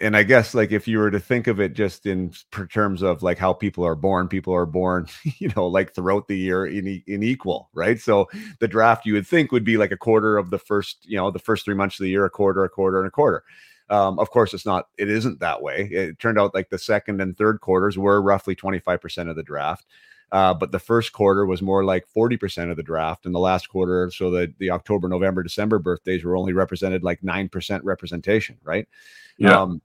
and I guess like if you were to think of it just in terms of like how people are born, people are born, (laughs) you know, like throughout the year in, in equal, right? So the draft you would think would be like a quarter of the first, you know, the first three months of the year, a quarter, a quarter, and a quarter. Um, of course, it's not. It isn't that way. It turned out like the second and third quarters were roughly twenty five percent of the draft. Uh, but the first quarter was more like 40% of the draft and the last quarter so the, the october november december birthdays were only represented like 9% representation right yeah. Um,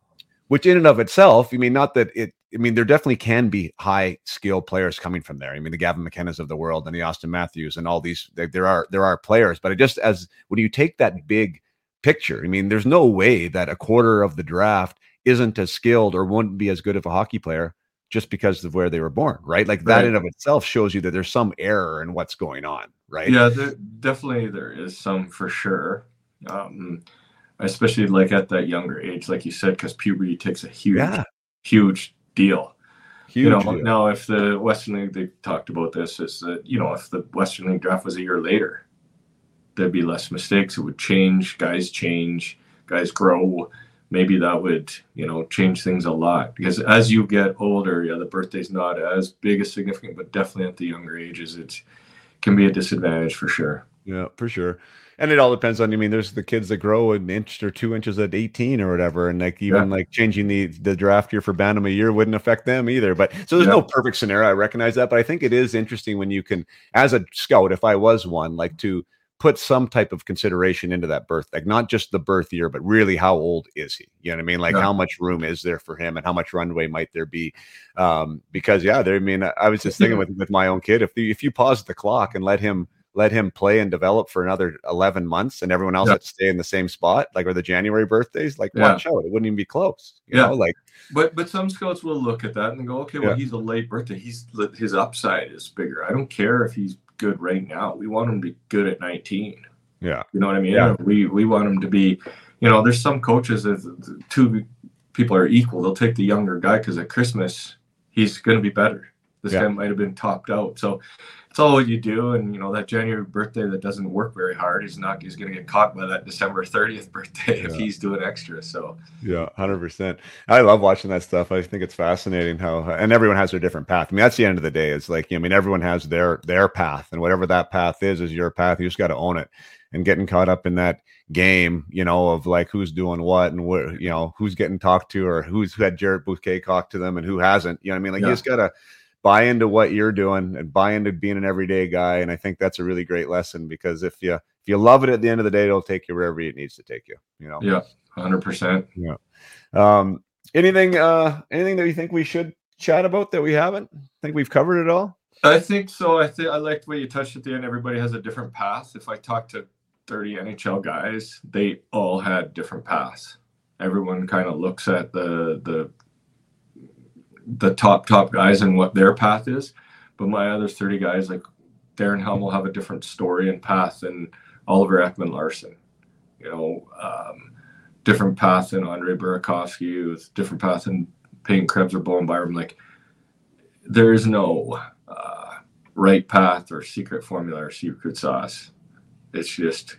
which in and of itself, I mean, not that it, I mean, there definitely can be high skill players coming from there. I mean, the Gavin McKennas of the world and the Auston Matthews and all these, there are, there are players, but it just as when you take that big picture, I mean, there's no way that a quarter of the draft isn't as skilled or wouldn't be as good of a hockey player just because of where they were born, right? Like that right. in of itself shows you that there's some error in what's going on, right? Yeah, there, definitely there is some for sure. Um, especially like at that younger age, like you said, because puberty takes a huge, yeah. huge deal. Huge you know, deal. now if the Western League they talked about this is that you know if the Western League draft was a year later, there'd be less mistakes. It would change. Guys change. Guys grow. Maybe that would you know change things a lot because as you get older, yeah, the birthday's not as big a significant, but definitely at the younger ages, it can be a disadvantage for sure. Yeah, for sure and it all depends on. I mean, there's the kids that grow an inch or two inches at 18 or whatever, and like even yeah. like changing the the draft year for Bantam a year wouldn't affect them either. But so there's yeah. no perfect scenario. I recognize that, but I think it is interesting when you can, as a scout, if I was one, like to put some type of consideration into that birth, like not just the birth year, but really how old is he? You know what I mean? Like yeah. how much room is there for him and how much runway might there be? Um, because yeah, there. I mean, I was just thinking (clears throat) with with my own kid, if the, if you pause the clock and let him let him play and develop for another 11 months and everyone else yep. had to stay in the same spot like or the january birthdays like yeah. watch out it wouldn't even be close you yeah. know like but but some scouts will look at that and go okay well yeah. he's a late birthday he's his upside is bigger i don't care if he's good right now. We want him to be good at 19 yeah. You know what i mean? Yeah. we we want him to be you know there's some coaches that two people are equal. They'll take the younger guy because at christmas he's going to be better. This yeah. guy might have been topped out. So it's all you do. And you know that January birthday that doesn't work very hard, he's not he's going to get caught by that December 30th birthday yeah. if he's doing extra. So yeah, hundred percent. I love watching that stuff. I think it's fascinating how and everyone has their different path. I mean, that's the end of the day. It's like you I mean, everyone has their their path, and whatever that path is is your path. You just got to own it. And getting caught up in that game, you know, of like who's doing what and what, you know, who's getting talked to or who's had Jarrett Bousquet talk to them and who hasn't. You know what I mean? Like yeah. you just gotta buy into what you're doing and buy into being an everyday guy. And I think that's a really great lesson because if you if you love it at the end of the day, it'll take you wherever it needs to take you. You know. Yeah, hundred percent. Yeah. Um, anything uh anything that you think we should chat about that we haven't? I think we've covered it all. I think so. I think I liked what you touched at the end. Everybody has a different path. If I talk to 30 NHL guys, they all had different paths. Everyone kind of looks at the the the top top guys and what their path is. But my other 30 guys, like Darren Helm, will have a different story and path than Oliver Ekman-Larsson. You know, um, different path than Andre Burakovsky, different path than Peyton Krebs or Bowen Byram. Like, there is no uh, right path or secret formula or secret sauce. It's just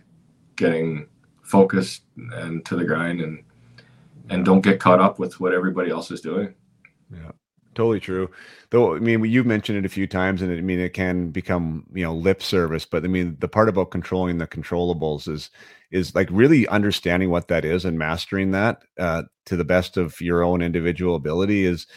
getting focused and to the grind and and don't get caught up with what everybody else is doing. Yeah, totally true. Though I mean, you've mentioned it a few times, and it, I mean, it can become you know lip service. But I mean, the part about controlling the controllables is is like really understanding what that is and mastering that uh, to the best of your own individual ability is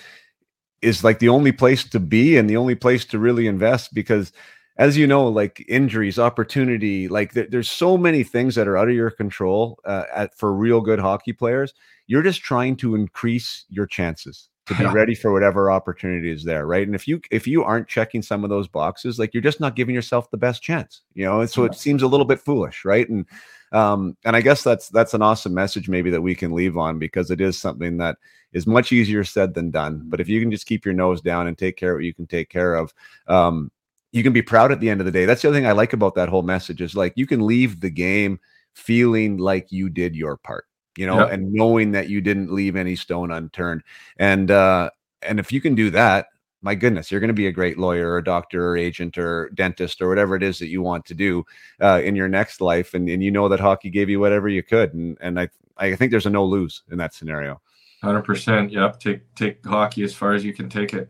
is like the only place to be and the only place to really invest because as you know like injuries opportunity like th- there's so many things that are out of your control uh, at, for real good hockey players you're just trying to increase your chances to be ready for whatever opportunity is there right? And if you if you aren't checking some of those boxes like you're just not giving yourself the best chance you know? And so it seems a little bit foolish right? And um and i guess that's that's an awesome message maybe that we can leave on because it is something that is much easier said than done. But if you can just keep your nose down and take care of what you can take care of um you can be proud at the end of the day. That's the other thing i like about that whole message is like you can leave the game feeling like you did your part you know, yep. and knowing that you didn't leave any stone unturned. And uh, and if you can do that, my goodness, you're going to be a great lawyer or doctor or agent or dentist or whatever it is that you want to do uh, in your next life. And, and you know that hockey gave you whatever you could. And, and I, I think there's a no lose in that scenario. 100%. Yep. Take, take hockey as far as you can take it.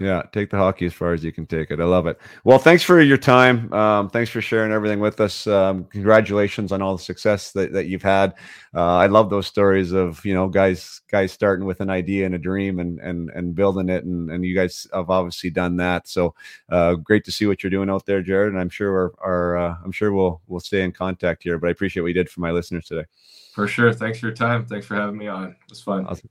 Yeah, take the hockey as far as you can take it. I love it. Well, thanks for your time. Um, thanks for sharing everything with us. Um, congratulations on all the success that, that you've had. Uh, I love those stories of you know guys guys starting with an idea and a dream and and and building it, and and you guys have obviously done that. So uh, great to see what you're doing out there, Jarrett. And I'm sure our, our uh, I'm sure we'll we'll stay in contact here. But I appreciate what you did for my listeners today. For sure. Thanks for your time. Thanks for having me on. It was fun. Awesome.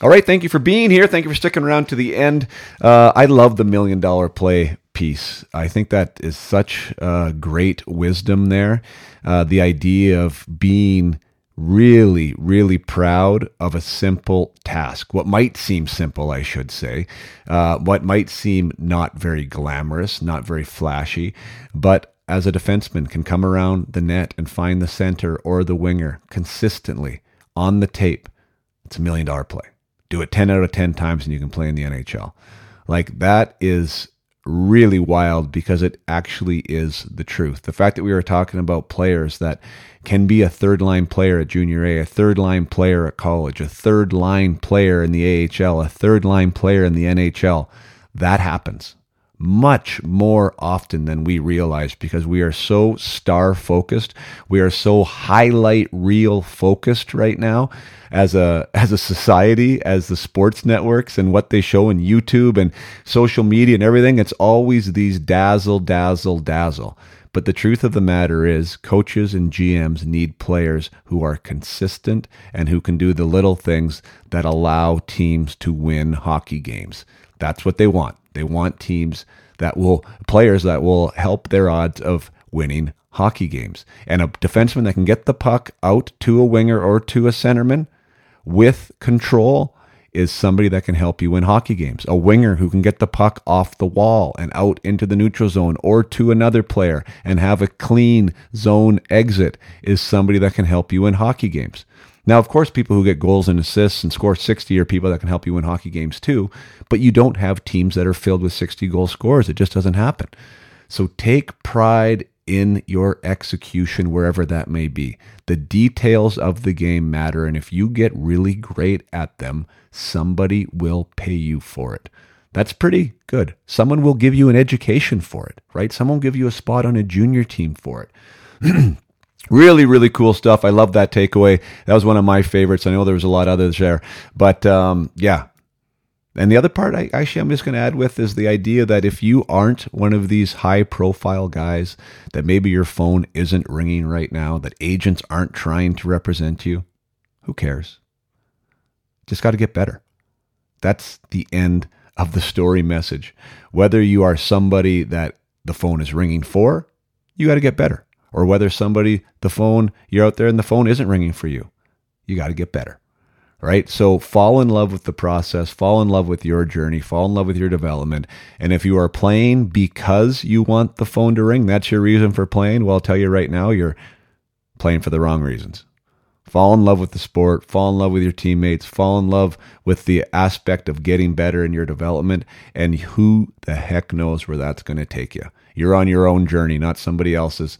All right. Thank you for being here. Thank you for sticking around to the end. Uh, I love the million dollar play piece. I think that is such uh, great wisdom there. Uh, the idea of being really, really proud of a simple task. What might seem simple, I should say, uh, what might seem not very glamorous, not very flashy, but as a defenseman can come around the net and find the center or the winger consistently on the tape. It's a million dollar play do it 10 out of 10 times and you can play in the NHL. Like that is really wild because it actually is the truth. The fact that we were talking about players that can be a third line player at junior A, a third line player at college, a third line player in the AHL, a third line player in the NHL, that happens much more often than we realize because we are so star focused. We are so highlight reel focused right now as a (laughs) as a society, as the sports networks and what they show in YouTube and social media and everything. It's always these dazzle, dazzle, dazzle. But the truth of the matter is, coaches and GMs need players who are consistent and who can do the little things that allow teams to win hockey games. That's what they want. They want teams that will, players that will help their odds of winning hockey games. And a defenseman that can get the puck out to a winger or to a centerman with control is somebody that can help you win hockey games. A winger who can get the puck off the wall and out into the neutral zone or to another player and have a clean zone exit is somebody that can help you win hockey games. Now, of course, people who get goals and assists and score 60 are people that can help you win hockey games too, but you don't have teams that are filled with 60 goal scorers. It just doesn't happen. So take pride in your execution, wherever that may be. The details of the game matter, and if you get really great at them, somebody will pay you for it. That's pretty good. Someone will give you an education for it, right? Someone will give you a spot on a junior team for it. (clears throat) really, really cool stuff. I love that takeaway. That was one of my favorites. I know there was a lot others there, but um, yeah, and the other part, I, actually, I'm just going to add with is the idea that if you aren't one of these high profile guys, that maybe your phone isn't ringing right now, that agents aren't trying to represent you, who cares? Just got to get better. That's the end of the story message. Whether you are somebody that the phone is ringing for, you got to get better. Or whether somebody, the phone, you're out there and the phone isn't ringing for you, you got to get better right? So fall in love with the process, fall in love with your journey, fall in love with your development. And if you are playing because you want the phone to ring, that's your reason for playing. Well, I'll tell you right now, you're playing for the wrong reasons. Fall in love with the sport, fall in love with your teammates, fall in love with the aspect of getting better in your development, and who the heck knows where that's going to take you. You're on your own journey, not somebody else's.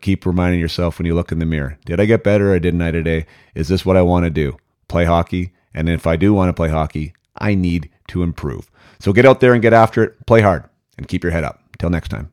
keep reminding yourself when you look in the mirror Did I get better or didn't I today? Is this what I want to do? play hockey. And if I do want to play hockey, I need to improve. So get out there and get after it, play hard, and keep your head up. Till next time.